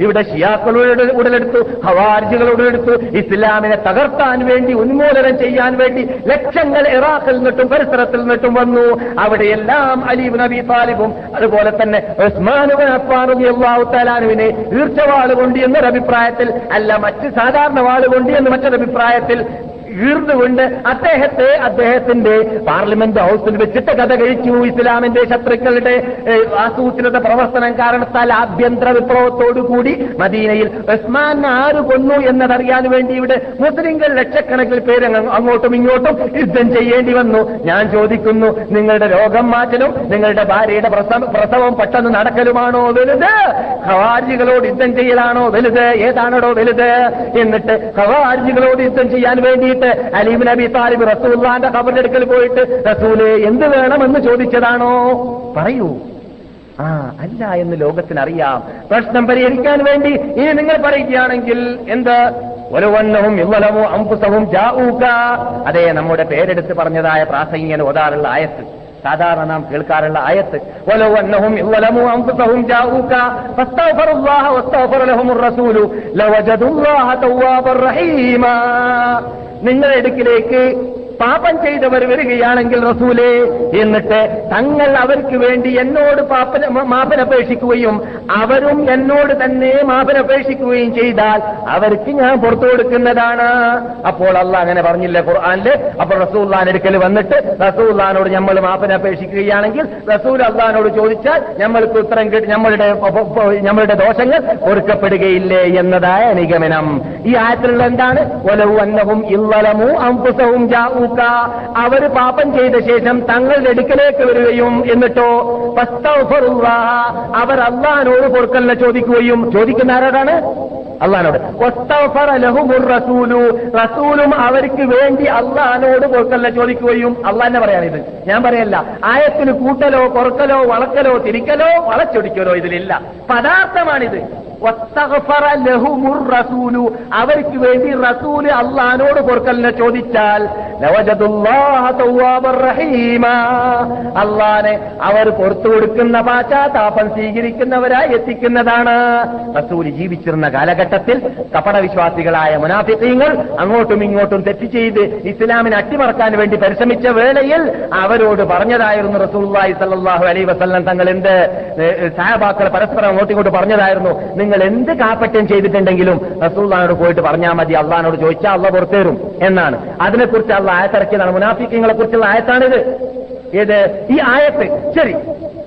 ഇവിടെ ഷിയാക്കളുടെ ഉടലെടുത്തു ഹവാർജികൾ ഉടലെടുത്തു. ഇസ്ലാമിനെ തകർത്താൻ വേണ്ടി ഉന്മൂലനം ചെയ്യാൻ വേണ്ടി ലക്ഷങ്ങൾ ഇറാഖിൽ നിന്നിട്ടും പരിസരത്തിൽ നിന്നിട്ടും വന്നു. അവിടെയെല്ലാം അലീബ് നബി താലിബും അതുപോലെ തന്നെ ഉസ്മാനുബൻ അഫ്ഫാനുവിനെ ഈർച്ചവാൾ കൊണ്ട് എന്നൊരു അഭിപ്രായത്തിൽ അല്ല മറ്റ് സാധാരണ വാളുകൊണ്ട് എന്ന് മറ്റൊരു അഭിപ്രായത്തിൽ ഈർന്നുകൊണ്ട് അദ്ദേഹത്തെ അദ്ദേഹത്തിന്റെ പാർലമെന്റ് ഹൗസിൽ വെച്ചിട്ട് കഥ കഴിച്ചു. ഇസ്ലാമിന്റെ ശത്രുക്കളുടെ ആസൂത്രിത പ്രവർത്തനം കാരണത്താൽ ആഭ്യന്തര വിപ്ലവത്തോടുകൂടി മദീനയിൽ ഉസ്മാൻ ആര് കൊന്നു എന്നതറിയാൻ വേണ്ടി ഇവിടെ മുസ്ലിങ്ങൾ ലക്ഷക്കണക്കിൽ പേര് അങ്ങ് അങ്ങോട്ടും ഇങ്ങോട്ടും യുദ്ധം ചെയ്യേണ്ടി വന്നു. ഞാൻ ചോദിക്കുന്നു നിങ്ങളുടെ രോഗം മാറ്റലും നിങ്ങളുടെ ഭാര്യയുടെ പ്രസവം പെട്ടെന്ന് നടക്കലുമാണോ വലുത്? ഖവാരികളോട് യുദ്ധം ചെയ്യലാണോ വലുത്? ഏതാണോ വലുത്? എന്നിട്ട് ഖവാരികളോട് യുദ്ധം ചെയ്യാൻ വേണ്ടിയിട്ട് അലീബ് നബി താലിബ് റസൂല്ലാന്റെ ഖബറിന്റെ അടുക്കൽ പോയിട്ട് റസൂൽ എന്ത് വേണമെന്ന് ചോദിച്ചതാണോ? പറയൂ. ആ അല്ല എന്ന് ലോകത്തിനറിയാം. പ്രശ്നം പരിഹരിക്കാൻ വേണ്ടി ഇനി നിങ്ങൾ പറയുകയാണെങ്കിൽ എന്ത്? ഒലവന്നവും ഇവ്വലവും അമ്പുസവും ജാവൂക അതേ നമ്മുടെ പേരെടുത്ത് പറഞ്ഞതായ പ്രാസംഗികൻ ഓതാറുള്ള ആയത്ത്. സാധാരണ നാം കേൾക്കാറുള്ള ആയത്ത്. ഒലവന്നവും ഇവലമോ റസൂലു. ലവജദുല്ലാഹ നിങ്ങളുടെ അടുക്കിലേക്ക് പാപം ചെയ്തവർ വരികയാണെങ്കിൽ റസൂലേ എന്നിട്ട് തങ്ങൾ അവർക്ക് വേണ്ടി എന്നോട് പാപ്പന മാപനപേക്ഷിക്കുകയും അവരും എന്നോട് തന്നെ മാപനപേക്ഷിക്കുകയും ചെയ്താൽ അവർക്ക് ഞാൻ പുറത്തു കൊടുക്കുന്നതാണ്. അപ്പോൾ അല്ല അങ്ങനെ പറഞ്ഞില്ല ഖുർആാനിൽ? അപ്പോൾ റസൂല്ലാൻ എടുക്കൽ വന്നിട്ട് റസൂല്ലാനോട് നമ്മൾ മാപനപേക്ഷിക്കുകയാണെങ്കിൽ റസൂൽ അള്ളഹാനോട് ചോദിച്ചാൽ നമ്മൾക്ക് ഉത്തരം കിട്ടി നമ്മളുടെ നമ്മളുടെ ദോഷങ്ങൾ പൊറുക്കപ്പെടുകയില്ലേ എന്നതായ നിഗമനം. ഈ ആയത്തിലുള്ള എന്താണ്? ഒലവു അന്നവും ഇല്ലലമു അംപുസവും ജാഊക്ക അവർ പാപം ചെയ്ത ശേഷം തങ്ങളുടെ അടുക്കലേക്ക് വരികയും എന്നിട്ടോ അവർ അള്ളഹാനോട് പൊറുക്കല്ല ചോദിക്കുകയും ചോദിക്കുന്ന ആരോടാണ്? അള്ളഹാനോട്. റസൂലു. റസൂലും അവർക്ക് വേണ്ടി അള്ളഹാനോട് പൊറുക്കല്ല ചോദിക്കുകയും അള്ളാന്നെ പറയാനിത്. ഞാൻ പറയല്ല ആയത്തിന് കൂട്ടലോ കുറക്കലോ വളക്കലോ തിരിക്കലോ വളച്ചൊടിക്കലോ ഇതിലില്ല. പദാർത്ഥമാണിത്. റസൂലു അവർക്ക് വേണ്ടി റസൂൽ അള്ളഹാനോട് പൊറുക്കലിനെ ചോദിച്ചാൽ അള്ളഹാനെ അവർ പുറത്തു കൊടുക്കുന്ന പാശ്ചാത്താപം സ്വീകരിക്കുന്നവരായി എത്തിക്കുന്നതാണ്. റസൂൽ ജീവിച്ചിരുന്ന കാലഘട്ടത്തിൽ കപടവിശ്വാസികളായ മുനാഫിക്കീങ്ങൾ അങ്ങോട്ടും ഇങ്ങോട്ടും തെറ്റ് ചെയ്ത് ഇസ്ലാമിനെ അട്ടിമറക്കാൻ വേണ്ടി പരിശ്രമിച്ച വേളയിൽ അവരോട് പറഞ്ഞതായിരുന്നു റസൂല്ലായി സല്ലാഹു അലൈ വസല്ലം തങ്ങൾ എന്ത് സാഹബാക്കൾ പരസ്പരം അങ്ങോട്ടും ഇങ്ങോട്ട് പറഞ്ഞതായിരുന്നു. നിങ്ങൾ എന്ത് കാപ്പറ്റം ചെയ്തിട്ടുണ്ടെങ്കിലും റസൂല്ലാനോട് പോയിട്ട് പറഞ്ഞാൽ മതി അള്ളഹാനോട് ചോദിച്ചാൽ അള്ള പുറത്തേരും എന്നാണ്. അതിനെക്കുറിച്ച് അള്ള ആയത്തിറക്കിയതാണ് മുനാഫിക്കങ്ങളെ കുറിച്ചുള്ള ആയത്താണിത്. ഏത്? ഈ ആയത്ത്. ശരി.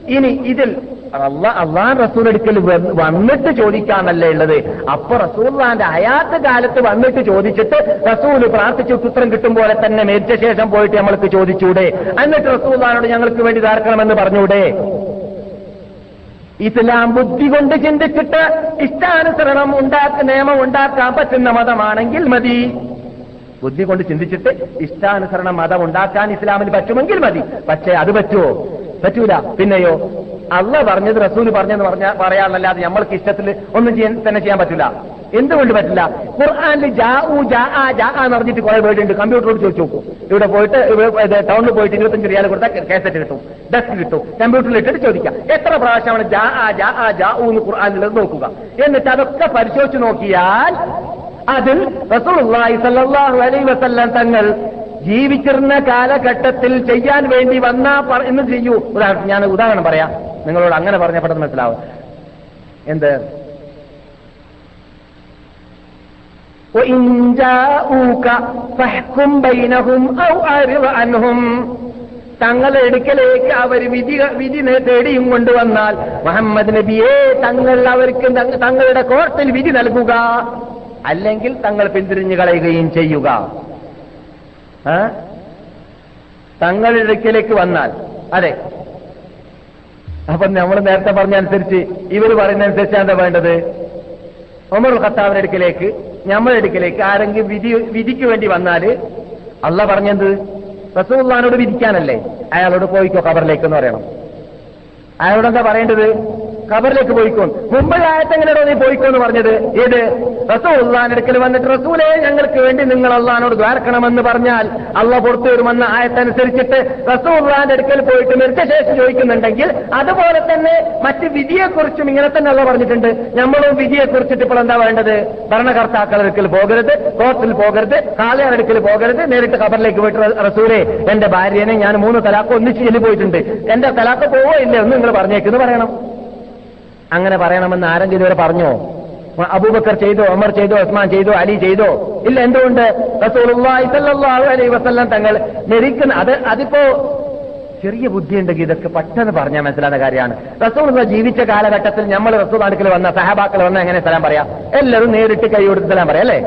ഇനി ഇതിൽ അള്ള അള്ളാൻ റസൂൽ എടുക്കൽ വന്നിട്ട് ചോദിക്കാന്നല്ലേ ഉള്ളത്. അപ്പൊ റസൂള്ളാന്റെ അയാത്ത കാലത്ത് വന്നിട്ട് ചോദിച്ചിട്ട് റസൂൽ പ്രാർത്ഥിച്ചു ഉത്തരം കിട്ടും പോലെ തന്നെ മരിച്ച ശേഷം പോയിട്ട് നമ്മൾക്ക് ചോദിച്ചൂടെ. എന്നിട്ട് റസൂല്ലാനോട് ഞങ്ങൾക്ക് വേണ്ടി ധാർക്കണമെന്ന് പറഞ്ഞൂടെ? ഇസ്ലാം ബുദ്ധി കൊണ്ട് ചിന്തിച്ചിട്ട് ഇഷ്ടാനുസരണം ഉണ്ടാക്ക നിയമം ഉണ്ടാക്കാൻ പറ്റുന്ന മതമാണെങ്കിൽ മതി. ബുദ്ധി കൊണ്ട് ചിന്തിച്ചിട്ട് ഇഷ്ടാനുസരണം മതം ഉണ്ടാക്കാൻ ഇസ്ലാമിന് പറ്റുമെങ്കിൽ മതി. പക്ഷേ അത് പറ്റുമോ പറ്റൂല. പിന്നെയോ? അള്ള പറഞ്ഞത് റസൂൽ പറഞ്ഞെന്ന് പറഞ്ഞ പറയാനല്ലാതെ നമ്മൾക്ക് ഇഷ്ടത്തിൽ ഒന്നും ചെയ്യാൻ തന്നെ ചെയ്യാൻ പറ്റില്ല എന്തുകൊണ്ട് പറ്റില്ല? ഖുർആാനിൽ ജാ ഉ ജാ ആ ജാ എന്ന് പറഞ്ഞിട്ട് കുറെ വേർഡ് ഉണ്ട്. കമ്പ്യൂട്ടറോട് ചോദിച്ചു നോക്കൂ. ഇവിടെ പോയിട്ട് ടൗണിൽ പോയിട്ട് ഇരുപത്തഞ്ച് റിയാൽ കൊടുത്താൽ കേസറ്റ് കിട്ടും. ഡെസ്ക് കിട്ടും. കമ്പ്യൂട്ടറിൽ ഇട്ടിട്ട് ചോദിക്കാം. എത്ര പ്രാവശ്യമാണ് ജാ ആ ജാ ആ ജാ എന്ന് ഖുർആാനിലുള്ളത് നോക്കുക? എന്നിട്ട് അതൊക്കെ പരിശോധിച്ച് നോക്കിയാൽ അതിൽ റസൂലുള്ളാഹി സല്ലല്ലാഹു അലൈഹി വസല്ലം തങ്ങൾ ജീവിച്ചിരുന്ന കാലഘട്ടത്തിൽ ചെയ്യാൻ വേണ്ടി വന്നാ എന്ന് ചെയ്യൂ. ഉദാഹരണം ഞാൻ ഉദാഹരണം പറയാം. നിങ്ങളോട് അങ്ങനെ പറഞ്ഞ പെട്ടെന്ന് മനസ്സിലാവും. എന്ത്? وإن جاءوك فاحكم بينهم أو أعرض عنهم തങ്ങളുടെ അടുക്കലേക്ക് അവർ വിധി വിധി നേ- തേടിയും കൊണ്ടുവന്നാൽ മുഹമ്മദ് നബിയെ തങ്ങൾ അവർക്ക് തങ്ങ- തങ്ങളുടെ കോർട്ടിൽ വിധി നൽകുക അല്ലെങ്കിൽ തങ്ങൾ പിന്തിരിഞ്ഞു കളയുകയും ചെയ്യുക ആ? തങ്ങളുടെ അടുക്കലേക്ക് വന്നാൽ അതെ അപ്പൊ നമ്മൾ നേരത്തെ പറഞ്ഞ അനുസരിച്ച് ഇവർ പറയുന്ന അനുസരിച്ച് എന്താ വേണ്ടത് ഒമർ ഖത്താവിന്റെ അടുക്കലേക്ക് ഞമ്മളുടെ അടുക്കലേക്ക് ആരെങ്കിലും വിധി വിധിക്ക് വേണ്ടി വന്നാൽ അല്ല പറഞ്ഞത് റസൂള്ളഹാനോട് വിധിക്കാനല്ലേ? അയാളോട് പോയിക്കോ കബറിലേക്ക് എന്ന് പറയണം. അയാളോട് എന്താ പറയേണ്ടത്? ഖബറിലേക്ക് പോയിക്കോ. മുമ്പ് ആയത്തെങ്ങനെയാണോ നീ പോയിക്കോ എന്ന് പറഞ്ഞത്? ഏത്? റസൂള്ളാന്റെ അടുക്കൽ വന്നിട്ട് റസൂലെ ഞങ്ങൾക്ക് വേണ്ടി നിങ്ങൾ അള്ളഹാനോട് ദ്വാരക്കണമെന്ന് പറഞ്ഞാൽ അള്ള പുറത്തു വരുമെന്ന ആയത്തനുസരിച്ചിട്ട് റസൂള്ളാന്റെ അടുക്കൽ പോയിട്ട് മരിച്ച ശേഷം ചോദിക്കുന്നുണ്ടെങ്കിൽ അതുപോലെ തന്നെ മറ്റ് വിധിയെക്കുറിച്ചും ഇങ്ങനെ തന്നെ അള്ള പറഞ്ഞിട്ടുണ്ട്. നമ്മളും വിധിയെക്കുറിച്ചിട്ട് ഇപ്പോൾ എന്താ വേണ്ടത്? ഭരണകർത്താക്കളുടെ അടുക്കൽ പോകരുത് കോർട്ടിൽ പോകരുത് കാളയാർ അടുക്കൽ പോകരുത്. നേരിട്ട് ഖബറിലേക്ക് പോയിട്ട് "റ- റസൂലെ എന്റെ ഭാര്യനെ ഞാൻ മൂന്ന് തലാക്ക് ഒന്നിച്ച് ചെല്ലി പോയിട്ടുണ്ട് എന്റെ തലാക്ക് പോവോ ഇല്ലേ? നിങ്ങൾ പറഞ്ഞേക്കെന്ന് പറയണം. അങ്ങനെ പറയണമെന്ന് ആരെങ്കിലും ഇതുവരെ പറഞ്ഞോ? അബൂബക്കർ ചെയ്തോ അമർ ചെയ്തോ ഉസ്മാൻ ചെയ്തോ അലി ചെയ്തോ? ഇല്ല എന്തുകൊണ്ട്? അലൈഹി വസല്ലം തങ്ങൾ മരിക്കുന്ന അത് അതിപ്പോ ചെറിയ ബുദ്ധി ഉണ്ടെങ്കിൽ ഇതൊക്കെ പെട്ടെന്ന് പറഞ്ഞാൽ മനസ്സിലാകുന്ന കാര്യമാണ്. റസൂൾ ജീവിച്ച കാലഘട്ടത്തിൽ നമ്മൾ റസൂൾ അടുക്കൽ വന്ന സഹബാക്കൾ വന്ന എങ്ങനെ സലാം പറയാം? എല്ലാവരും നേരിട്ട് കൈ കൊടുത്ത് സലാം പറയാം അല്ലേ?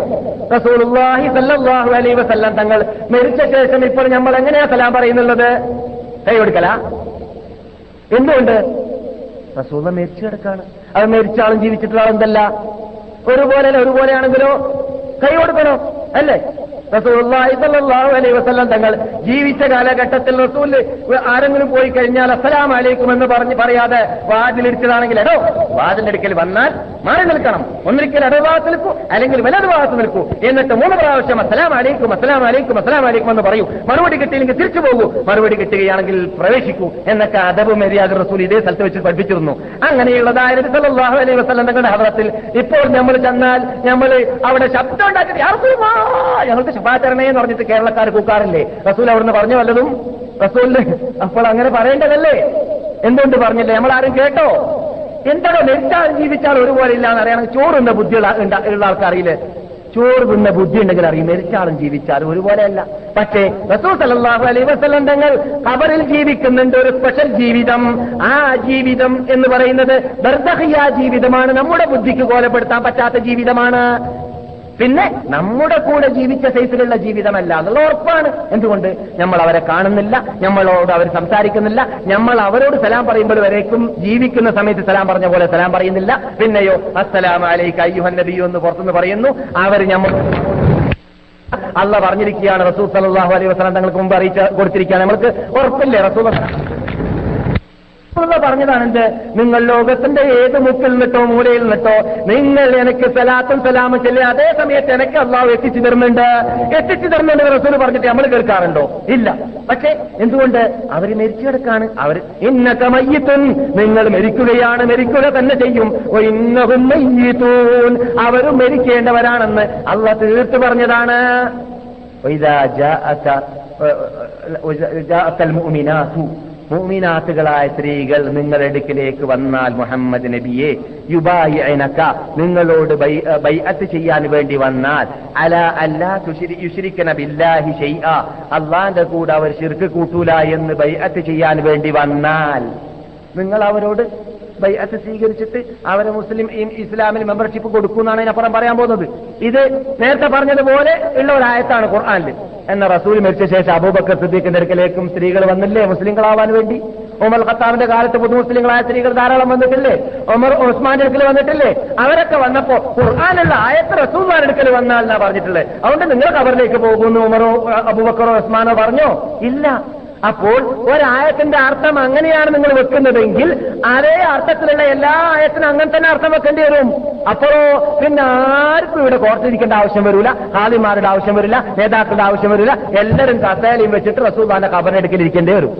റസൂലുള്ളാഹി സ്വല്ലല്ലാഹു അലൈഹി വസല്ലം തങ്ങൾ മരിച്ച ശേഷം ഇപ്പോൾ നമ്മൾ എങ്ങനെയാ സലാം പറയുന്നുള്ളത്? കൈ കൊടുക്കല? എന്തുകൊണ്ട്? റസൂല മരിച്ചു കിടക്കാണ്. അത് മരിച്ച ആളും ജീവിച്ചിട്ടുള്ള ആളെന്തല്ല? ഒരുപോലെ ഒരുപോലെയാണെങ്കിലോ കൈ കൊടുക്കണോ അല്ലേ അലൈഹി വസല്ലം തങ്ങൾ ജീവിച്ച കാലഘട്ടത്തിൽ റസൂൽ ആരെങ്കിലും പോയി കഴിഞ്ഞാൽ അസ്സലാം അലൈക്കും എന്ന് പറഞ്ഞ് പറയാതെ വാതിലിടിച്ചതാണെങ്കിൽ എടോ വാതിലിടിക്കൽ വന്നാൽ മാറി നിൽക്കണം. ഒന്നിരിക്കൽ ഇടഭാഗത്ത് നിൽക്കൂ അല്ലെങ്കിൽ വലതു ഭാഗത്ത് നിൽക്കൂ. എന്നിട്ട് മൂന്ന് പ്രാവശ്യം അസ്സലാം അലൈക്കും അസ്സലാം അലൈക്കും അസ്സലാം അലൈക്കും എന്ന് പറയൂ. മറുപടി കിട്ടിയില്ലെങ്കിൽ തിരിച്ചു പോകൂ. മറുപടി കിട്ടുകയാണെങ്കിൽ പ്രവേശിക്കൂ. എന്നൊക്കെ അദബ് മര്യാദ റസൂൽ ഇതേ സ്ഥലത്ത് വെച്ച് പഠിപ്പിച്ചിരുന്നു. അങ്ങനെയുള്ളതായ അലൈഹി വസല്ലം തങ്ങളുടെ ഹദ്റത്തിൽ. ഇപ്പോൾ നമ്മൾ ചെന്നാൽ നമ്മൾ അവിടെ ശബ്ദം ഉണ്ടാക്കി "യാ റസൂലല്ലാ, ഞങ്ങൾക്ക് ശുഭാചരണേ എന്ന് പറഞ്ഞിട്ട് കേരളക്കാർ കൂക്കാറില്ലേ? റസൂൽ അവിടുന്ന് പറഞ്ഞു വല്ലതും? റസൂലിന് അപ്പോൾ അങ്ങനെ പറയേണ്ടതല്ലേ? എന്തുകൊണ്ട് പറഞ്ഞില്ലേ? നമ്മൾ ആരും കേട്ടോ? എന്താണോ മരിച്ചാൽ ജീവിച്ചാൽ ഒരുപോലെ ഇല്ല എന്ന് അറിയണം ചോറുന്ന ബുദ്ധി ഉള്ള ആൾക്കറിയില്ലേ ചോറ് തിന്ന ബുദ്ധി ഉണ്ടെങ്കിൽ അറിയും. മരിച്ചാളും ജീവിച്ചാലും ഒരുപോലെയല്ല പക്ഷേ റസൂൽ സല്ലല്ലാഹു അലൈ വസല്ലം തങ്ങൾ ഖബറിൽ ജീവിക്കുന്നുണ്ട് ഒരു സ്പെഷ്യൽ ജീവിതം. ആ ജീവിതം എന്ന് പറയുന്നത് ബർദഹിയ ജീവിതമാണ്. നമ്മുടെ ബുദ്ധിക്ക് കോലപ്പെടുത്താൻ പറ്റാത്ത ജീവിതമാണ്. പിന്നെ നമ്മുടെ കൂടെ ജീവിച്ച സൈസിലുള്ള ജീവിതമല്ല എന്നുള്ള ഉറപ്പാണ്. എന്തുകൊണ്ട്? നമ്മൾ അവരെ കാണുന്നില്ല നമ്മളോട് അവർ സംസാരിക്കുന്നില്ല നമ്മൾ അവരോട് സലാം പറയുമ്പോൾ വരേക്കും ജീവിക്കുന്ന സമയത്ത് സലാം പറഞ്ഞ പോലെ സലാം പറയുന്നില്ല. പിന്നെയോ അസ്സലാം അലൈക്ക് അയ്യുഹൻ നബിയു എന്ന് പുറത്തുനിന്ന് പറയുന്നു. അവർ നമ്മൾ അല്ല പറഞ്ഞിരിക്കുകയാണ്. റസൂൽ സല്ലല്ലാഹു അലൈഹി വസല്ലം തങ്ങൾക്ക് മുമ്പ് അറിയിച്ച കൊടുത്തിരിക്കുകയാണ്. നമ്മൾക്ക് ഉറപ്പില്ലേ? റസൂൽ പറഞ്ഞതാണ് എന്ത് നിങ്ങൾ ലോകത്തിന്റെ ഏത് മുക്കിൽ നിന്നിട്ടോ മൂലയിൽ നിന്നിട്ടോ നിങ്ങൾ എനിക്ക് സലാത്തും സലാമും ചെല്ലുക അതേ സമയത്ത് എനിക്ക് അള്ളാഹു എത്തിച്ചു തരുന്നുണ്ട് എത്തിച്ചു തരുന്നുണ്ട് റസൂൽ പറഞ്ഞിട്ട് നമ്മൾ കേൾക്കാറുണ്ടോ ഇല്ല പക്ഷേ എന്തുകൊണ്ട് അവർ മരിച്ചു കിടക്കാണ് അവർ ഇന്നക്ക മയ്യത്തുൻ നിങ്ങൾ മരിക്കുകയാണ് മരിക്കുക തന്നെ ചെയ്യും ഓ ഇന്നഹും മയ്യിത്തൂൻ അവരും മരിക്കേണ്ടവരാണെന്ന് അള്ള തീർത്ത് പറഞ്ഞതാണ് وإذا جاءك جاءك المؤمنات മുഅ്മിനാത്തുകളായ സ്ത്രീകൾ നിങ്ങളുടെ അടുക്കിലേക്ക് വന്നാൽ മുഹമ്മദ് നബിയെ യുബായിനക നിങ്ങളോട് ബൈഅത്ത് ചെയ്യാൻ വേണ്ടി വന്നാൽ അല അല്ലാ യുശിരിക്കണ ബില്ലാഹി ഷൈഅ അള്ളാന്റെ കൂടെ അവർ ശിർക്ക് കൂട്ടൂല എന്ന് ബൈഅത്ത് ചെയ്യാൻ വേണ്ടി വന്നാൽ നിങ്ങൾ അവരോട് ബൈഅത്ത് സ്വീകരിച്ചിട്ട് അവരെ മുസ്ലിം ഇസ്ലാമിൽ മെമ്പർഷിപ്പ് കൊടുക്കുമെന്നാണ് അതിനപ്പുറം പറയാൻ പോകുന്നത്. ഇത് നേരത്തെ പറഞ്ഞതുപോലെ ഉള്ള ഒരു ആയത്താണ് ഖുർആാനിൽ എന്ന റസൂൽ മരിച്ച ശേഷം അബൂബക്കർ സിദ്ദീഖിന്റെ അടുക്കലേക്കും സ്ത്രീകൾ വന്നില്ലേ മുസ്ലിങ്ങളാവാൻ വേണ്ടി? ഉമർ ഖത്താബിന്റെ കാലത്ത് പുതു മുസ്ലിങ്ങളായ സ്ത്രീകൾ ധാരാളം വന്നിട്ടില്ലേ? ഉമർ ഉസ്മാന്റെ അടുക്കൽ വന്നിട്ടില്ലേ? അവരൊക്കെ വന്നപ്പോ ഖുർആാനുള്ള ആയത്ത് റസൂൽമാരുടെ അടുക്കൽ വന്നാൽ എന്നാ പറഞ്ഞിട്ടുള്ളത്. അതുകൊണ്ട് നിങ്ങൾ കബറിലേക്ക് പോകുന്നു ഉമറോ അബൂബക്കറോ ഉസ്മാനോ പറഞ്ഞോ? ഇല്ല. അപ്പോൾ ഒരായത്തിന്റെ അർത്ഥം അങ്ങനെയാണ് നിങ്ങൾ വെക്കുന്നതെങ്കിൽ അതേ അർത്ഥത്തിലുള്ള എല്ലാ ആയത്തിനും അങ്ങനെ തന്നെ അർത്ഥം വെക്കേണ്ടി വരും. അപ്പോഴോ പിന്നെ ആർക്കും ഇവിടെ കോർത്തിരിക്കേണ്ട ആവശ്യം വരില്ല ഹാദിമാരുടെ ആവശ്യം വരില്ല നേതാക്കളുടെ ആവശ്യം വരില്ല. എല്ലാവരും കസേലയും വെച്ചിട്ട് റസൂദാന്റെ കബറിനെടുക്കലിരിക്കേണ്ടി വരും.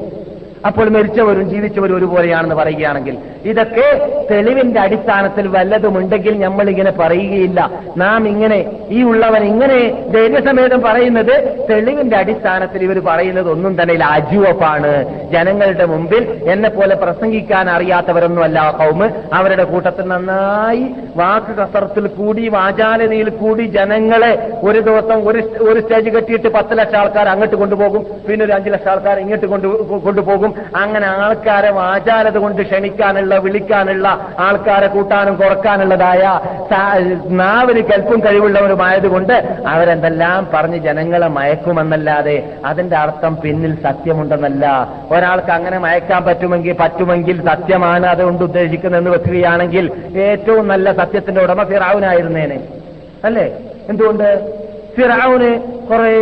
അപ്പോൾ മരിച്ചവരും ജീവിച്ചവരും ഒരുപോലെയാണെന്ന് പറയുകയാണെങ്കിൽ ഇതൊക്കെ തെളിവിന്റെ അടിസ്ഥാനത്തിൽ വല്ലതുമുണ്ടെങ്കിൽ നമ്മൾ ഇങ്ങനെ പറയുകയില്ല. നാം ഇങ്ങനെ ഈ ഉള്ളവൻ ഇങ്ങനെ ധൈര്യസമേതം പറയുന്നത് തെളിവിന്റെ അടിസ്ഥാനത്തിൽ ഇവർ പറയുന്നത് ഒന്നും തന്നെ അജുവപ്പാണ്. ജനങ്ങളുടെ മുമ്പിൽ എന്നെ പോലെ പ്രസംഗിക്കാൻ അറിയാത്തവരൊന്നുമല്ല കൗമ് അവരുടെ കൂട്ടത്തിൽ നന്നായി വാക്ക് കസറത്തിൽ കൂടി വാചാലതയിൽ കൂടി ജനങ്ങളെ ഒരു ദിവസം ഒരു ഒരു സ്റ്റേജ് കെട്ടിയിട്ട് പത്ത് ലക്ഷം ആൾക്കാർ അങ്ങോട്ട് കൊണ്ടുപോകും. പിന്നെ ഒരു അഞ്ചു ലക്ഷം ആൾക്കാർ ഇങ്ങോട്ട് കൊണ്ടു കൊണ്ടുപോകും. അങ്ങനെ ആൾക്കാരെ വാചാലത കൊണ്ട് ക്ഷണിക്കാനുള്ള വിളിക്കാനുള്ള ആൾക്കാരെ കൂട്ടാനും കുറക്കാനുള്ളതായ നാവിന് കൽപ്പും കഴിവുള്ളവരുമായതുകൊണ്ട് അവരെന്തെല്ലാം പറഞ്ഞ് ജനങ്ങളെ മയക്കുമെന്നല്ലാതെ അതിന്റെ അർത്ഥം പിന്നിൽ സത്യമുണ്ടെന്നല്ല. ഒരാൾക്ക് അങ്ങനെ മയക്കാൻ പറ്റുമെങ്കിൽ പറ്റുമെങ്കിൽ സത്യമാണ് അതുകൊണ്ട് ഉദ്ദേശിക്കുന്നതെന്ന് വെക്കുകയാണെങ്കിൽ ഏറ്റവും നല്ല സത്യത്തിന്റെ ഉടമ ഫിറാവുനായിരുന്നേനെ. അല്ലേ? എന്തുകൊണ്ട്? ഫിറാവുന് കുറേ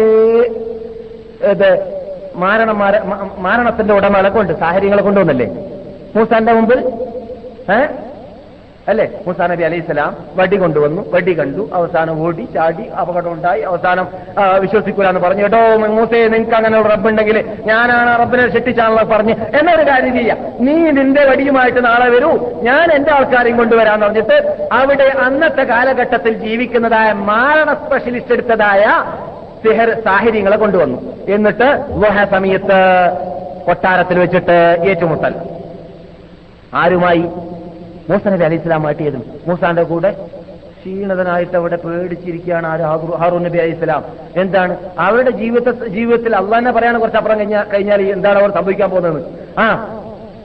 മാരണ മാരണത്തിന്റെ ഉടമകളെ കൊണ്ട് സാഹചര്യങ്ങളെ കൊണ്ടുവന്നല്ലേ? മൂസാന്റെ മുമ്പിൽ അല്ലേ? മൂസാ നബി അലൈഹി സ്വലാം വടി കൊണ്ടുവന്നു വടി കണ്ടു അവസാനം ഓടി ചാടി അപകടം ഉണ്ടായി അവസാനം വിശ്വസിക്കൂലെന്ന് പറഞ്ഞു കേട്ടോ മൂസേ നിങ്ങൾക്ക് അങ്ങനെ ഒരു റബ്ബുണ്ടെങ്കിൽ ഞാനാണ് റബ്ബിനെ ശിക്ഷിച്ചാണല്ലോ പറഞ്ഞ്. എന്നൊരു കാര്യം ചെയ്യാം. നീ നിന്റെ വടിയുമായിട്ട് നാളെ വരൂ. ഞാൻ എന്റെ ആൾക്കാരെയും കൊണ്ടുവരാന്ന് പറഞ്ഞിട്ട് അവിടെ അന്നത്തെ കാലഘട്ടത്തിൽ ജീവിക്കുന്നതായ മാരണ സ്പെഷ്യലിസ്റ്റ് എടുത്തതായ സിഹർ സാഹചര്യങ്ങളെ കൊണ്ടുവന്നു. എന്നിട്ട് ലോഹ സമയത്ത് കൊട്ടാരത്തിൽ വെച്ചിട്ട് ഏറ്റുമുട്ടൽ. ആരുമായി? മൂസ നബി ഇസ്ലാം ഇസ്ലാമായിട്ട് ഏതും. മൂസാന്റെ കൂടെ ക്ഷീണിതനായിട്ട് അവിടെ പേടിച്ചിരിക്കുകയാണ് ഹാറൂ- നബി അലി ഇസ്ലാം എന്താണ്? അവരുടെ ജീവിത ജീവിതത്തിൽ അള്ളാഹിനെ പറയാണ് കുറച്ച് അപ്പുറം കഴിഞ്ഞാൽ കഴിഞ്ഞാൽ എന്താണ് അവർ സംഭവിക്കാൻ പോകുന്നത്? ആ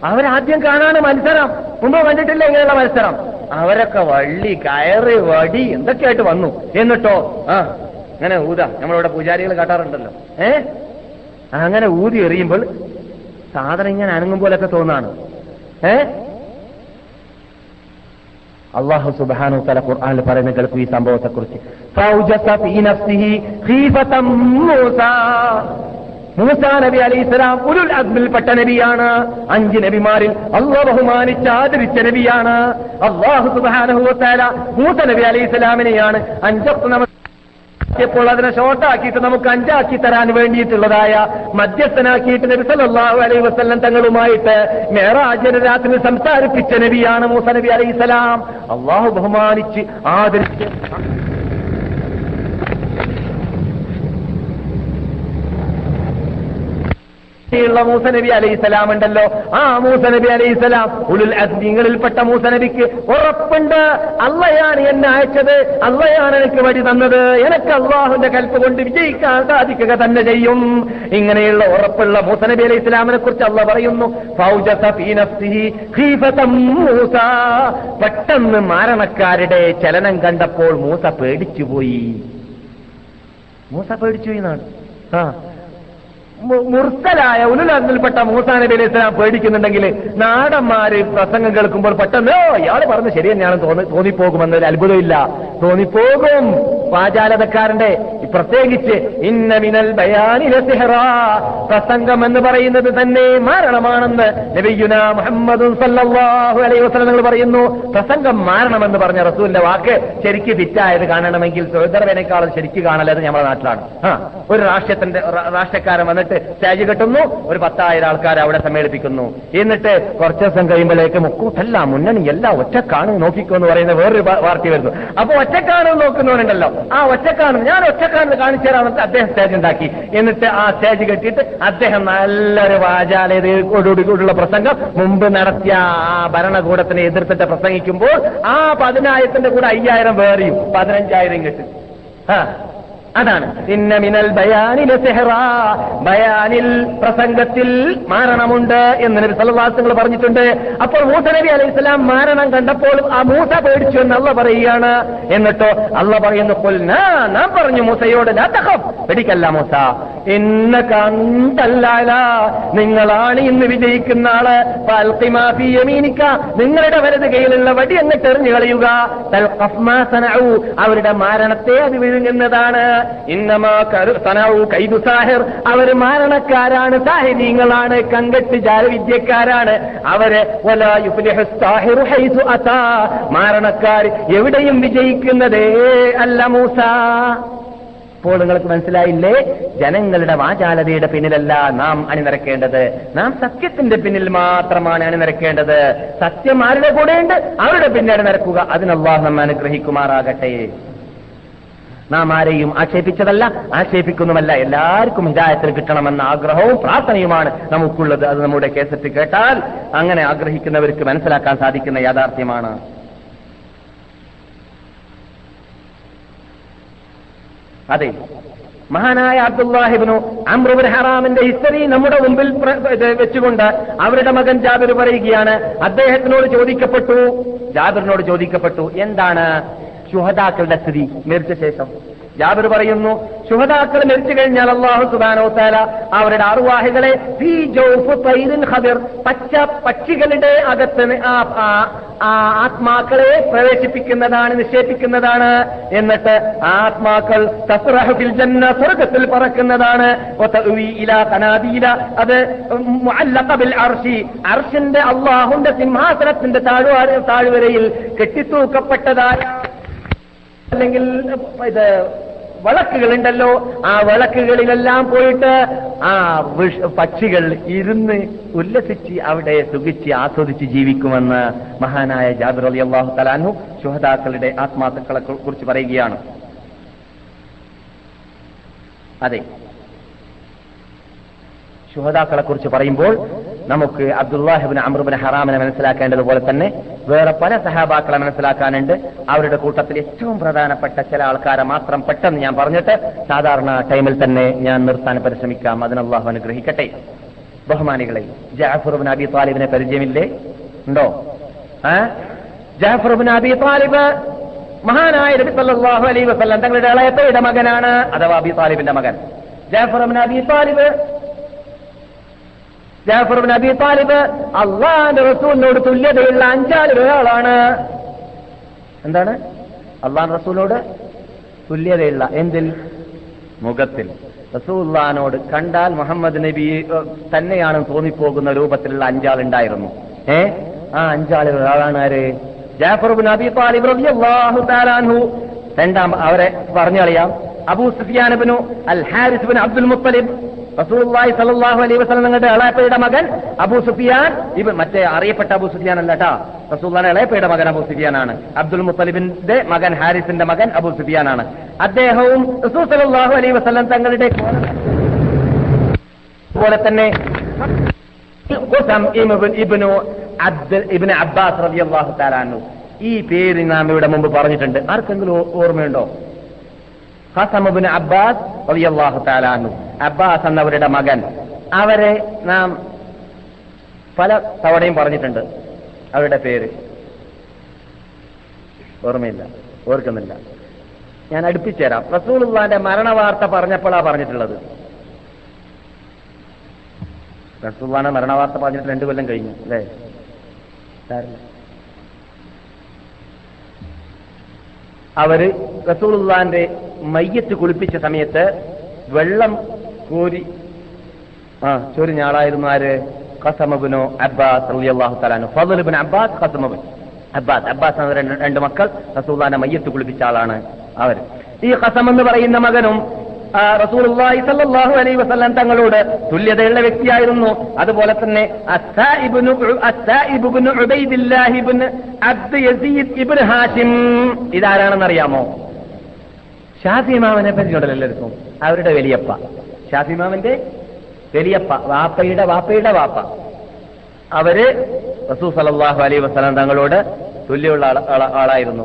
അവരാദ്യം കാണാണ് മത്സരം. മുമ്പ് കണ്ടിട്ടില്ല ഇങ്ങനെയുള്ള മത്സരം? അവരൊക്കെ വള്ളി കയറി വടി എന്തൊക്കെയായിട്ട് വന്നു. എന്നിട്ടോ? ആ അങ്ങനെ ഊത. നമ്മളിവിടെ പൂജാരികൾ കാട്ടാറുണ്ടല്ലോ. ഏ? അങ്ങനെ ഊതി എറിയുമ്പോൾ സാധനം ഇങ്ങനെ അനങ്ങും പോലൊക്കെ തോന്നാണ്. ഏ? അള്ളാഹു സുബാനു തല ഖുർആാനിൽ പറയുന്ന കേൾക്കും ഈ സംഭവത്തെ കുറിച്ച് മൂസാ. നബി അലി ഇസ്ലാം ഉരുൾ അഗ്മിൽപ്പെട്ട നബിയാണ്. അഞ്ച് നബിമാരിൽ അള്ളാഹ് ബഹുമാനിച്ച് ആദരിച്ച നബിയാണ്. അള്ളാഹു സുബാനഹുല മൂസ നബി അലി ഇസ്ലാമിനെയാണ് അഞ്ചൊക്കെ നമ ഇപ്പോൾ അതിനെ ഷോർട്ടാക്കിയിട്ട് നമുക്ക് അഞ്ചാക്കി തരാൻ വേണ്ടിയിട്ടുള്ളതായ മധ്യസ്ഥനാക്കിയിട്ട് നബി സല്ലല്ലാഹു അലൈഹി വസല്ലം തങ്ങളുമായിട്ട് മേറാജിന് രാത്രി സംസാരിപ്പിച്ച നബിയാണ് മൂസ നബി അലൈഹി സ്വലാം അള്ളാഹു ബഹുമാനിച്ച് ആദരിച്ച് ുള്ള മൂസ നബി അലൈഹി സ്വലാം ഉണ്ടല്ലോ. ആ മൂസ നബി അലൈഹി സ്വലാം ഉലുൽ അസ്ലിങ്ങളിൽപ്പെട്ട മൂസ നബിക്ക് ഉറപ്പുണ്ട്. അള്ളയാണ് എന്നെ അയച്ചത്. അള്ളയാണ് എനിക്ക് വഴി തന്നത്. എനിക്ക് അള്ളാഹുന്റെ കൽപ്പ് കൊണ്ട് വിജയിക്കാൻ സാധിക്കുക തന്നെ ചെയ്യും. ഇങ്ങനെയുള്ള ഉറപ്പുള്ള മൂസ നബി അലൈഹി സ്വലാമിനെ കുറിച്ച് അള്ള പറയുന്നു. പെട്ടെന്ന് മാരണക്കാരുടെ ചലനം കണ്ടപ്പോൾ മൂസ പേടിച്ചുപോയി. മൂസ പേടിച്ചു എന്നാണ്. ആ. മു- മുർസലായ ഉലുലറിൽപ്പെട്ട മൂസാ നബി അലൈഹി സ്വലാം പേടിക്കുന്നുണ്ടെങ്കിൽ നാടന്മാര് പ്രസംഗം കേൾക്കുമ്പോൾ പെട്ടെന്ന് ഓ ഇയാൾ പറഞ്ഞ് ശരി തന്നെയാണ് തോന്നി തോന്നിപ്പോകുമെന്നൊരു അത്ഭുതമില്ല. തോന്നിപ്പോകും. വാചാലതക്കാരന്റെ പ്രത്യേകിച്ച് ഇന്ന മിനൽ പ്രസംഗം എന്ന് പറയുന്നത് തന്നെ മാരണമാണെന്ന് നബിയുന മുഹമ്മദ് സല്ലാഹു അലൈഹി വസ്ലങ്ങൾ പറയുന്നു. പ്രസംഗം മാരണമെന്ന് പറഞ്ഞ റസൂലിന്റെ വാക്ക് ശരിക്ക് ഫിറ്റായത് കാണണമെങ്കിൽ സ്വതന്ത്രവേനേക്കാളും ശരിക്ക് കാണലത് നമ്മുടെ നാട്ടിലാണ്. ഒരു രാഷ്ട്രത്തിന്റെ രാഷ്ട്രക്കാരൻ വന്നിട്ട് സ്റ്റേജ് കെട്ടുന്നു ഒരു പത്തായിരം ആൾക്കാർ അവിടെ സമ്മേളിപ്പിക്കുന്നു. എന്നിട്ട് കുറച്ച് ദിവസം കഴിയുമ്പോഴേക്ക് മുക്കൂട്ടല്ല മുന്നണി എല്ലാം ഒറ്റക്കാണ് നോക്കിക്കോ എന്ന് പറയുന്ന വേറൊരു പാർട്ടി വരുന്നു. അപ്പൊ ഒറ്റക്കാണ് നോക്കുന്നവരുണ്ടല്ലോ. ആ ഒറ്റക്കാണ് ഞാൻ ഒറ്റക്കാണ് കാണിച്ചു തരാമെന്ന് അദ്ദേഹം സ്റ്റേജ് ഉണ്ടാക്കി. എന്നിട്ട് ആ സ്റ്റേജ് കെട്ടിയിട്ട് അദ്ദേഹം നല്ലൊരു വാചാലതയോടുകൂടിയുള്ള പ്രസംഗം മുമ്പ് നടത്തിയ ആ ഭരണകൂടത്തിനെ എതിർത്തിട്ട് പ്രസംഗിക്കുമ്പോൾ ആ പതിനായിരത്തിന്റെ കൂടെ അയ്യായിരം വേറെയും പതിനഞ്ചായിരം കിട്ടും ആ അതാണ്. ഇന്ന മിനൽ ബയാനിൽ സെഹറ. ബയാനിൽ പ്രസംഗത്തിൽ മാരണമുണ്ട് എന്ന് നബി സല്ലല്ലാഹു പറഞ്ഞിട്ടുണ്ട്. അപ്പോൾ മൂസ നബി അലൈഹി സ്വലാം മാരണം കണ്ടപ്പോൾ ആ മൂസ പേടിച്ചു എന്ന് അള്ള പറയുകയാണ്. എന്നിട്ടോ അള്ള പറയുന്നു കൊല്ലാ പറഞ്ഞു മൂസയോട് പേടിക്കല്ല മൂസ. എന്ന കണ്ടല്ല നിങ്ങളാണ് ഇന്ന് വിജയിക്കുന്ന ആൾ. യമീനിക നിങ്ങളുടെ വലത് കയ്യിലുള്ള വടി അങ്ങ് എറിഞ്ഞു കളയുക. അവരുടെ മാരണത്തെ അത് വിഴുങ്ങുന്നതാണ്. ഇന്നമാ കരു സനഉ കൈദു സാഹിർ. അവർ മാരണക്കാരാണ് സാഹിനീങ്ങളാണ് കങ്കട്ട് ജാലവിദ്യക്കാരാണ്. അവരെ മാരണക്കാർ എവിടെയും വിജയിക്കുന്നതേ അല്ല മൂസ. ഇപ്പോൾ നിങ്ങൾക്ക് മനസ്സിലായില്ലേ? ജനങ്ങളുടെ വാചാലതയുടെ പിന്നിലല്ല നാം അണിനിരക്കേണ്ടത്. നാം സത്യത്തിന്റെ പിന്നിൽ മാത്രമാണ് അണിനിരക്കേണ്ടത്. സത്യം ആരുടെ കൂടെയുണ്ട്? അവരുടെ പിന്നെ അണിനിരക്കുക. അതിനല്ലാഹ് നമ്മെ അനുഗ്രഹിക്കുമാറാകട്ടെ. നാം ആരെയും ആക്ഷേപിച്ചതല്ല ആക്ഷേപിക്കുന്നുമല്ല. എല്ലാവർക്കും ഹിതായത്തിന് കിട്ടണമെന്ന ആഗ്രഹവും പ്രാർത്ഥനയുമാണ് നമുക്കുള്ളത്. അത് നമ്മുടെ കേസറ്റ് കേട്ടാൽ അങ്ങനെ ആഗ്രഹിക്കുന്നവർക്ക് മനസ്സിലാക്കാൻ സാധിക്കുന്ന യാഥാർത്ഥ്യമാണ്. അതെ. മഹാനായ അബ്ദുല്ലാഹിബിനു അമ്രുബിൻ ഹറാമിന്റെ ഹിസ്റ്ററി നമ്മുടെ മുമ്പിൽ വെച്ചുകൊണ്ട് അവരുടെ മകൻ ജാബിർ പറയുകയാണ് അദ്ദേഹത്തിനോട് ചോദിക്കപ്പെട്ടു. ജാബിറിനോട് ചോദിക്കപ്പെട്ടു എന്താണ്? ശുഹതാക്കളുടെ സ്ഥിതി മരിച്ച ശേഷം. ജാബിർ പറയുന്നു ശുഹതാക്കൾ മരിച്ചു കഴിഞ്ഞാൽ അള്ളാഹു സുബാനോ താല അവരുടെ അറുവാഹികളെ പച്ച പക്ഷികളുടെ അകത്ത് ആത്മാക്കളെ പ്രവേശിപ്പിക്കുന്നതാണ് നിക്ഷേപിക്കുന്നതാണ്. എന്നിട്ട് ആത്മാക്കൾ ജന്ന സ്വർഗത്തിൽ പറക്കുന്നതാണ് അത് അള്ളാഹുന്റെ സിംഹാസനത്തിന്റെ താഴ്വാര താഴ്വരയിൽ കെട്ടിത്തൂക്കപ്പെട്ടതായ അല്ലെങ്കിൽ ഇത് വിളക്കുകളുണ്ടല്ലോ ആ വിളക്കുകളിലെല്ലാം പോയിട്ട് ആ പക്ഷികൾ ഇരുന്ന് ഉല്ലസിച്ച് അവിടെ സുഖിച്ച് ആസ്വദിച്ച് ജീവിക്കുമെന്ന് മഹാനായ ജാബിർ അലി അള്ളാഹു തലാനു ശുഹദാക്കളുടെ ആത്മാക്കളെ കുറിച്ച് പറയുകയാണ്. അതെ. ശുഹദാക്കളെ കുറിച്ച് പറയുമ്പോൾ നമുക്ക് അബ്ദുല്ലാഹിബിൻ അമ്രുബിൻ ഹറാമിനെ മനസ്സിലാക്കേണ്ടതുപോലെ തന്നെ വേറെ പല സഹാബാക്കളെ മനസ്സിലാക്കാനുണ്ട്. അവരുടെ കൂട്ടത്തിൽ ഏറ്റവും പ്രധാനപ്പെട്ട ചില ആൾക്കാരെ മാത്രം പെട്ടെന്ന് ഞാൻ പറഞ്ഞിട്ട് സാധാരണ ടൈമിൽ തന്നെ ഞാൻ നിർത്താൻ പരിശ്രമിക്കാം. അതിന് അള്ളാഹു അനുഗ്രഹിക്കട്ടെ. ബഹുമാനികളെ ജാഫറുബിൻ അബി താലിബിനെ പരിചയമില്ലേ? ഉണ്ടോ? ജാഫറുബിൻ അബി താലിബ് മഹാനായ നബി സല്ലല്ലാഹു അലൈഹി വസല്ലം തങ്ങളുടെ ഇളയപ്പയുടെ മകനാണ് അഥവാ അബി താലിബിന്റെ മകൻ. Jafar Abi Talib Jafar bin Abi Talib അള്ളാന്റെ റസൂലിനോട് തുല്യതയുള്ള അഞ്ചാൽ ഒരാളാണ്. എന്താണ്? അള്ളാൻ റസൂലിനോട് തുല്യതയുള്ള എന്തിൽ? മുഖത്തിൽ. റസൂല്ലാനോട് കണ്ടാൽ മുഹമ്മദ് നബി തന്നെയാണ് തോന്നിപ്പോകുന്ന രൂപത്തിലുള്ള അഞ്ചാളുണ്ടായിരുന്നു ഏ? ആ അഞ്ചാളിൽ ഒരാളാണ് ആര്? ജാഫർ ബിൻ അബി താലിബ് റളിയല്ലാഹു തആല അൻഹു. രണ്ടാം അവരെ പറഞ്ഞു കളയാം Abu Sufyan bin al Harith bin Abdul Muttalib. റസൂലുള്ളാഹി സ്വല്ലല്ലാഹു അലൈഹി വസല്ലം നിങ്ങളുടെ ഇളയപ്പയുടെ മകൻ അബൂ സുഫിയാൻ ഇവ മറ്റേ അറിയപ്പെട്ട അബൂ സുഫിയാൻ അല്ല കേട്ടാ റസൂലുള്ളാഹിന്റെ ഇളയപ്പയുടെ മകൻ അബൂ സുഫിയാനാണ്. അബ്ദുൽ മുത്തലിബിന്റെ മകൻ ഹാരിസിന്റെ മകൻ അബൂ സുഫിയാനാണ്. അദ്ദേഹവും റസൂൽ സല്ലല്ലാഹു അലൈഹി വസല്ലം തങ്ങളുടെ അതുപോലെ തന്നെ Qutham ibn- Abdul ibn Abbas റളിയല്ലാഹു തആല ഈ പേര് നാം ഇവിടെ മുമ്പ് പറഞ്ഞിട്ടുണ്ട്. ആർക്കെങ്കിലും ഓർമ്മയുണ്ടോ? ഓർമ്മയുണ്ടോ ഇബ്നു അബ്ബാസ് റളിയല്ലാഹു തആല അൻഹു. അബ്ബാസ് എന്നവരുടെ മകൻ. അവരെ നാം പല തവണയും പറഞ്ഞിട്ടുണ്ട്. അവരുടെ പേര്. ഓർമ്മയില്ല. ഓർക്കുന്നില്ല. ഞാൻ അടുപ്പിച്ചുതരാം റസൂലുള്ളാന്റെ മരണവാർത്ത പറഞ്ഞപ്പോഴാ പറഞ്ഞിട്ടുള്ളത്. റസൂലുള്ളാന്റെ മരണവാർത്ത പറഞ്ഞിട്ട് രണ്ടു കൊല്ലം കഴിഞ്ഞു അല്ലേ? അവർ അവർ റസൂലുള്ളാന്റെ മയ്യത്ത് കുളിപ്പിച്ച സമയത്ത് വെള്ളം കോരി. ആ ചൊരിഞ്ഞ ആളായിരുന്നു ആര്? ഖസമബിനോ അബ്ബാസ് റളിയല്ലാഹു തആലാനു ഫضل അബ്ബാസ് ഖസമബിൻ അബ്ബാസ്. അബ്ബാസ് എന്ന രണ്ട് മക്കൾ റസൂലുള്ളാന്റെ മയ്യത്ത് കുളിപ്പിച്ച ആളാണ് അവർ. ഈ ഖസം എന്ന് പറയുന്ന മകനും റസൂലുള്ളാഹി സ്വല്ലല്ലാഹു അലൈഹി വസല്ലം തങ്ങളോട് തുല്യതയുള്ള വ്യക്തിയായിരുന്നു. അതുപോലെ തന്നെ ഇബ്നു യസീദ് ഇബ്നു ഹാഷിം. ഇതാരാണെന്ന് അറിയാമോ ഷാഫി ഇമാമിനെ പരിചയമുണ്ടല്ലോ എല്ലാവർക്കും. അവരുടെ വലിയപ്പ. ഷാഫി ഇമാമിന്റെ വലിയപ്പ വാപ്പയുടെ വാപ്പയുടെ വാപ്പ. അവർ റസൂ സലല്ലാഹു അലൈ വസ്ലാം തങ്ങളോട് തുല്യമുള്ള ആള- ആള- ആളായിരുന്നു.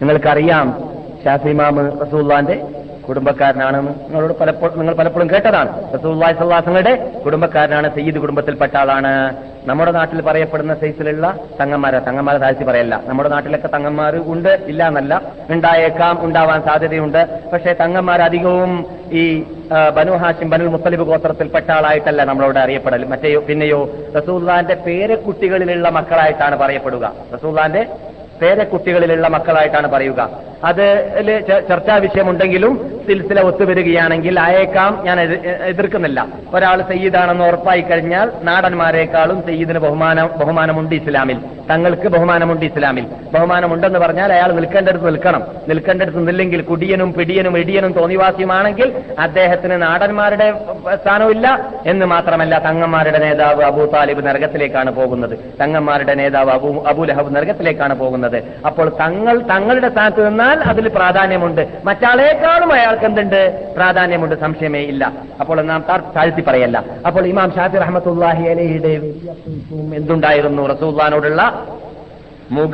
നിങ്ങൾക്കറിയാം ഷാഫിമാമ് റസൂള്ളാന്റെ കുടുംബക്കാരനാണെന്ന് നിങ്ങളോട് പലപ്പോഴും നിങ്ങൾ പലപ്പോഴും കേട്ടതാണ്. റസൂല്ലാഹി സല്ലാസങ്ങളുടെ കുടുംബക്കാരനാണ് സയ്യിദ് കുടുംബത്തിൽപ്പെട്ട ആളാണ്. നമ്മുടെ നാട്ടിൽ പറയപ്പെടുന്ന സൈസിലുള്ള തങ്ങന്മാരെ. തങ്ങന്മാരെ താഴ്ത്തി പറയല്ല. നമ്മുടെ നാട്ടിലൊക്കെ തങ്ങന്മാർ ഉണ്ട് ഇല്ല എന്നല്ല. ഉണ്ടായേക്കാം ഉണ്ടാവാൻ സാധ്യതയുണ്ട്. പക്ഷേ തങ്ങന്മാർ അധികവും ഈ ബനു ഹാഷിം ബനുൽ മുത്തലിബ് ഗോത്രത്തിൽപ്പെട്ട ആളായിട്ടല്ല നമ്മളോട് അറിയപ്പെടൽ. മറ്റേയോ പിന്നെയോ റസൂള്ളാന്റെ പേരക്കുട്ടികളിലുള്ള മക്കളായിട്ടാണ് പറയപ്പെടുക. റസൂല്ലാന്റെ പേരക്കുട്ടികളിലുള്ള മക്കളായിട്ടാണ് പറയുക. അത് ചർച്ചാ വിഷയമുണ്ടെങ്കിലും സിൽസില ഒത്തുവരികയാണെങ്കിൽ അയേക്കാം ഞാൻ എതി- എതിർക്കുന്നില്ല. ഒരാൾ സയ്യിദാണെന്ന് ഉറപ്പായി കഴിഞ്ഞാൽ നാടന്മാരെക്കാളും സയ്യിദിന് ബഹുമാനം ബഹുമാനമുണ്ട് ഇസ്ലാമിൽ. തങ്ങൾക്ക് ബഹുമാനമുണ്ട് ഇസ്ലാമിൽ. ബഹുമാനമുണ്ടെന്ന് പറഞ്ഞാൽ അയാൾ നിൽക്കേണ്ടടുത്ത് നിൽക്കണം. നിൽക്കേണ്ടടുത്ത് നില്ലെങ്കിൽ കുടിയനും പിടിയനും ഇടിയനും തോന്നിവാസിയുമാണെങ്കിൽ അദ്ദേഹത്തിന് നാടന്മാരുടെ സ്ഥാനമില്ല എന്ന് മാത്രമല്ല തങ്ങന്മാരുടെ നേതാവ് അബു താലിബ് നരകത്തിലേക്കാണ് പോകുന്നത്. തങ്ങന്മാരുടെ നേതാവ് അബു അബു ലഹബ് നരകത്തിലേക്കാണ് പോകുന്നത്. അപ്പോൾ തങ്ങൾ തങ്ങളുടെ സ്ഥാനത്ത് നിന്നാൽ അതിൽ പ്രാധാന്യമുണ്ട്. മറ്റാളേക്കാളും അയാൾക്ക് എന്തുണ്ട്? പ്രാധാന്യമുണ്ട്. സംശയമേ ഇല്ല. അപ്പോൾ നാം താഴ്ത്തി പറയല്ല. അപ്പോൾ ഇമാം ഷാഫി റഹമത്തുല്ലാഹി അലഹിയുടെ എന്തുണ്ടായിരുന്നു? റസൂല്ലാനോടുള്ള മുഖ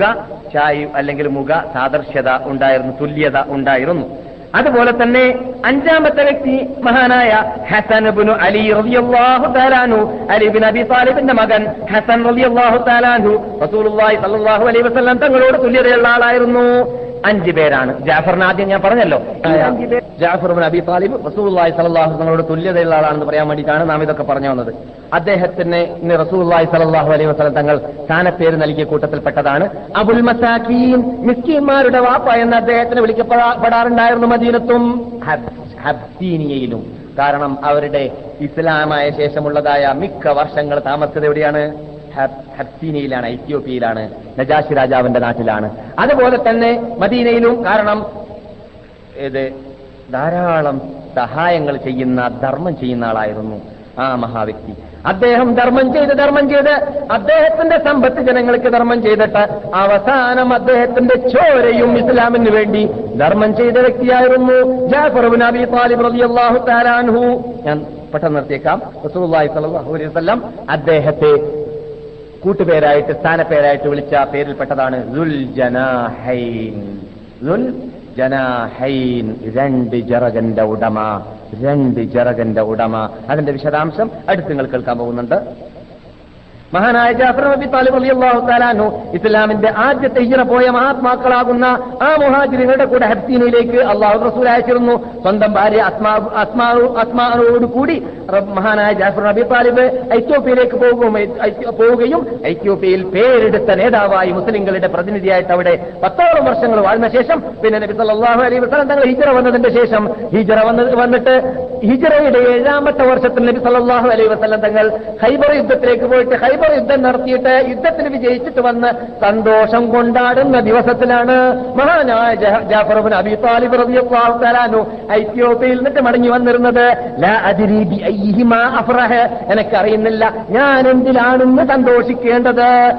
ചായു അല്ലെങ്കിൽ മുഖ സാദർശ്യത ഉണ്ടായിരുന്നു തുല്യത ഉണ്ടായിരുന്നു. അതുപോലെ തന്നെ അഞ്ചാമത്തെ വ്യക്തി മഹാനായ ഹസൻ അലി റളിയല്ലാഹു താലാനു അലി ബിൻ അബി താലിബിന്റെ മകൻ ഹസൻ റബിയാഹു താലാനു അലൈഹി വസല്ലം തങ്ങളോട് തുല്യതയുള്ള ആളായിരുന്നു. അഞ്ച് പേരാണ്. ജാഫറിന് ആദ്യം ഞാൻ പറഞ്ഞല്ലോ. ജാഫർ അബി താലിബ് സ്വല്ലല്ലാഹു അലൈഹി തങ്ങളോട് തുല്യതയുള്ള ആളാണെന്ന് പറയാൻ വേണ്ടിയിട്ടാണ് നാം ഇതൊക്കെ പറഞ്ഞു വന്നത്. അദ്ദേഹത്തിന് ഇന്ന് റസൂലുള്ളാഹി സ്വല്ലല്ലാഹു അലൈഹി വസ്ലം തങ്ങൾ സ്ഥാനപ്പേര് നൽകിയ കൂട്ടത്തിൽപ്പെട്ടതാണ്. അബുൽ മസാഖീൻ മിസ്കിന്മാരുടെ വാപ്പ എന്ന് അദ്ദേഹത്തിന് വിളിക്കപ്പെടാറുണ്ടായിരുന്നു മദീനത്തും. ഹബ്- ഹബ്സീനിയയിലും. കാരണം അവരുടെ ഇസ്ലാമായ ശേഷമുള്ളതായ മിക്ക വർഷങ്ങൾ താമസിച്ചത് എവിടെയാണ്? ഹബ്സീനിയയിലാണ് എത്യോപ്യയിലാണ് നജാഷി രാജാവിന്റെ നാട്ടിലാണ്. അതുപോലെ തന്നെ മദീനയിലും കാരണം ഇത് ധാരാളം സഹായങ്ങൾ ചെയ്യുന്ന ധർമ്മം ചെയ്യുന്ന ആളായിരുന്നു ആ മഹാവ്യക്തി. അദ്ദേഹം ധർമ്മം ചെയ്ത് ധർമ്മം ചെയ്ത് അദ്ദേഹത്തിന്റെ സമ്പത്ത് ജനങ്ങൾക്ക് ധർമ്മം ചെയ്തിട്ട് അവസാനം അദ്ദേഹത്തിന്റെ ചോരയും ഇസ്ലാമിന് വേണ്ടി ധർമ്മം ചെയ്ത വ്യക്തിയായിരുന്നു താലിബ് റളിയല്ലാഹു ഞാൻ പെട്ടെന്ന് നിർത്തിയേക്കാം. റസൂലുള്ളാഹി സ്വല്ലല്ലാഹു അലൈഹി വസല്ലം അദ്ദേഹത്തെ കൂട്ടുപേരായിട്ട് സ്ഥാനപ്പേരായിട്ട് വിളിച്ച പേരിൽപ്പെട്ടതാണ് ദുൽ ജനാഹൈൻ ദുൽ ജനാഹൈൻ രണ്ട് ജറകന്റെ ഉടമ രണ്ട് ജറകന്റെ ഉടമ. അതിന്റെ വിശദാംശം അടുത്ത് നിങ്ങൾ കേൾക്കാൻ പോകുന്നുണ്ട്. മഹാനായ ജാഫർ നബി താലിബ് അലി അള്ളാഹു താലാനു ഇസ്ലാമിന്റെ ആദ്യത്തെ ഹിജ്റ പോയ മഹാത്മാക്കളാകുന്ന ആ മുഹാജിറുകളുടെ കൂടെ ഹബ്സീനയിലേക്ക് അള്ളാഹു റസൂൽ അയച്ചിരുന്നു. സ്വന്തം ഭാര്യ അസ്മാ അസ്മാ അസ്മാനോട് കൂടി മഹാനായ ജാഫർ നബി താലിബ് ഐത്യോ- പോവുകയും ഐത്യോപ്യയിൽ പേരെടുത്ത നേതാവായി മുസ്ലിങ്ങളുടെ പ്രതിനിധിയായിട്ട് അവിടെ പത്തോളം വർഷങ്ങൾ വാഴ്ന്ന ശേഷം പിന്നെ നബി സല്ലല്ലാഹു അലൈഹി വസല്ലം തങ്ങൾ ഹിജറ വന്നതിന്റെ ശേഷം ഹിജറ വന്നിട്ട് ഹിജറയുടെ ഏഴാമത്തെ വർഷത്തിൽ നബി സല്ലല്ലാഹു അലൈഹി വസല്ലം തങ്ങൾ ഹൈബർ യുദ്ധത്തിലേക്ക് പോയിട്ട് ഹൈബർ യുദ്ധം നടത്തിയിട്ട് യുദ്ധത്തിൽ വിജയിച്ചിട്ട് വന്ന് സന്തോഷം കൊണ്ടാടുന്ന ദിവസത്തിലാണ് മഹാനായ ജഹ- ജാഫർ ബിൻ അബി താലിബ് അൻഹു ഐത്യോപ്യയിൽ നിന്നിട്ട് മടങ്ങി വന്നിരുന്നത്. എനിക്കറിയുന്നില്ല. ഞാൻ എന്തിലാണെന്ന് സന്തോഷിക്കേണ്ടത്?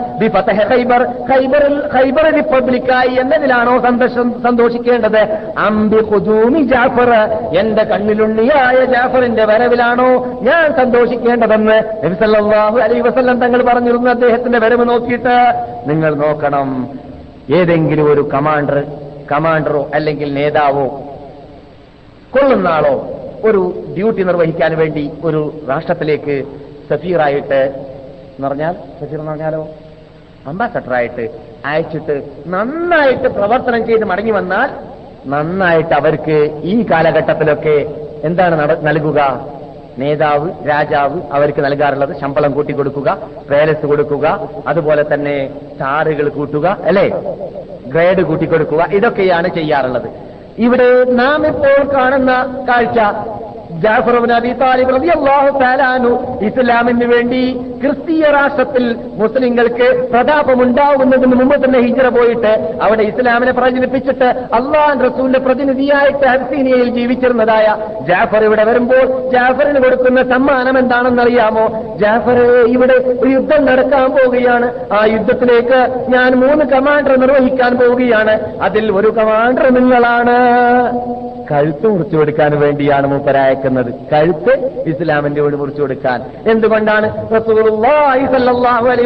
ഖൈബർ. ഖൈബറിൽ ഖൈബർ റിപ്പബ്ലിക്കായി എന്നതിലാണോ സന്തോഷം സന്തോഷിക്കേണ്ടത്? അംബി ഖുദൂമി ജാഫർ. എന്റെ കണ്ണിലുണ്ണിയായ ജാഫറിന്റെ വരവിലാണോ ഞാൻ സന്തോഷിക്കേണ്ടതെന്ന് നബി സല്ലല്ലാഹു അലൈഹി വസല്ലം തങ്ങൾ പറഞ്ഞിരുന്നു അദ്ദേഹത്തിന്റെ വരവ് നോക്കിയിട്ട് നിങ്ങൾ നോക്കണം ഏതെങ്കിലും ഒരു കമാൻഡർ കമാൻഡറോ അല്ലെങ്കിൽ നേതാവോ കൊള്ളുന്ന ആളോ ഒരു ഡ്യൂട്ടി നിർവഹിക്കാൻ വേണ്ടി ഒരു രാഷ്ട്രത്തിലേക്ക് സഫീറായിട്ട് എന്ന് പറഞ്ഞാൽ സഫീർ എന്ന് പറഞ്ഞാലോ? അംബാസഡറായിട്ട് അയച്ചിട്ട് നന്നായിട്ട് പ്രവർത്തനം ചെയ്ത് മടങ്ങി വന്നാൽ നന്നായിട്ട് അവർക്ക് ഈ കാലഘട്ടത്തിലൊക്കെ എന്താണ് നൽകുക? നേതാവ് രാജാവ് അവർക്ക് നൽകാറുള്ളത് ശമ്പളം കൂട്ടിക്കൊടുക്കുക പേലസ് കൊടുക്കുക അതുപോലെ തന്നെ സ്റ്റാറുകൾ കൂട്ടുക അല്ലേ? ഗ്രേഡ് കൂട്ടിക്കൊടുക്കുക ഇതൊക്കെയാണ് ചെയ്യാറുള്ളത്. ഇവിടെ നാം ഇപ്പോൾ കാണുന്ന കാഴ്ച ജാഫർ ബിൻ അബി താലിബ് റബി അള്ളാഹു അൻഹു ഇസ്ലാമിന് വേണ്ടി ക്രിസ്തീയ രാഷ്ട്രത്തിൽ മുസ്ലിങ്ങൾക്ക് പ്രതാപം പ്രതാപമുണ്ടാവുന്നതിന് മുമ്പ് തന്നെ ഹിജറ പോയിട്ട് അവിടെ ഇസ്ലാമിനെ പ്രചരിപ്പിച്ചിട്ട് അള്ളാഹ് റസൂലിന്റെ പ്രതിനിധിയായിട്ട് ഹബ്സീനിയയിൽ ജീവിച്ചിരുന്നതായ ജാഫർ ഇവിടെ വരുമ്പോൾ ജാഫറിന് കൊടുക്കുന്ന സമ്മാനം എന്താണെന്നറിയാമോ? ജാഫർ ഇവിടെ ഒരു യുദ്ധം നടക്കാൻ പോവുകയാണ്. ആ യുദ്ധത്തിലേക്ക് ഞാൻ മൂന്ന് കമാൻഡർ നിർവഹിക്കാൻ പോവുകയാണ്. അതിൽ ഒരു കമാൻഡർ നിങ്ങളാണ്. കഴുത്ത് മുറിച്ചു കൊടുക്കാൻ വേണ്ടിയാണ് മൂപ്പരയക്കുന്നത് കഴുത്ത് ഇസ്ലാമിന്റെ മുറിച്ചു കൊടുക്കാൻ. എന്തുകൊണ്ടാണ്?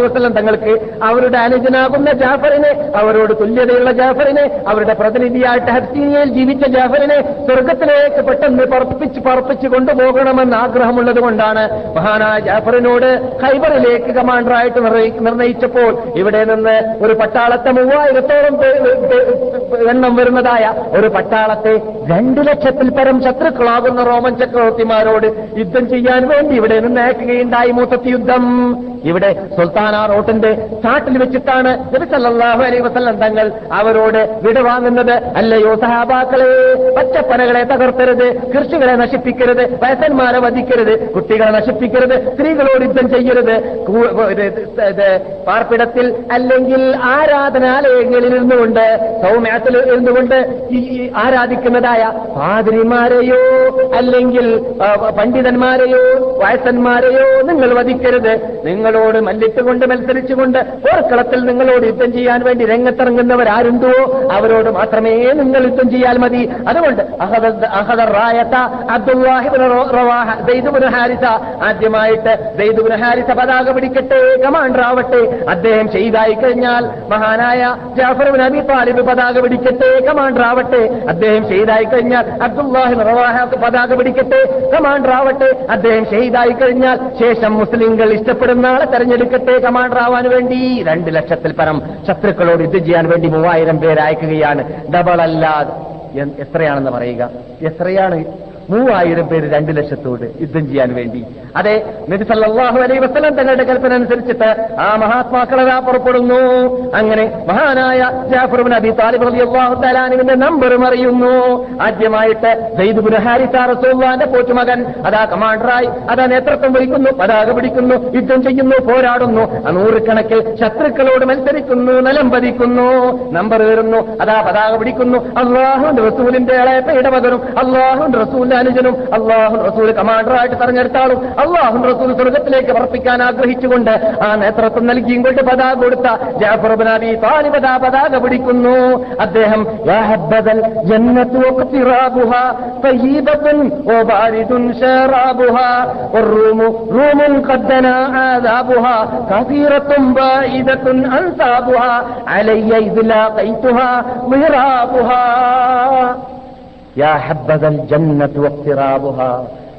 വസല്ലം തങ്ങൾക്ക് അവരുടെ അനുജനാകുന്ന ജാഫറിനെ അവരോട് തുല്യതയുള്ള ജാഫറിനെ അവരുടെ പ്രതിനിധിയായിട്ട് ഹബ്സീനിയയിൽ ജീവിച്ച ജാഫറിനെ സ്വർഗത്തിലേക്ക് പെട്ടെന്ന് പറപ്പിച്ച് പറപ്പിച്ച് കൊണ്ടുപോകണമെന്ന് ആഗ്രഹമുള്ളത് കൊണ്ടാണ് മഹാനായ ജാഫറിനോട് ഖൈബറിലേക്ക് കമാൻഡറായിട്ട് നിർണയി- നിർണയിച്ചപ്പോൾ ഇവിടെ നിന്ന് ഒരു പട്ടാളത്തെ മൂവായിരത്തോളം എണ്ണം വരുന്നതായ ഒരു പട്ടാളത്തെ രണ്ടു ലക്ഷത്തിൽ പരം ശത്രുക്കളാകുന്ന റോമൻ ചക്രവർത്തിമാരോട് യുദ്ധം ചെയ്യാൻ വേണ്ടി ഇവിടെ നിന്ന് അയക്കുകയുണ്ടായി മൂത്തത്തി യുദ്ധം. ഇവിടെ സുൽത്താന റോട്ടിന്റെ ചാട്ടിൽ വെച്ചിട്ടാണ് നബി അലൈ വസല്ലം തങ്ങൾ അവരോട് വിടവാങ്ങുന്നത് അല്ലയോ സഹാബാക്കളെ പച്ചപ്പനകളെ തകർത്തരുത് കൃഷികളെ നശിപ്പിക്കരുത് വയസ്സന്മാരെ വധിക്കരുത് കുട്ടികളെ നശിപ്പിക്കരുത് സ്ത്രീകളോട് യുദ്ധം ചെയ്യരുത്. പാർപ്പിടത്തിൽ അല്ലെങ്കിൽ ആരാധനാലയങ്ങളിൽ ഇരുന്നുകൊണ്ട് സൗമ്യത്തിൽ ഇരുന്നുകൊണ്ട് ആരാധിക്കുന്നതായ പാതിരിമാരെയോ അല്ലെങ്കിൽ ആ, പണ്ഡിതന്മാരെയോ വയസ്സന്മാരെയോ നിങ്ങൾ വധിക്കരുത്. നിങ്ങളോട് മല്ലിട്ടുകൊണ്ട് മത്സരിച്ചുകൊണ്ട് പോർക്കളത്തിൽ നിങ്ങളോട് യുദ്ധം ചെയ്യാൻ വേണ്ടി രംഗത്തിറങ്ങുന്നവരാരുണ്ടോ? അവരോട് മാത്രമേ നിങ്ങൾ യുദ്ധം ചെയ്യാൻ മതി. അതുകൊണ്ട് ഹാരിസ ആദ്യമായിട്ട് സെയ്ദുബ്നു ഹാരിസ പതാക പിടിക്കട്ടെ കമാൻഡർ ആവട്ടെ. അദ്ദേഹം ചെയ്തായി കഴിഞ്ഞാൽ മഹാനായ ജാഫർ നബി താലിബ് പതാക പിടിക്കട്ടെ കമാൻഡർ ആവട്ടെ. അദ്ദേഹം ചെയ്തായി കഴിഞ്ഞാൽ അബ്ദുൽ പതാക പിടിക്കട്ടെ. കമാൻഡർ ആവട്ടെ അദ്ദേഹം ഷെയ്ദായി കഴിഞ്ഞാൽ ശേഷം മുസ്ലിങ്ങൾ ഇഷ്ടപ്പെടുന്ന ആളെ തെരഞ്ഞെടുക്കട്ടെ കമാൻഡർ ആവാൻ വേണ്ടി. രണ്ട് ലക്ഷത്തിൽ പരം ശത്രുക്കളോട് യുദ്ധം ചെയ്യാൻ വേണ്ടി മൂവായിരം പേര് അയക്കുകയാണ്. ഡബിൾ അല്ലാതെ. എത്രയാണെന്ന് പറയുക? എത്രയാണ് മൂവായിരം പേര് രണ്ട് ലക്ഷത്തോട് യുദ്ധം ചെയ്യാൻ വേണ്ടി. അതെ നബി സല്ലല്ലാഹു അലൈഹി വസല്ലം തങ്ങളുടെ കൽപ്പന അനുസരിച്ചിട്ട് ആ മഹാത്മാക്കളെ പുറപ്പെടുന്നു. അങ്ങനെ മഹാനായ ജാഫർ ബിൻ അബി താലിബ് നമ്പറും അറിയുന്നു. ആദ്യമായിട്ട് സെയ്ദ് ബിൻ ഹാരിസ റസൂലുള്ളാഹിന്റെ പോറ്റുമകൻ അതാ കമാൻഡറായി അതാ നേതൃത്വം വഹിക്കുന്നു പതാക പിടിക്കുന്നു യുദ്ധം ചെയ്യുന്നു പോരാടുന്നു. നൂറുകണക്കിൽ ശത്രുക്കളോട് മത്സരിക്കുന്നു നിലം പതിക്കുന്നു നമ്പർ വരുന്നു അതാ പതാക പിടിക്കുന്നു. അള്ളാഹു റസൂലിന്റെ ഇളയപ്പയുടെ മകനും അള്ളാഹു റസൂലിന്റെ അനുജനും അള്ളാഹു റസൂൽ കമാൻഡറായിട്ട് തെരഞ്ഞെടുത്താളും അള്ളാഹു റസൂൽ സ്വർഗത്തിലേക്ക് വർപ്പിക്കാൻ ആഗ്രഹിച്ചുകൊണ്ട് ആ നേതൃത്വം നൽകിയും കൊണ്ട് പതാക കൊടുത്ത ജാഫർ ബിൻ അബി താലിബ് അതാ പതാക പിടിക്കുന്നു അദ്ദേഹം യാ ഹബ്ബദൽ ജന്നത്തു വഖ്തിറാബുഹാ طيبة وبارد شرابها والروم روم قد دنا عذابها كثيرة بعيدة أنسابها علي إذ لاقيتها ضرابها യാ ഹബ്ബദൽ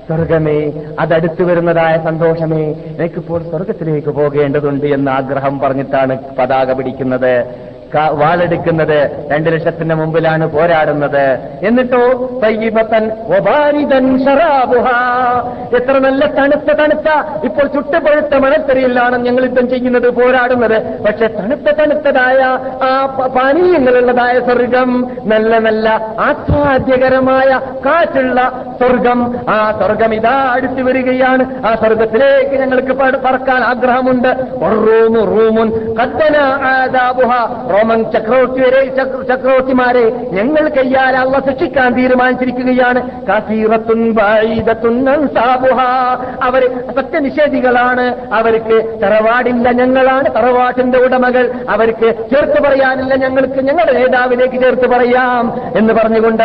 സ്വർഗമേ അതടുത്തു വരുന്നതായ സന്തോഷമേ എനിക്കിപ്പോൾ സ്വർഗത്തിലേക്ക് പോകേണ്ടതുണ്ട് എന്ന ആഗ്രഹം പറഞ്ഞിട്ടാണ് പതാക പിടിക്കുന്നത്. വാളെടുക്കുന്നത് രണ്ട് ലക്ഷത്തിന് മുമ്പിലാണ് പോരാടുന്നത്. എന്നിട്ടോ തയ്യിബത്തൻ. എത്ര നല്ല തണുത്ത തണുത്ത ഇപ്പോൾ ചുട്ടുപഴുത്ത മണത്തരിയിലാണ് ഞങ്ങൾ യുദ്ധം ചെയ്യുന്നത് പോരാടുന്നത്. പക്ഷെ തണുത്ത തണുത്തതായ ആ പാനീയങ്ങളുള്ളതായ സ്വർഗം നല്ല നല്ല ആസ്വാദ്യകരമായ കാറ്റുള്ള സ്വർഗം. ആ സ്വർഗം ഇതാ അടുത്തു വരികയാണ്. ആ സ്വർഗത്തിലേക്ക് ഞങ്ങൾക്ക് പറക്കാൻ ആഗ്രഹമുണ്ട്. റൂമു റൂമുൻ കത്തന ആദാബുഹ. റോമൻ ചക്രവർത്തിവരെ ചക്ര- ചക്രവർത്തിമാരെ ഞങ്ങൾ കയ്യാൽ അള്ള ശിക്ഷിക്കാൻ തീരുമാനിച്ചിരിക്കുകയാണ്. അവർ സത്യനിഷേധികളാണ്. അവർക്ക് തറവാടില്ല ഞങ്ങളാണ് തറവാട്ടിന്റെ ഉടമകൾ. അവർക്ക് ചേർത്ത് പറയാനില്ല ഞങ്ങൾക്ക്. ഞങ്ങളുടെ നേതാവിലേക്ക് ചേർത്ത് പറയാം എന്ന് പറഞ്ഞുകൊണ്ട്.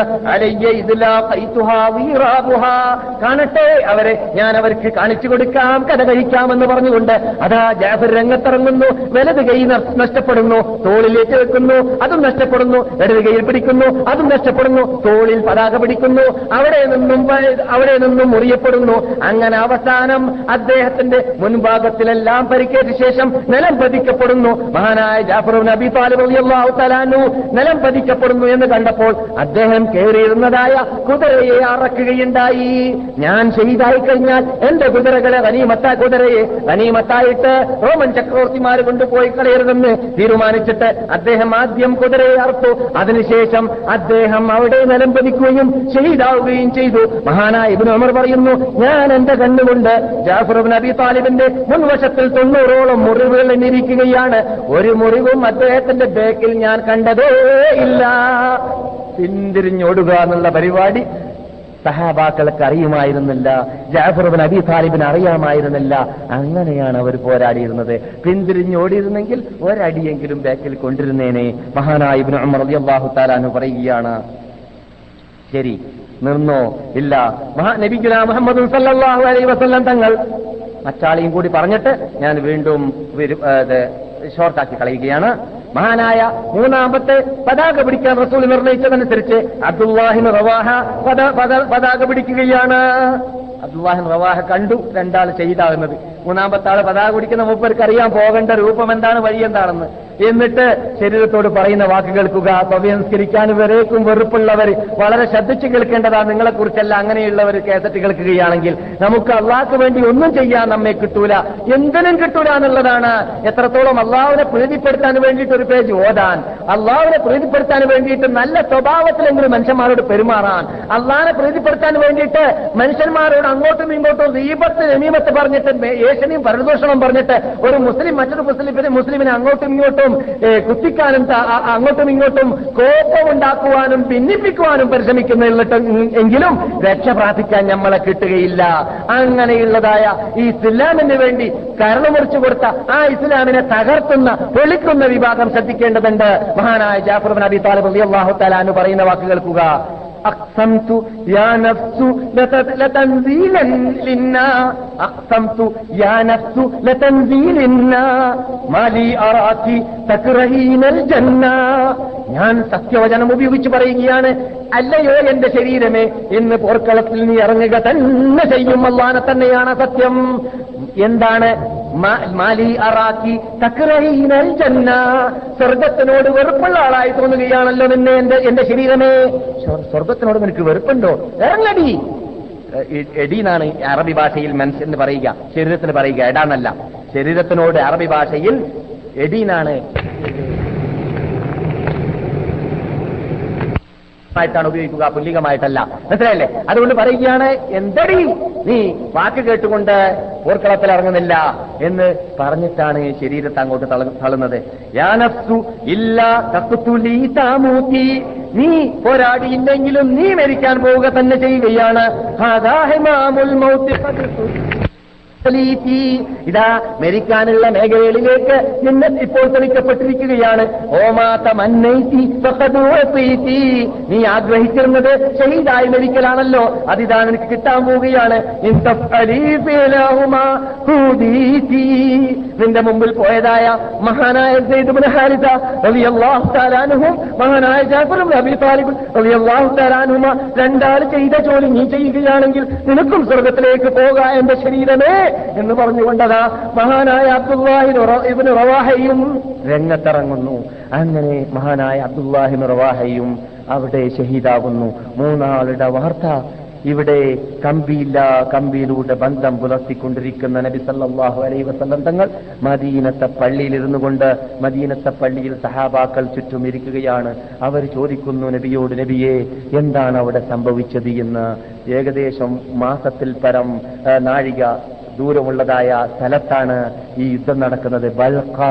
കാണട്ടെ അവരെ ഞാൻ അവർക്ക് കാണിച്ചു കൊടുക്കാം കഥ കഴിക്കാം എന്ന് പറഞ്ഞുകൊണ്ട് അതാ ജാഫർ രംഗത്തിറങ്ങുന്നു വലത് കൈ നഷ്- നഷ്ടപ്പെടുന്നു തോളിലേക്ക് വെക്കുന്നു അതും നഷ്ടപ്പെടുന്നു ഇടത് കൈയിൽ പിടിക്കുന്നു അതും നഷ്ടപ്പെടുന്നു തോളിൽ പതാക പിടിക്കുന്നു അവിടെ നിന്നും അവിടെ നിന്നും മുറിയപ്പെടുന്നു. അങ്ങനെ അവസാനം അദ്ദേഹത്തിന്റെ മുൻഭാഗത്തിലെല്ലാം പരിക്കേറ്റ ശേഷം നിലം പതിക്കപ്പെടുന്നു. മഹാനായ ജാഫർ നബി താലിബ് നിലം പതിക്കപ്പെടുന്നു എന്ന് കണ്ടപ്പോൾ അദ്ദേഹം കയറിയിരുന്നതായ കുതിരയെ അറക്കുകയുണ്ടായി. ഞാൻ ചെയ്തായി കഴിഞ്ഞാൽ എന്റെ കുതിരകളെ ഗനീമത്ത കുതിരയെ ഗനീമത്തായിട്ട് റോമൻ ചക്രവർത്തിമാർ കൊണ്ടുപോയി കളയരുതെന്ന് തീരുമാനിച്ചിട്ട് അദ്ദേഹം ആദ്യം കുതിരയെ അറുത്തു. അതിനുശേഷം അദ്ദേഹം അവിടെ നിലം പതിക്കുകയും ഷഹീദാവുകയും ചെയ്തു. മഹാനായ ഇബ്നു ഉമർ പറയുന്നു ഞാൻ എന്റെ കണ്ണുകൊണ്ട് ജാഫർ ഇബ്നു അബി താലിബിന്റെ മുൻവശത്തിൽ തൊണ്ണൂറോളം മുറിവുകൾ എന്നിരിക്കുകയാണ്. ഒരു മുറിവും അദ്ദേഹത്തിന്റെ ബേക്കിൽ ഞാൻ കണ്ടതേ ഇല്ല. പിന്തിരിഞ്ഞോടുക എന്നുള്ള പരിപാടി സഹാബാക്കൾക്ക് അറിയുമായിരുന്നില്ല. ജാഫർബിൻ അബി താലിബിന് അറിയാമായിരുന്നില്ല. അങ്ങനെയാണ് അവർ പോരാടിയിരുന്നത്. പിന്തിരിഞ്ഞ് ഓടിയിരുന്നെങ്കിൽ ഒരടിയെങ്കിലും ബാക്കിൽ കൊണ്ടിരുന്നേനെ. മഹാനായ ഇബ്നു ഉമർ റളിയല്ലാഹു പറയുകയാണ് ശരി നിന്നോ ഇല്ല. മഹാ നബിഗുല മുഹമ്മദ് അലൈഹി വസല്ലം തങ്ങൾ മറ്റാളെയും കൂടി പറഞ്ഞിട്ട് ഞാൻ വീണ്ടും ഷോർട്ടാക്കി കളയുകയാണ്. മഹാനായ മൂന്നാമത്തെ പതാക പിടിക്കാൻ റസൂൽ നിർണയിച്ചതനുസരിച്ച് അബ്ദുല്ലാഹിൻ റവാഹ പത- പത- പതാക പിടിക്കുകയാണ്. അബ്ദുല്ലാഹിൻ റവാഹ കണ്ടു രണ്ടാൾ ചെയ്താകുന്നത് മൂന്നാമത്തെ പതാക പിടിക്കുന്ന മൂപ്പർക്ക് അറിയാൻ പോകേണ്ട രൂപം എന്താണ് വഴി എന്താണെന്ന്. എന്നിട്ട് ശരീരത്തോട് പറയുന്ന വാക്ക് കേൾക്കുക. സംസ്കരിക്കാൻ വരേക്കും വെറുപ്പുള്ളവർ വളരെ ശ്രദ്ധിച്ചു കേൾക്കേണ്ടതാണ്. നിങ്ങളെക്കുറിച്ചല്ല അങ്ങനെയുള്ളവർ കേസറ്റ് കേൾക്കുകയാണെങ്കിൽ നമുക്ക് അള്ളാഹ്ക്ക് വേണ്ടി ഒന്നും ചെയ്യാൻ നമ്മെ കിട്ടൂല. എന്തിനും കിട്ടൂല എന്നുള്ളതാണ്. എത്രത്തോളം അള്ളാഹുവിനെ പ്രീതിപ്പെടുത്താൻ വേണ്ടിയിട്ട് ഒരു പേജ് ഓതാൻ. അള്ളാഹുവിനെ പ്രീതിപ്പെടുത്താൻ വേണ്ടിയിട്ട് നല്ല സ്വഭാവത്തിലെങ്കിലും മനുഷ്യന്മാരോട് പെരുമാറാൻ. അള്ളാഹിനെ പ്രീതിപ്പെടുത്താൻ വേണ്ടിയിട്ട് മനുഷ്യന്മാരോട് അങ്ങോട്ടും ഇങ്ങോട്ടും ദീപത്ത് രമീമത്ത് പറഞ്ഞിട്ട് ഏഷ്യനെയും പരദോഷണം പറഞ്ഞിട്ട് ഒരു മുസ്ലിം മറ്റൊരു മുസ്ലിമിനെ മുസ്ലിമിനെ അങ്ങോട്ടും ഇങ്ങോട്ടും കുത്തിക്കാനും അ- അങ്ങോട്ടും ഇങ്ങോട്ടും കോപമുണ്ടാക്കുവാനും ഭിന്നിപ്പിക്കുവാനും പരിശ്രമിക്കുന്ന എങ്കിലും രക്ഷ പ്രാർത്ഥിക്കാൻ നമ്മളെ കിട്ടുകയില്ല. അങ്ങനെയുള്ളതായ ഈ ഇസ്ലാമിന് വേണ്ടി കരണമുറിച്ചു കൊടുത്ത ആ ഇസ്ലാമിനെ തകർത്തുന്ന പൊളിക്കുന്ന വിഭാഗം ശ്രദ്ധിക്കേണ്ടതുണ്ട്. മഹാനായ ജാഫർ നബി താലിബ് അള്ളാഹു തആല എന്ന് പറയുന്ന വാക്ക് അക്സംതു യാ നഫ്സു ലതൻസീലന്ന അക്സംതു യാ നഫ്സു ലതൻസീലന്ന മാലി അറാഖി തക്റഹീനൽ ജന്ന ഞാൻ സത്യവചനം ഉപയോഗിച്ച് പറയുകയാണ്. അല്ലയോ എന്റെ ശരീരമേ എന്ന് പോർക്കളത്തിൽ നീ ഇറങ്ങുക തന്നെ ചെയ്യും. അള്ളാനെ തന്നെയാണ് സത്യം. എന്താണ് മാലി സ്വർഗത്തിനോട് വെറുപ്പുള്ള ആളായി തോന്നുകയാണല്ലോ നിന്നെ എന്റെ എന്റെ ശരീരമേ. സ്വർ- സ്വർഗത്തിനോട് നിനക്ക് വെറുപ്പുണ്ടോ? ഇറങ്ങടി. എടീന്നാണ് അറബി ഭാഷയിൽ മനുഷ്യന് പറയുക. ശരീരത്തിന് പറയുക. എടാന്നല്ല. ശരീരത്തിനോട് അറബി ഭാഷയിൽ എടീനാണ് ായിട്ടാണ് ഉപയോഗിക്കുക പുല്ലികമായിട്ടല്ല മനസ്സിലായില്ലേ? അതുകൊണ്ട് പറയുകയാണ് എന്തടി നീ വാക്ക് കേട്ടുകൊണ്ട് പോർക്കളത്തിൽ ഇറങ്ങുന്നില്ല? എന്ന് പറഞ്ഞിട്ടാണ് ശരീരത്തെ അങ്ങോട്ട് തള- തള്ളുന്നത്. യാനഫ്സു ഇല്ല തഖ്തുലി താമൂത്തി നീ പോരാടിയില്ലെങ്കിലും നീ മരിക്കാൻ പോവുക തന്നെ ചെയ്യുകയാണ്. ഇതാ മരിക്കാനുള്ള മേഖലകളിലേക്ക് നിന്നെ ഇപ്പോൾ തെളിക്കപ്പെട്ടിരിക്കുകയാണ്. നീ ആഗ്രഹിച്ചിരുന്നത് ഷഹീദായി മരിക്കലാണല്ലോ. അതിതാ നിനക്ക് കിട്ടാൻ പോവുകയാണ്. നിന്റെ മുമ്പിൽ പോയതായ മഹാനായ തആല മഹാനായ ജാഫറും ഇബ്നു താലിബും രണ്ടാൾ ചെയ്ത ജോലി നീ ചെയ്യുകയാണെങ്കിൽ നിനക്കും സ്വർഗത്തിലേക്ക് പോകാം എന്റെ ശരീരമേ. എന്ന് പറഞ്ഞുകൊണ്ടതാ മഹാനായ അബ്ദുല്ലാഹിബിന് റവാഹയും രംഗത്തിറങ്ങുന്നു. അങ്ങനെ മഹാനായ അബ്ദുല്ലാഹിബിന് റവാഹയും അവിടെ ഷഹീദാകുന്നു. മൂന്നാളുടെ വാർത്ത ഇവിടെ കമ്പിയില്ല കമ്പിയിലൂടെ ബന്ധം പുലർത്തിക്കൊണ്ടിരിക്കുന്ന നബി സല്ലല്ലാഹു അലൈഹി വസല്ലം തങ്ങൾ മദീനത്തെ പള്ളിയിൽ ഇരുന്നു കൊണ്ട് മദീനത്തെ പള്ളിയിൽ സഹാബാക്കൾ ചുറ്റും ഇരിക്കുകയാണ്. അവർ ചോദിക്കുന്നു നബിയോട് നബിയെ എന്താണ് അവിടെ സംഭവിച്ചത്? എന്ന്. ഏകദേശം മാസത്തിൽ പരം നാഴിക ദൂരമുള്ളതായ സ്ഥലത്താണ് ഈ യുദ്ധം നടക്കുന്നത്. ബൽഖ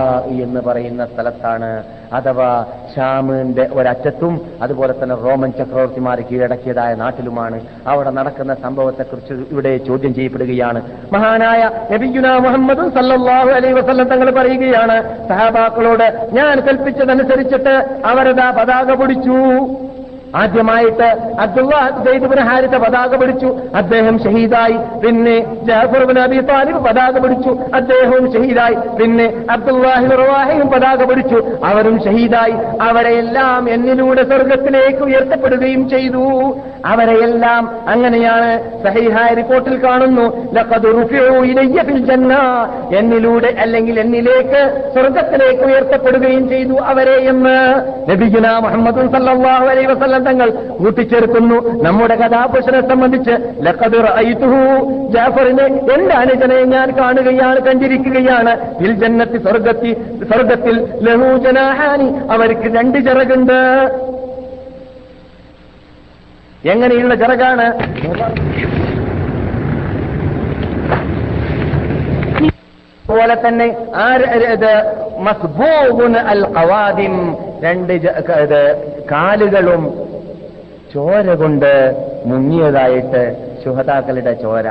എന്ന് പറയുന്ന സ്ഥലത്താണ്. അഥവാ ഷാമിന്റെ ഒരറ്റത്തും അതുപോലെ തന്നെ റോമൻ ചക്രവർത്തിമാർ കീഴടക്കിയതായ നാട്ടിലുമാണ്. അവിടെ നടക്കുന്ന സംഭവത്തെക്കുറിച്ച് ഇവിടെ ചോദ്യം ചെയ്യപ്പെടുകയാണ്. മഹാനായ നബിഗുന മുഹമ്മദ് സല്ലാഹു അലൈ വസല്ലം തങ്ങൾ പറയുകയാണ് സഹാബാക്കളോട് ഞാൻ കൽപ്പിച്ചതനുസരിച്ചിട്ട് അവരതാ പതാക പിടിച്ചു. ആദ്യമായിട്ട് അബ്ദുള്ള ഹാരിത്ത പതാക പിടിച്ചു. അദ്ദേഹം ഷഹീദായി. പിന്നെ ജാഫർബിൻ അബി താലിബ് പതാക പിടിച്ചു. അദ്ദേഹവും ഷഹീദായി. പിന്നെ അബ്ദുല്ലാഹി റവാഹയും പതാക പിടിച്ചു. അവരും ഷഹീദായി. അവരെയെല്ലാം എന്നിലൂടെ സ്വർഗത്തിലേക്ക് ഉയർത്തപ്പെടുകയും ചെയ്തു. അവരെയെല്ലാം അങ്ങനെയാണ് സഹിഹായ റിപ്പോർട്ടിൽ കാണുന്നു. എന്നിലൂടെ അല്ലെങ്കിൽ എന്നിലേക്ക് സ്വർഗത്തിലേക്ക് ഉയർത്തപ്പെടുകയും ചെയ്തു അവരെ എന്ന്. നബിഗുന മുഹമ്മദ് സല്ലല്ലാഹു അലൈഹി വസല്ലം തങ്ങൾ കൂട്ടിച്ചേർക്കുന്നു. നമ്മുടെ കഥാപുരുഷനെ സംബന്ധിച്ച് ലഖദ് ഐതുഹു ജാഫറിനെ എന്റെ അനുജനെ ഞാൻ കാണുകയാണ് കണ്ടിരിക്കുകയാണ്. ഇൽ ജന്നത്തി സ്വർഗത്തി സ്വർഗത്തിൽ ലഹൂജനാഹാനി അവർക്ക് രണ്ട് ചിറകുണ്ട്. എങ്ങനെയുള്ള ചിറകാണ്? പോലെ തന്നെ ആര് അൽ ഖവാദിം രണ്ട് കാലുകളും ചോര കൊണ്ട് മുങ്ങിയതായിട്ട് ശുഹതാക്കളുടെ ചോര.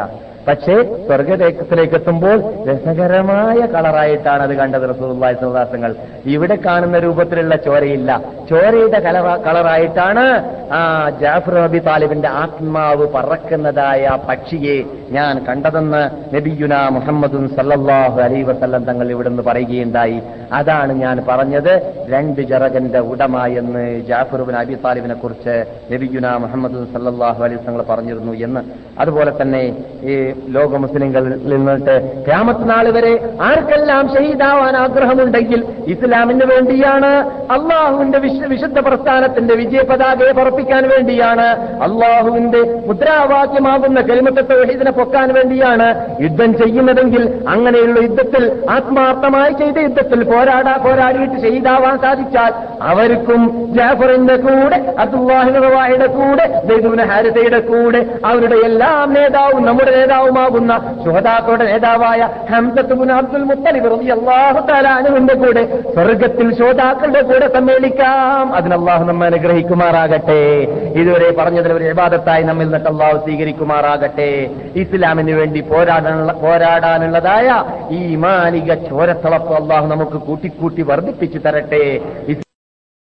പക്ഷേ സ്വർഗരേഖത്തിലേക്ക് എത്തുമ്പോൾ രസകരമായ കളറായിട്ടാണ് അത് കണ്ടത് റസൂലുള്ളാഹി സ്വലാസങ്ങൾ ഇവിടെ കാണുന്ന രൂപത്തിലുള്ള ചോരയില്ല. ചോരയുടെ കളറായിട്ടാണ് ആ ജാഫർ നബി താലിബിന്റെ ആത്മാവ് പറക്കുന്നതായ പക്ഷിയെ ഞാൻ കണ്ടതെന്ന് നബിയുന മുഹമ്മദും സല്ലാഹു അലൈ വസല്ലം തങ്ങൾ ഇവിടുന്ന് പറയുകയുണ്ടായി. അതാണ് ഞാൻ പറഞ്ഞത്. രണ്ട് ജറകന്റെ ഉടമ എന്ന് ജാഫറുബിൻ അബി താലിബിനെ കുറിച്ച് നബിയുന മുഹമ്മദ് സല്ലാഹു അലൈഹി തങ്ങൾ പറഞ്ഞിരുന്നു എന്ന്. അതുപോലെ തന്നെ ഈ ലോക മുസ്ലിങ്ങളിൽ നിന്നിട്ട് ക്യാമത്ത് നാൾ വരെ ആർക്കെല്ലാം ഷഹീദാവാൻ ആഗ്രഹമുണ്ടെങ്കിൽ ഇസ്ലാമിന് വേണ്ടിയാണ് അള്ളാഹുവിന്റെ വിശ- വിശുദ്ധ പ്രസ്ഥാനത്തിന്റെ വിജയ പതാകയെ പറപ്പിക്കാൻ വേണ്ടിയാണ് അള്ളാഹുവിന്റെ മുദ്രാവാക്യമാകുന്ന കലിമത്തെ തൗഹീദിനെ പൊക്കാൻ വേണ്ടിയാണ് യുദ്ധം ചെയ്യുന്നതെങ്കിൽ അങ്ങനെയുള്ള യുദ്ധത്തിൽ ആത്മാർത്ഥമായി ചെയ്ത യുദ്ധത്തിൽ പോരാടാ പോരാടിയിട്ട് ഷഹീദാവാൻ സാധിച്ചാൽ അവർക്കും ജാഫറിന്റെ കൂടെ അബ്ദുല്ലാഹിയുടെ കൂടെ ദൈദുബിന് ഹാരിതയുടെ കൂടെ അവരുടെ എല്ലാം നേതാവും നമ്മുടെ നേതാവുമാകുന്ന ശുഹദാക്കളുടെ നേതാവായ ഹംസത്തുബുൻ അബ്ദുൽ മുത്തലിബ് റളിയല്ലാഹു അള്ളാഹു താലാനുവിന്റെ കൂടെ സ്വർഗത്തിൽ ശോതാക്കളുടെ കൂടെ സമ്മേളിക്കാം. അതിന് അള്ളാഹു നമ്മെ അനുഗ്രഹിക്കുമാറാകട്ടെ. ഇതുവരെ പറഞ്ഞതിൽ ഒരു വിവാദത്തായി നമ്മിൽ നിന്നിട്ട് അള്ളാഹു സ്വീകരിക്കുമാറാകട്ടെ. ഇസ്ലാമിന് വേണ്ടി പോരാടാനുള്ള പോരാടാനുള്ളതായ ഈ മാനിക ചോരത്തളപ്പ് അള്ളാഹു നമുക്ക് കൂട്ടിക്കൂട്ടി വർദ്ധിപ്പിച്ചു തരട്ടെ.